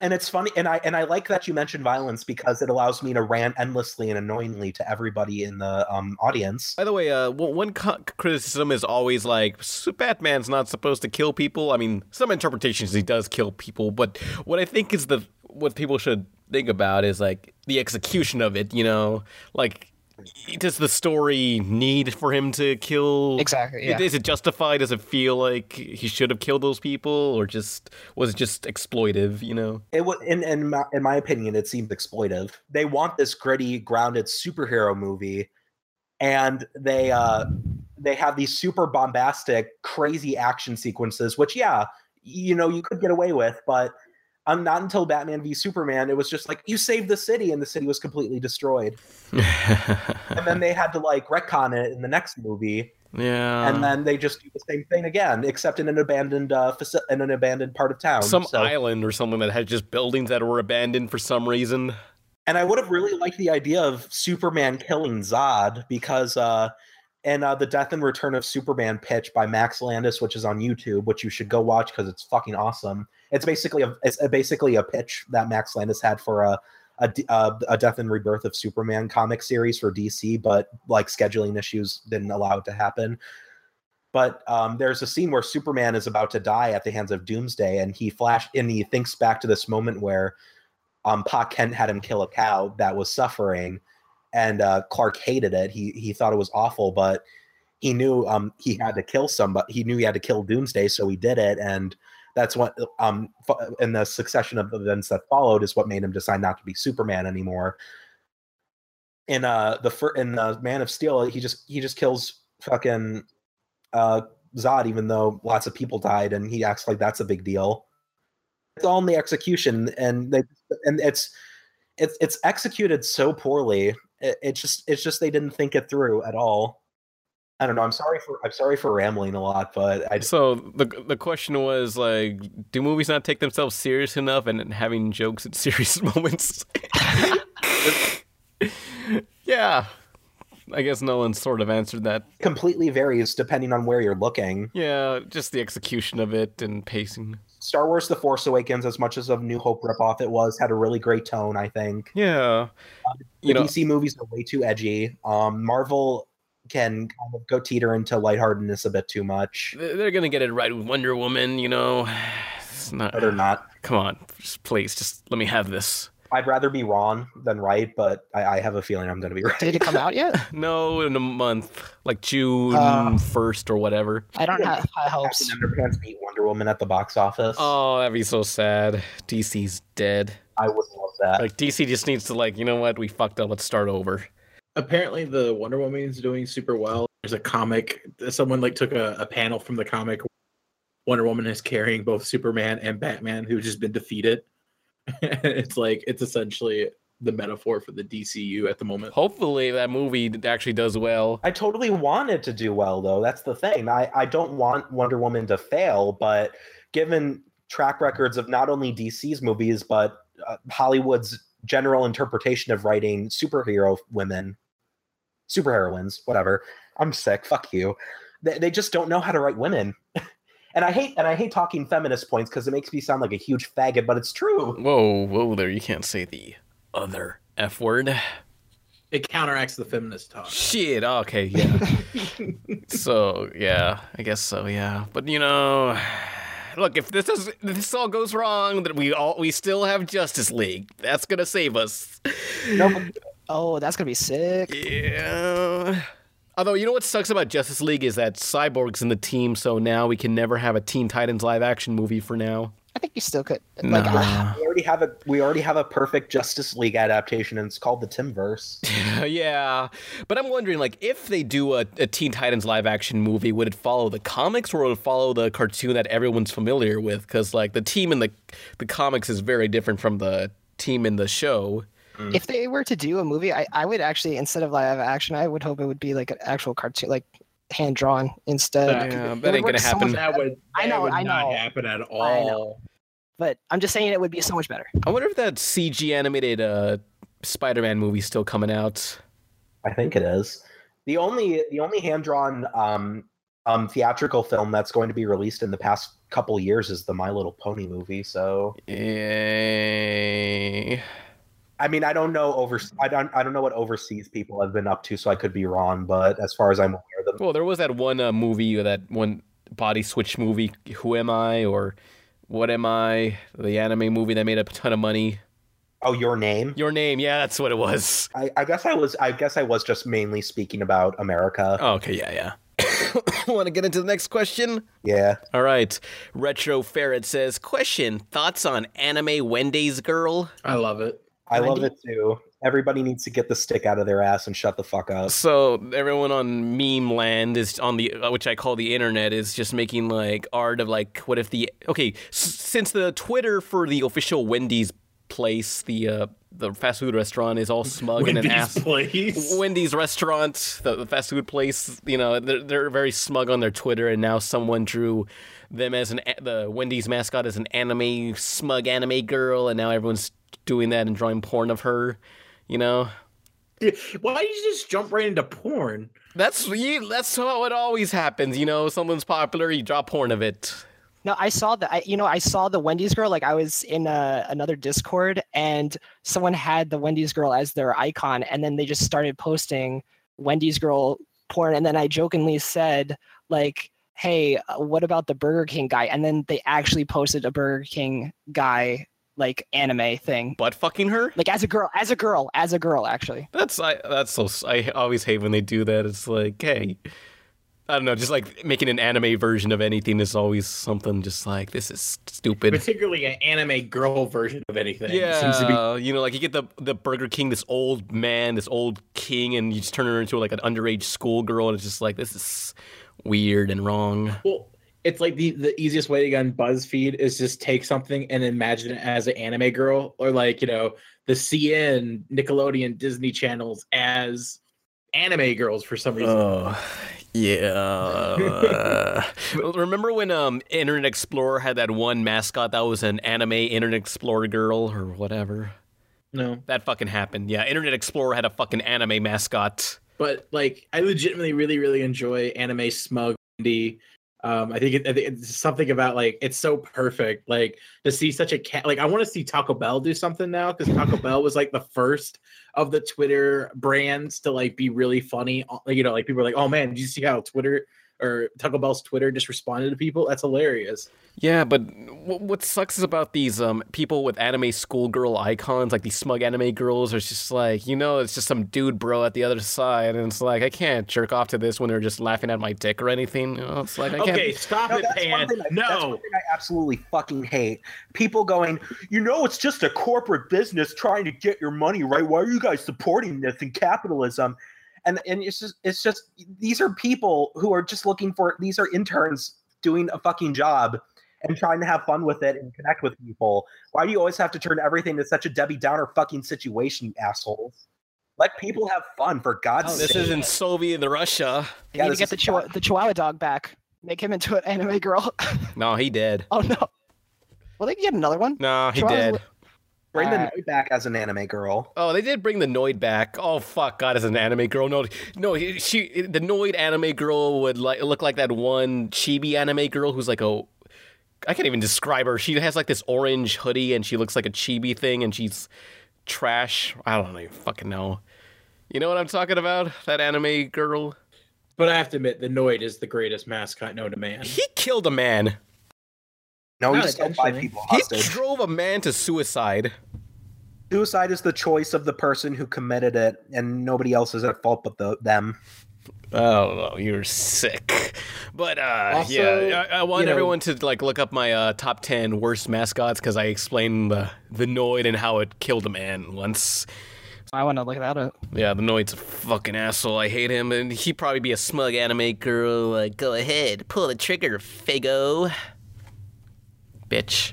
[SPEAKER 3] and it's funny and i and i like that you mentioned violence because it allows me to rant endlessly and annoyingly to everybody in the um, audience
[SPEAKER 2] By the way, uh, one co- criticism is always like Batman's not supposed to kill people. I mean, some interpretations he does kill people, but what I think is the what people should think about is like the execution of it. You know, like does the story need for him to kill?
[SPEAKER 5] Exactly, yeah.
[SPEAKER 2] Is it justified? Does it feel like he should have killed those people, or just was it just exploitive? You know.
[SPEAKER 3] it would in in my, in my opinion it seems exploitive they want this gritty grounded superhero movie and they uh they have these super bombastic crazy action sequences which yeah you know you could get away with but um, not until batman v superman it was just like you saved the city and the city was completely destroyed and then they had to like retcon it in the next movie
[SPEAKER 2] Yeah.
[SPEAKER 3] and then they just do the same thing again except in an abandoned uh faci- in an abandoned part of town
[SPEAKER 2] some
[SPEAKER 3] So-
[SPEAKER 2] island or something that had just buildings that were abandoned for some reason.
[SPEAKER 3] And I would have really liked the idea of Superman killing Zod because uh and uh, the Death and Return of Superman pitch by Max Landis, which is on YouTube, which you should go watch because it's fucking awesome. It's basically a it's a, basically a pitch that Max Landis had for a a, a Death and Rebirth of Superman comic series for DC, but like scheduling issues didn't allow it to happen. But um, there's a scene where Superman is about to die at the hands of Doomsday, and he flash and he thinks back to this moment where um, Pa Kent had him kill a cow that was suffering, and uh, Clark hated it. He he thought it was awful, but he knew um, he had to kill somebody. He knew he had to kill Doomsday, so he did it, and that's what um in the succession of events that followed is what made him decide not to be Superman anymore. In uh the fir- in uh, Man of Steel, he just he just kills fucking uh Zod, even though lots of people died, and he acts like that's a big deal. It's all in the execution, and they and it's it's it's executed so poorly. It, it's just it's just they didn't think it through at all. I don't know. I'm sorry for I'm sorry for rambling a lot, but I just,
[SPEAKER 2] So the the question was like, do movies not take themselves serious enough and having jokes at serious moments? yeah, I guess Nolan sort of answered that.
[SPEAKER 3] Completely varies depending on where you're looking.
[SPEAKER 2] Yeah, just the execution of it and pacing.
[SPEAKER 3] Star Wars: The Force Awakens, as much as a New Hope ripoff it was, had a really great tone. I think.
[SPEAKER 2] Yeah,
[SPEAKER 3] The
[SPEAKER 2] you know,
[SPEAKER 3] DC movies are way too edgy. Um, Marvel can kind of go teeter into lightheartedness a bit too much.
[SPEAKER 2] they're gonna get it right with Wonder Woman. You know, it's not.
[SPEAKER 3] No, they're not.
[SPEAKER 2] Come on, just please, just let me have this.
[SPEAKER 3] I'd rather be wrong than right, but I, I have a feeling I'm going to be right.
[SPEAKER 5] Did it come out yet?
[SPEAKER 2] No, in a month, like June
[SPEAKER 5] Uh,
[SPEAKER 2] first or whatever.
[SPEAKER 5] I don't have high hopes.
[SPEAKER 3] Underpants beat Wonder Woman at the box office.
[SPEAKER 2] Oh, that'd be so sad. DC's dead.
[SPEAKER 3] I would love that.
[SPEAKER 2] Like DC just needs to like, you know what? We fucked up. Let's start over.
[SPEAKER 4] Apparently, the Wonder Woman is doing super well. There's a comic. Someone like took a, a panel from the comic. Wonder Woman is carrying both Superman and Batman, who've just been defeated. it's like it's essentially the metaphor for the DCU at the moment.
[SPEAKER 2] Hopefully that movie actually does well.
[SPEAKER 3] I totally want it to do well, though. That's the thing. I, I don't want Wonder Woman to fail, but given track records of not only DC's movies, but uh, Hollywood's general interpretation of writing superhero women, superheroines, whatever. I'm sick. Fuck you. They, they just don't know how to write women. and I hate and I hate talking feminist points because it makes me sound like a huge faggot, but it's true.
[SPEAKER 2] Whoa, whoa there. You can't say the other F word.
[SPEAKER 4] It counteracts the feminist talk.
[SPEAKER 2] Shit. Okay, yeah. so, yeah, I guess so, yeah. But you know, look, if this is if this all goes wrong, then we all we still have Justice League. That's gonna save us.
[SPEAKER 5] Oh, that's gonna be sick.
[SPEAKER 2] Yeah. Although you know what sucks about Justice League is that Cyborg's in the team, so now we can never have a Teen Titans live action movie for now.
[SPEAKER 5] I think you still could. Like,
[SPEAKER 2] Nah.
[SPEAKER 3] We already have a we already have a perfect Justice League adaptation, and it's called the Timmverse.
[SPEAKER 2] yeah, but I'm wondering, like, if they do a, a Teen Titans live action movie, would it follow the comics or would it follow the cartoon that everyone's familiar with? Because like the team in the the comics is very different from the team in the show.
[SPEAKER 5] If they were to do a movie, I, I would actually instead of live action, I would hope it would be like an actual cartoon, like hand drawn instead.
[SPEAKER 2] Yeah,
[SPEAKER 5] It
[SPEAKER 2] that
[SPEAKER 5] would
[SPEAKER 2] ain't
[SPEAKER 5] work
[SPEAKER 2] gonna happen.
[SPEAKER 5] much
[SPEAKER 4] That
[SPEAKER 5] better.
[SPEAKER 4] would
[SPEAKER 5] I know,
[SPEAKER 4] would
[SPEAKER 5] I
[SPEAKER 4] not happen at all.
[SPEAKER 5] But I'm just saying it would be so much better.
[SPEAKER 2] I wonder if that CG animated uh, Spider-Man movie's still coming out.
[SPEAKER 3] I think it is. The only the only hand drawn um um theatrical film that's going to be released in the past couple years is the My Little Pony movie. So
[SPEAKER 2] Eh,
[SPEAKER 3] I mean, I don't know over I don't I don't know what overseas people have been up to, so I could be wrong. But as far as I'm aware, the
[SPEAKER 2] Well, there was that one uh, movie, that one body switch movie, Who Am I or What Am I? The anime movie that made a ton of money.
[SPEAKER 3] oh, your name.
[SPEAKER 2] Your name, yeah, that's what it was.
[SPEAKER 3] I, I guess I was I guess I was just mainly speaking about America.
[SPEAKER 2] Oh, okay, yeah, yeah. Want to get into the next question?
[SPEAKER 3] Yeah.
[SPEAKER 2] All right. Retro Ferret says, "Question: Thoughts on anime Wendy's girl?"
[SPEAKER 4] I love it.
[SPEAKER 3] I love it too. Everybody needs to get the stick out of their ass and shut the fuck up.
[SPEAKER 2] So everyone on meme land is on the uh, which I call the internet is just making like art of like what if the okay s- since the Twitter for the official Wendy's place the uh the fast food restaurant is all smug and an ass
[SPEAKER 4] place.
[SPEAKER 2] Wendy's restaurant the, the fast food place you know they're, they're very smug on their Twitter and now someone drew them as an the Wendy's mascot as an anime smug anime girl and now everyone's doing that and drawing porn of her you know
[SPEAKER 4] Why did you just jump right into porn?
[SPEAKER 2] That's you, that's how it always happens. You know, someone's popular, you draw porn of it.
[SPEAKER 5] No, I saw that. I, you know, I saw the Wendy's girl. Like I was in a, another Discord, and someone had the Wendy's girl as their icon, and then they just started posting Wendy's girl porn, and then I jokingly said like, "Hey, uh, what about the Burger King guy?" And then they actually posted a Burger King guy like anime thing,
[SPEAKER 2] Butt fucking her?
[SPEAKER 5] like as a girl, as a girl, as a girl, actually.
[SPEAKER 2] That's I that's so I always hate when they do that. It's like, hey, I don't know, just like making an anime version of anything is always something just like this is stupid.
[SPEAKER 4] Particularly an anime girl version of anything.
[SPEAKER 2] Yeah,
[SPEAKER 4] Seems to be
[SPEAKER 2] you know, like you get the the Burger King, this old man, this old king, and you just turn her into like an underage schoolgirl, and it's just like this is weird and wrong.
[SPEAKER 4] Well, it's like the the easiest way to get on BuzzFeed is just take something and imagine it as an anime girl, or like you know the CN, Nickelodeon, Disney channels as anime girls for some reason.
[SPEAKER 2] Oh, yeah. Remember when um Internet Explorer had that one mascot that was an anime Internet Explorer girl or whatever?
[SPEAKER 4] no,
[SPEAKER 2] That fucking happened. Yeah, Internet Explorer had a fucking anime mascot.
[SPEAKER 4] But like I legitimately really really enjoy anime smug Wendy. Um, I think, it, it's something about like it's so perfect. Like to see such a cat. Like I want to see Taco Bell do something now because Taco Bell was like the first of the Twitter brands to like be really funny. uh, you know, like people are like, "Oh man, did you see how Twitter or Taco Bell's Twitter just responded to people?" That's hilarious.
[SPEAKER 2] Yeah, but w- what sucks is about these um people with anime schoolgirl icons, like these smug anime girls, are just like you know, it's just some dude bro at the other side, and it's like I can't jerk off to this when they're just laughing at my dick or anything. You know, it's like I can't.
[SPEAKER 4] Okay, stop
[SPEAKER 3] No,
[SPEAKER 4] it,
[SPEAKER 3] that's one
[SPEAKER 4] Pan.
[SPEAKER 3] thing I- That's
[SPEAKER 4] No,
[SPEAKER 3] one thing I absolutely fucking hate. People going, you know, it's just a corporate business trying to get your money, right? Why are you guys supporting this in capitalism? And and it's just it's just these are people who are just looking for these are interns doing a fucking job and trying to have fun with it and connect with people. Why do you always have to turn everything to such a Debbie Downer fucking situation, you assholes? Let people have fun for God's sake.
[SPEAKER 2] Oh, this
[SPEAKER 3] sake.
[SPEAKER 2] is in Soviet Russia.
[SPEAKER 5] You need to get the chihuahua, the Chihuahua dog back. Make him into an anime girl.
[SPEAKER 2] No, he did.
[SPEAKER 5] oh no. Well, they can get another one.
[SPEAKER 2] No, he
[SPEAKER 5] Chihuahua's
[SPEAKER 2] dead.
[SPEAKER 5] li-
[SPEAKER 3] Bring the
[SPEAKER 5] Alright.
[SPEAKER 3] Noid back as an anime girl.
[SPEAKER 2] Oh, they did bring the Noid back. Oh fuck, God, as an anime girl. No, no, she the Noid anime girl would like look like that one chibi anime girl who's like a. I can't even describe her. She has like this orange hoodie and she looks like a chibi thing and she's trash. I don't even fucking know. You know what I'm talking about? That anime girl.
[SPEAKER 4] but I have to admit, the Noid is the greatest mascot known to man.
[SPEAKER 2] He killed a man.
[SPEAKER 3] No, he just held five
[SPEAKER 4] intentionally.
[SPEAKER 3] people
[SPEAKER 2] He drove a man to suicide.
[SPEAKER 3] Suicide is the choice of the person who committed it, and nobody else is at fault but the, them.
[SPEAKER 2] Oh, you're sick. But uh,
[SPEAKER 4] Also,
[SPEAKER 2] yeah, I, I want
[SPEAKER 4] you know-
[SPEAKER 2] everyone to like look up my uh, top ten worst mascots because I explained the the Noid and how it killed a man once.
[SPEAKER 5] I want to look that up.
[SPEAKER 2] Yeah, the Noid's a fucking asshole. I hate him, and he'd probably be a smug anime girl. Like, go ahead, pull the trigger, Figo. Bitch.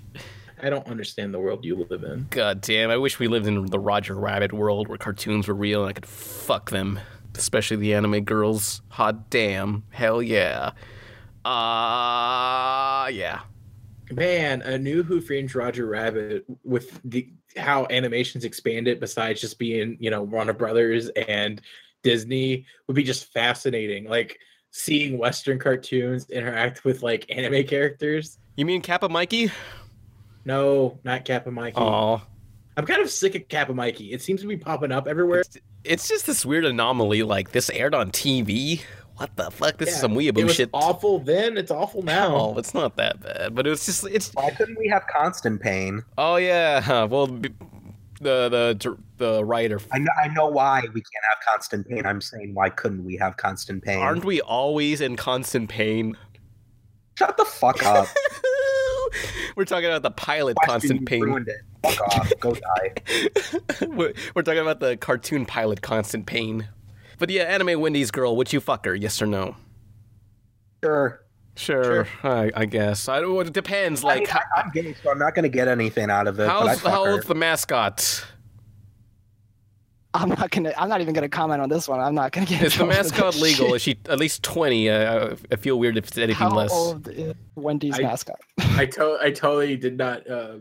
[SPEAKER 4] I don't understand the world you live in.
[SPEAKER 2] God damn, I wish we lived in the Roger Rabbit world where cartoons were real and I could fuck them. Especially the anime girls. Hot damn. Hell yeah. Uh yeah.
[SPEAKER 4] Man, a new Who Framed Roger Rabbit with the how animations expanded besides just being, you know, Warner Brothers and Disney would be just fascinating. Like seeing Western cartoons interact with like anime characters.
[SPEAKER 2] You mean Kappa Mikey?
[SPEAKER 4] No, not Kappa Mikey.
[SPEAKER 2] Aw.
[SPEAKER 4] I'm kind of sick of Kappa Mikey. It seems to be popping up everywhere.
[SPEAKER 2] It's just this weird anomaly, like this aired on TV. What the fuck? This is
[SPEAKER 4] Yeah,
[SPEAKER 2] some
[SPEAKER 4] it was
[SPEAKER 2] shit.
[SPEAKER 4] awful then. It's awful now.
[SPEAKER 2] Oh, it's not that bad, but it's just it's.
[SPEAKER 3] Why couldn't we have Constant Payne?
[SPEAKER 2] Oh yeah, well, the the the writer.
[SPEAKER 3] I know, I know why we can't have Constant Payne. I'm saying why couldn't we have Constant Payne?
[SPEAKER 2] Aren't we always in constant pain?
[SPEAKER 3] Shut the fuck up.
[SPEAKER 2] We're talking about the pilot Constant
[SPEAKER 3] Payne. Fuck off. Go die.
[SPEAKER 2] we're, we're talking about the cartoon pilot Constant Payne. But yeah, anime Wendy's girl, would you fuck her? Yes or no?
[SPEAKER 3] Sure.
[SPEAKER 2] Sure, I, I guess. I. It depends. Like,
[SPEAKER 3] I, am gay, so I'm not going to get anything out of it.
[SPEAKER 2] how,
[SPEAKER 3] but I'd
[SPEAKER 2] how's how's the mascot?
[SPEAKER 5] I'm not gonna. I'm not even gonna comment on this one. I'm not gonna get.
[SPEAKER 2] Is the mascot legal?
[SPEAKER 5] shit.
[SPEAKER 2] Is she at least twenty? Uh, I feel weird if it's anything
[SPEAKER 5] How
[SPEAKER 2] less.
[SPEAKER 5] old is Wendy's
[SPEAKER 4] I-
[SPEAKER 5] mascot?
[SPEAKER 4] I to- I totally did not uh,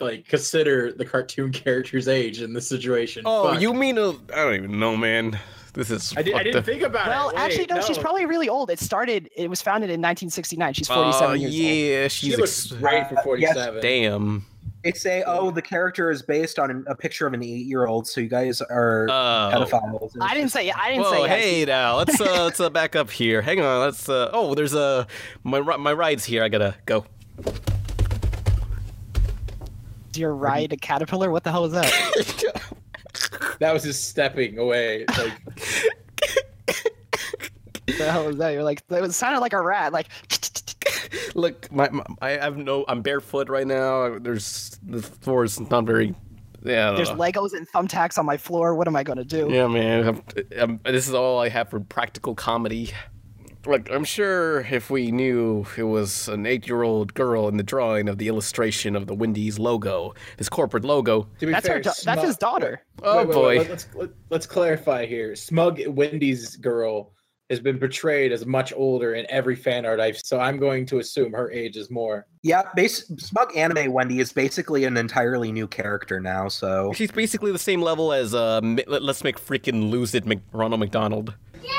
[SPEAKER 4] like consider the cartoon character's age in this situation.
[SPEAKER 2] Oh,
[SPEAKER 4] Fuck.
[SPEAKER 2] you mean a? I don't even know, man. This is.
[SPEAKER 4] I, did, I didn't
[SPEAKER 2] up.
[SPEAKER 4] think about
[SPEAKER 5] Well,
[SPEAKER 4] it. Well,
[SPEAKER 5] actually, no, She's probably really old. It started. It was founded in 1969. She's 47
[SPEAKER 2] Oh,
[SPEAKER 5] years old.
[SPEAKER 2] yeah, she's
[SPEAKER 4] she looks
[SPEAKER 2] ex-
[SPEAKER 4] great for
[SPEAKER 3] Uh, yes.
[SPEAKER 4] 47.
[SPEAKER 2] damn.
[SPEAKER 3] They say, oh, the character is based on a picture of an eight-year-old, so you guys are
[SPEAKER 2] Oh.
[SPEAKER 3] pedophiles.
[SPEAKER 5] I didn't say. I didn't
[SPEAKER 2] Whoa,
[SPEAKER 5] say. yes.
[SPEAKER 2] hey now, let's uh, let's uh, back up here. Hang on, let's. Uh, oh, there's a my my ride's here. I gotta go.
[SPEAKER 5] Is your ride a caterpillar? What the hell is that?
[SPEAKER 4] That was just stepping away. Like,
[SPEAKER 5] What the hell is that? You're like. It sounded like a rat. Like.
[SPEAKER 2] Look, my, my I have no. I'm barefoot right now. There's the floor is not very. Yeah,
[SPEAKER 5] There's
[SPEAKER 2] know.
[SPEAKER 5] Legos and thumbtacks on my floor. What am I gonna do?
[SPEAKER 2] Yeah, man. I'm, I'm, this is all I have for practical comedy. Look, I'm sure if we knew it was an eight-year-old girl in the drawing of the illustration of the Wendy's logo, this corporate logo.
[SPEAKER 4] to be
[SPEAKER 5] That's
[SPEAKER 4] fair,
[SPEAKER 5] her. da- that's his daughter.
[SPEAKER 2] Oh
[SPEAKER 4] Wait, wait,
[SPEAKER 2] boy.
[SPEAKER 4] wait, Let's let, let's clarify here. Smug Wendy's girl has been portrayed as much older in every fan art I've so I'm going to assume her age is more.
[SPEAKER 3] Yeah, base, smug anime Wendy is basically an entirely new character now. So
[SPEAKER 2] she's basically the same level as uh, let's make freaking lose it, Mc, Ronald McDonald. Yay!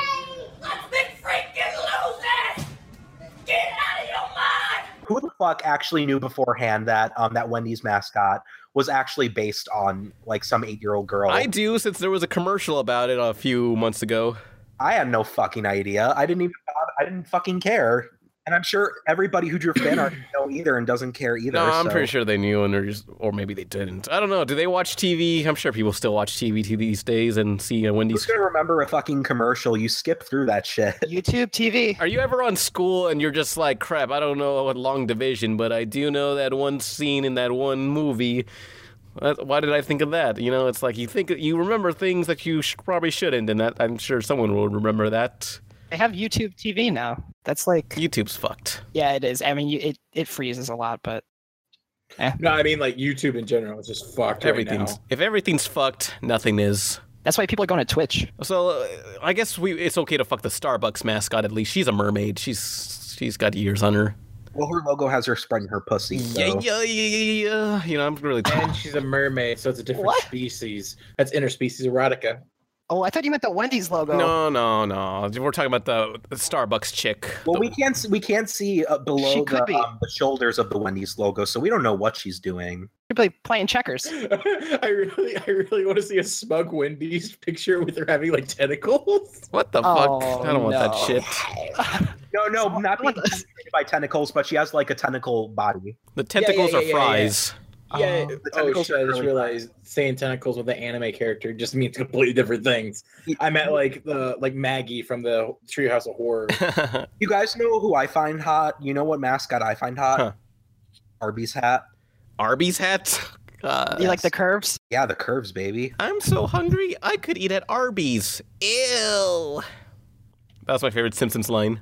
[SPEAKER 3] Who the fuck actually knew beforehand that um that Wendy's mascot was actually based on like some eight year old girl?
[SPEAKER 2] I do, since there was a commercial about it a few months ago.
[SPEAKER 3] I had no fucking idea. I didn't even. I didn't fucking care. And I'm sure everybody who drew fan art didn't know either and doesn't care either.
[SPEAKER 2] No, I'm
[SPEAKER 3] so-
[SPEAKER 2] pretty sure they knew, and they're just, or maybe they didn't. I don't know. Do they watch TV? I'm sure people still watch TV to these days and see
[SPEAKER 3] Who's
[SPEAKER 2] Wendy's.
[SPEAKER 3] gonna remember a fucking commercial? You skip through that shit.
[SPEAKER 5] YouTube TV.
[SPEAKER 2] Are you ever on school and you're just like, crap? I don't know what long division, but I do know that one scene in that one movie. What- Why did I think of that? You know, it's like you think you remember things that you sh- probably shouldn't, and that I'm sure someone will remember that.
[SPEAKER 5] They have YouTube TV now. That's like
[SPEAKER 2] YouTube's fucked.
[SPEAKER 5] yeah, it is. I mean, you, it it freezes a lot, but
[SPEAKER 4] No, I mean like YouTube in general is just fucked right
[SPEAKER 2] Everything's
[SPEAKER 4] now.
[SPEAKER 2] if everything's fucked, nothing is.
[SPEAKER 5] that's why people are going to Twitch.
[SPEAKER 2] So uh, I guess we it's okay to fuck the Starbucks mascot at least. She's a mermaid. She's she's got years on her.
[SPEAKER 3] Well, her logo has her spreading her pussy. So.
[SPEAKER 2] Yeah, yeah, yeah, yeah, yeah. You know, I'm really.
[SPEAKER 4] And she's a mermaid, so it's a different
[SPEAKER 5] What?
[SPEAKER 4] species. That's interspecies erotica.
[SPEAKER 5] Oh, I thought you meant the Wendy's logo.
[SPEAKER 2] No, no, no. We're talking about the, the Starbucks chick.
[SPEAKER 3] Well, we can't we can't see uh, below the,
[SPEAKER 5] be.
[SPEAKER 3] um, the shoulders of the Wendy's logo, so we don't know what she's doing.
[SPEAKER 5] You're playing checkers.
[SPEAKER 4] I really, I really want to see a smug Wendy's picture with her having like tentacles.
[SPEAKER 2] What the
[SPEAKER 5] Oh,
[SPEAKER 2] fuck? I don't want that
[SPEAKER 5] shit.
[SPEAKER 3] No, no, not being
[SPEAKER 5] What the-
[SPEAKER 3] penetrated by tentacles, but she has like a tentacle body.
[SPEAKER 2] The tentacles
[SPEAKER 4] yeah,
[SPEAKER 2] are
[SPEAKER 4] yeah, yeah.
[SPEAKER 2] fries.
[SPEAKER 4] Yeah.
[SPEAKER 5] Oh.
[SPEAKER 4] Oh
[SPEAKER 3] tentacles
[SPEAKER 4] shit! I just realized saying tentacles with an anime character just means completely different things. I meant like the like Maggie from the Treehouse of Horror.
[SPEAKER 3] You guys know who I find hot? You know what mascot I find hot?
[SPEAKER 2] Huh.
[SPEAKER 3] Arby's hat.
[SPEAKER 2] Arby's hat. God.
[SPEAKER 5] You like the curves?
[SPEAKER 3] Yeah, the curves, baby.
[SPEAKER 2] I'm so hungry. I could eat at Arby's. Ew. That was my favorite Simpsons line.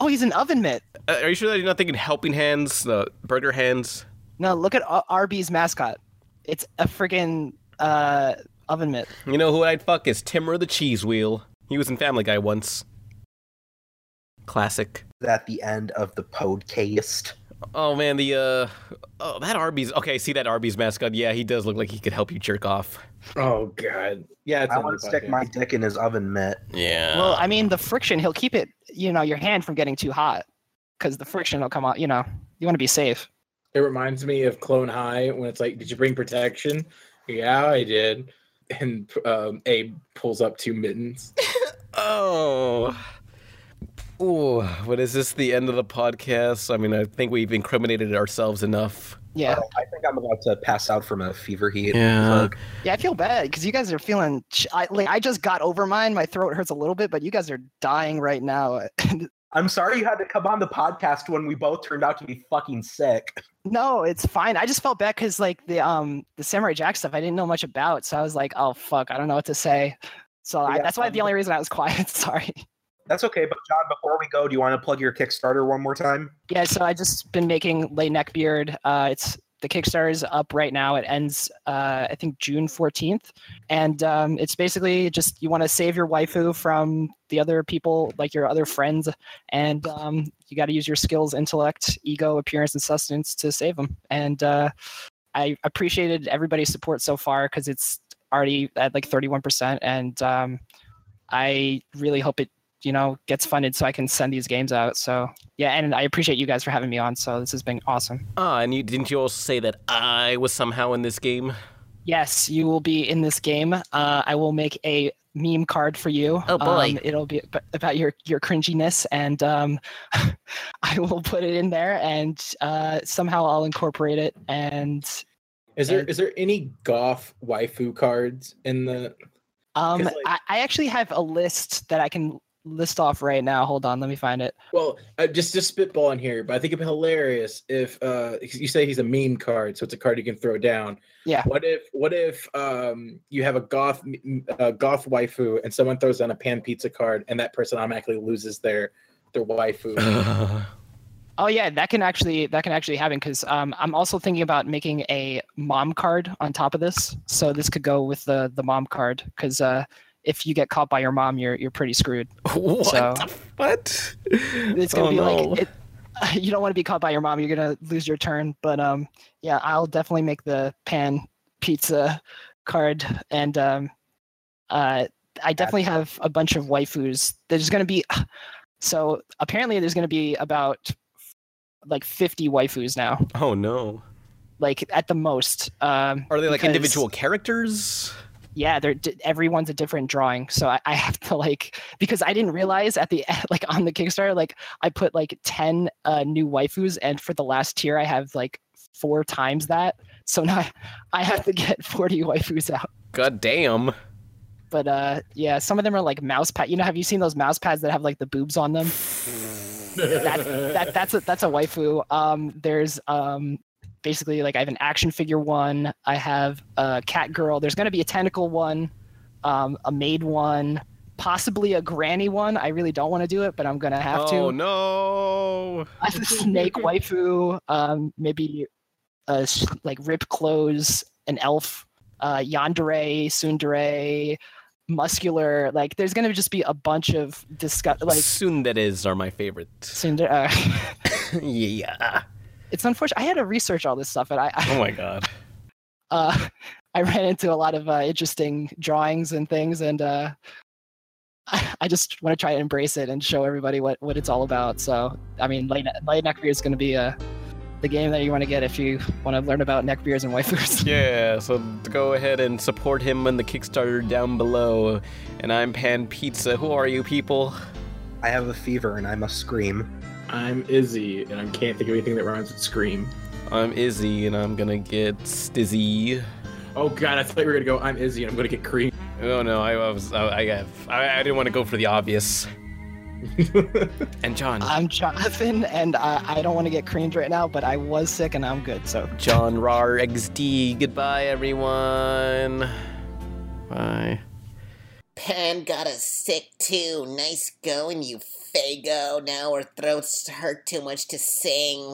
[SPEAKER 5] Oh, he's an oven mitt.
[SPEAKER 2] Uh, are you sure that you're not thinking Helping Hands, the burger hands?
[SPEAKER 5] No, look at Ar- Arby's mascot. It's a friggin' uh, oven mitt.
[SPEAKER 2] You know who I'd fuck is Timber the Cheese Wheel. He was in Family Guy once. Classic.
[SPEAKER 3] At the end of the podcast.
[SPEAKER 2] Oh man, the uh, oh that Arby's. Okay, see that Arby's mascot. Yeah, he does look like he could help you jerk off.
[SPEAKER 4] oh god. Yeah, it's
[SPEAKER 3] I want to stick my dick in his oven mitt.
[SPEAKER 2] Yeah.
[SPEAKER 5] Well, I mean, the friction, he'll keep it, you know, your hand from getting too hot because the friction will come out, you know, you want to be safe.
[SPEAKER 4] It reminds me of Clone High when it's like, "Did you bring protection?" Yeah, I did. And um, Abe pulls up two mittens.
[SPEAKER 2] Oh. Ooh, but is this the end of the podcast? I mean, I think we've incriminated ourselves enough.
[SPEAKER 5] Yeah.
[SPEAKER 3] Uh, I think I'm about to pass out from a fever heat.
[SPEAKER 2] Yeah.
[SPEAKER 5] Yeah, I feel bad because you guys are feeling. ch- I, like, I just got over mine. My throat hurts a little bit, but you guys are dying right now.
[SPEAKER 3] I'm sorry you had to come on the podcast when we both turned out to be fucking sick.
[SPEAKER 5] no, it's fine. I just felt bad because like the um the Samurai Jack stuff I didn't know much about, so I was like, oh fuck, I don't know what to say. So I, that's why the
[SPEAKER 3] um,
[SPEAKER 5] only reason I was quiet. Sorry.
[SPEAKER 3] That's okay, but John, before we go, do you want to plug your Kickstarter one more time?
[SPEAKER 5] Yeah, so I just been making Le Neckbeard. Uh, it's the Kickstarter is up right now. It ends, uh, I think, June 14th, and um, it's basically just you want to save your waifu from the other people, like your other friends, and um, you got to use your skills, intellect, ego, appearance, and sustenance to save them. And uh, I appreciated everybody's support so far because it's already at like 31%, and um, I really hope it you know gets funded so I can send these games out. So yeah, and I appreciate you guys for having me on. So this has been awesome.
[SPEAKER 2] Ah, and you didn't you also say that I was somehow in this game?
[SPEAKER 5] Yes, you will be in this game. Uh, I will make a meme card for you.
[SPEAKER 2] Oh, boy.
[SPEAKER 5] Um, it'll be about your your cringiness, and um, I will put it in there, and uh, somehow I'll incorporate it. And
[SPEAKER 4] Is there
[SPEAKER 5] And-
[SPEAKER 4] is there any Goth waifu cards in the?
[SPEAKER 5] um,
[SPEAKER 4] like-
[SPEAKER 5] I, I actually have a list that I can list off right now. Hold on, let me find it.
[SPEAKER 4] Well, uh, just just spitballing here, but I think it'd be hilarious if uh you say he's a meme card, so it's a card you can throw down.
[SPEAKER 5] Yeah.
[SPEAKER 4] What if what if um you have a goth m- uh, goth waifu and someone throws down a pan pizza card and that person automatically loses their their waifu.
[SPEAKER 5] Oh yeah, that can actually that can actually happen because um, I'm also thinking about making a mom card on top of this. So this could go with the the mom card because uh, if you get caught by your mom, you're you're pretty screwed.
[SPEAKER 2] what?
[SPEAKER 5] So-
[SPEAKER 2] what?
[SPEAKER 5] It's gonna
[SPEAKER 2] Oh,
[SPEAKER 5] be
[SPEAKER 2] no.
[SPEAKER 5] like it, you don't want to be caught by your mom. You're gonna lose your turn. But um, yeah, I'll definitely make the pan pizza card and um, uh, I definitely have a bunch of waifus. There's gonna be so apparently there's gonna be about like 50 waifus now,
[SPEAKER 2] Oh no.
[SPEAKER 5] like at the most. Um,
[SPEAKER 2] Are they like individual characters?
[SPEAKER 5] Yeah they're di- everyone's a different drawing so I, I have to like because i didn't realize at the like on the kickstarter like i put like 10 uh, new waifus and for the last tier i have like four times that so now i have to get 40 waifus out.
[SPEAKER 2] God damn.
[SPEAKER 5] but uh yeah some of them are like mouse pad you know have you seen those mouse pads that have like the boobs on them? That, that that's a that's a waifu. Um there's um basically like i have an action figure one i have a cat girl there's going to be a tentacle one um a maid one possibly a granny one i really don't want to do it but i'm going to have
[SPEAKER 2] oh
[SPEAKER 5] to Oh
[SPEAKER 2] no.
[SPEAKER 5] I have a snake waifu um maybe a like rip clothes an elf uh yandere tsundere muscular like there's going to just be a bunch of discuss like
[SPEAKER 2] Tsunderes are my favorite.
[SPEAKER 5] tsundere uh,
[SPEAKER 2] yeah.
[SPEAKER 5] It's unfortunate. I had to research all this stuff, and I, I
[SPEAKER 2] Oh my god.
[SPEAKER 5] uh, I ran into a lot of uh, interesting drawings and things, and uh, I, I just want to try to embrace it and show everybody what, what it's all about. So, I mean, Light, Le Neckbeard is going to be uh, the game that you want to get if you want to learn about neckbeards and waifus.
[SPEAKER 2] Yeah, so go ahead and support him on the Kickstarter down below. And I'm Pan Pizza. Who are you people?
[SPEAKER 3] I have a fever and I must scream.
[SPEAKER 4] I'm Izzy, and I can't think of anything that rhymes with scream.
[SPEAKER 2] I'm Izzy, and I'm gonna get Stizzy.
[SPEAKER 4] Oh god, I thought you were gonna go. I'm Izzy, and I'm gonna get cream.
[SPEAKER 2] Oh no, I was I I, I, I didn't want to go for the obvious. and John,
[SPEAKER 5] I'm Jonathan, and I, I don't want to get creamed right now, but I was sick and I'm good. So,
[SPEAKER 2] John Rar XD. Goodbye, everyone. Bye.
[SPEAKER 7] Pan got us sick too. Nice going, you fago. Now our throats hurt too much to sing.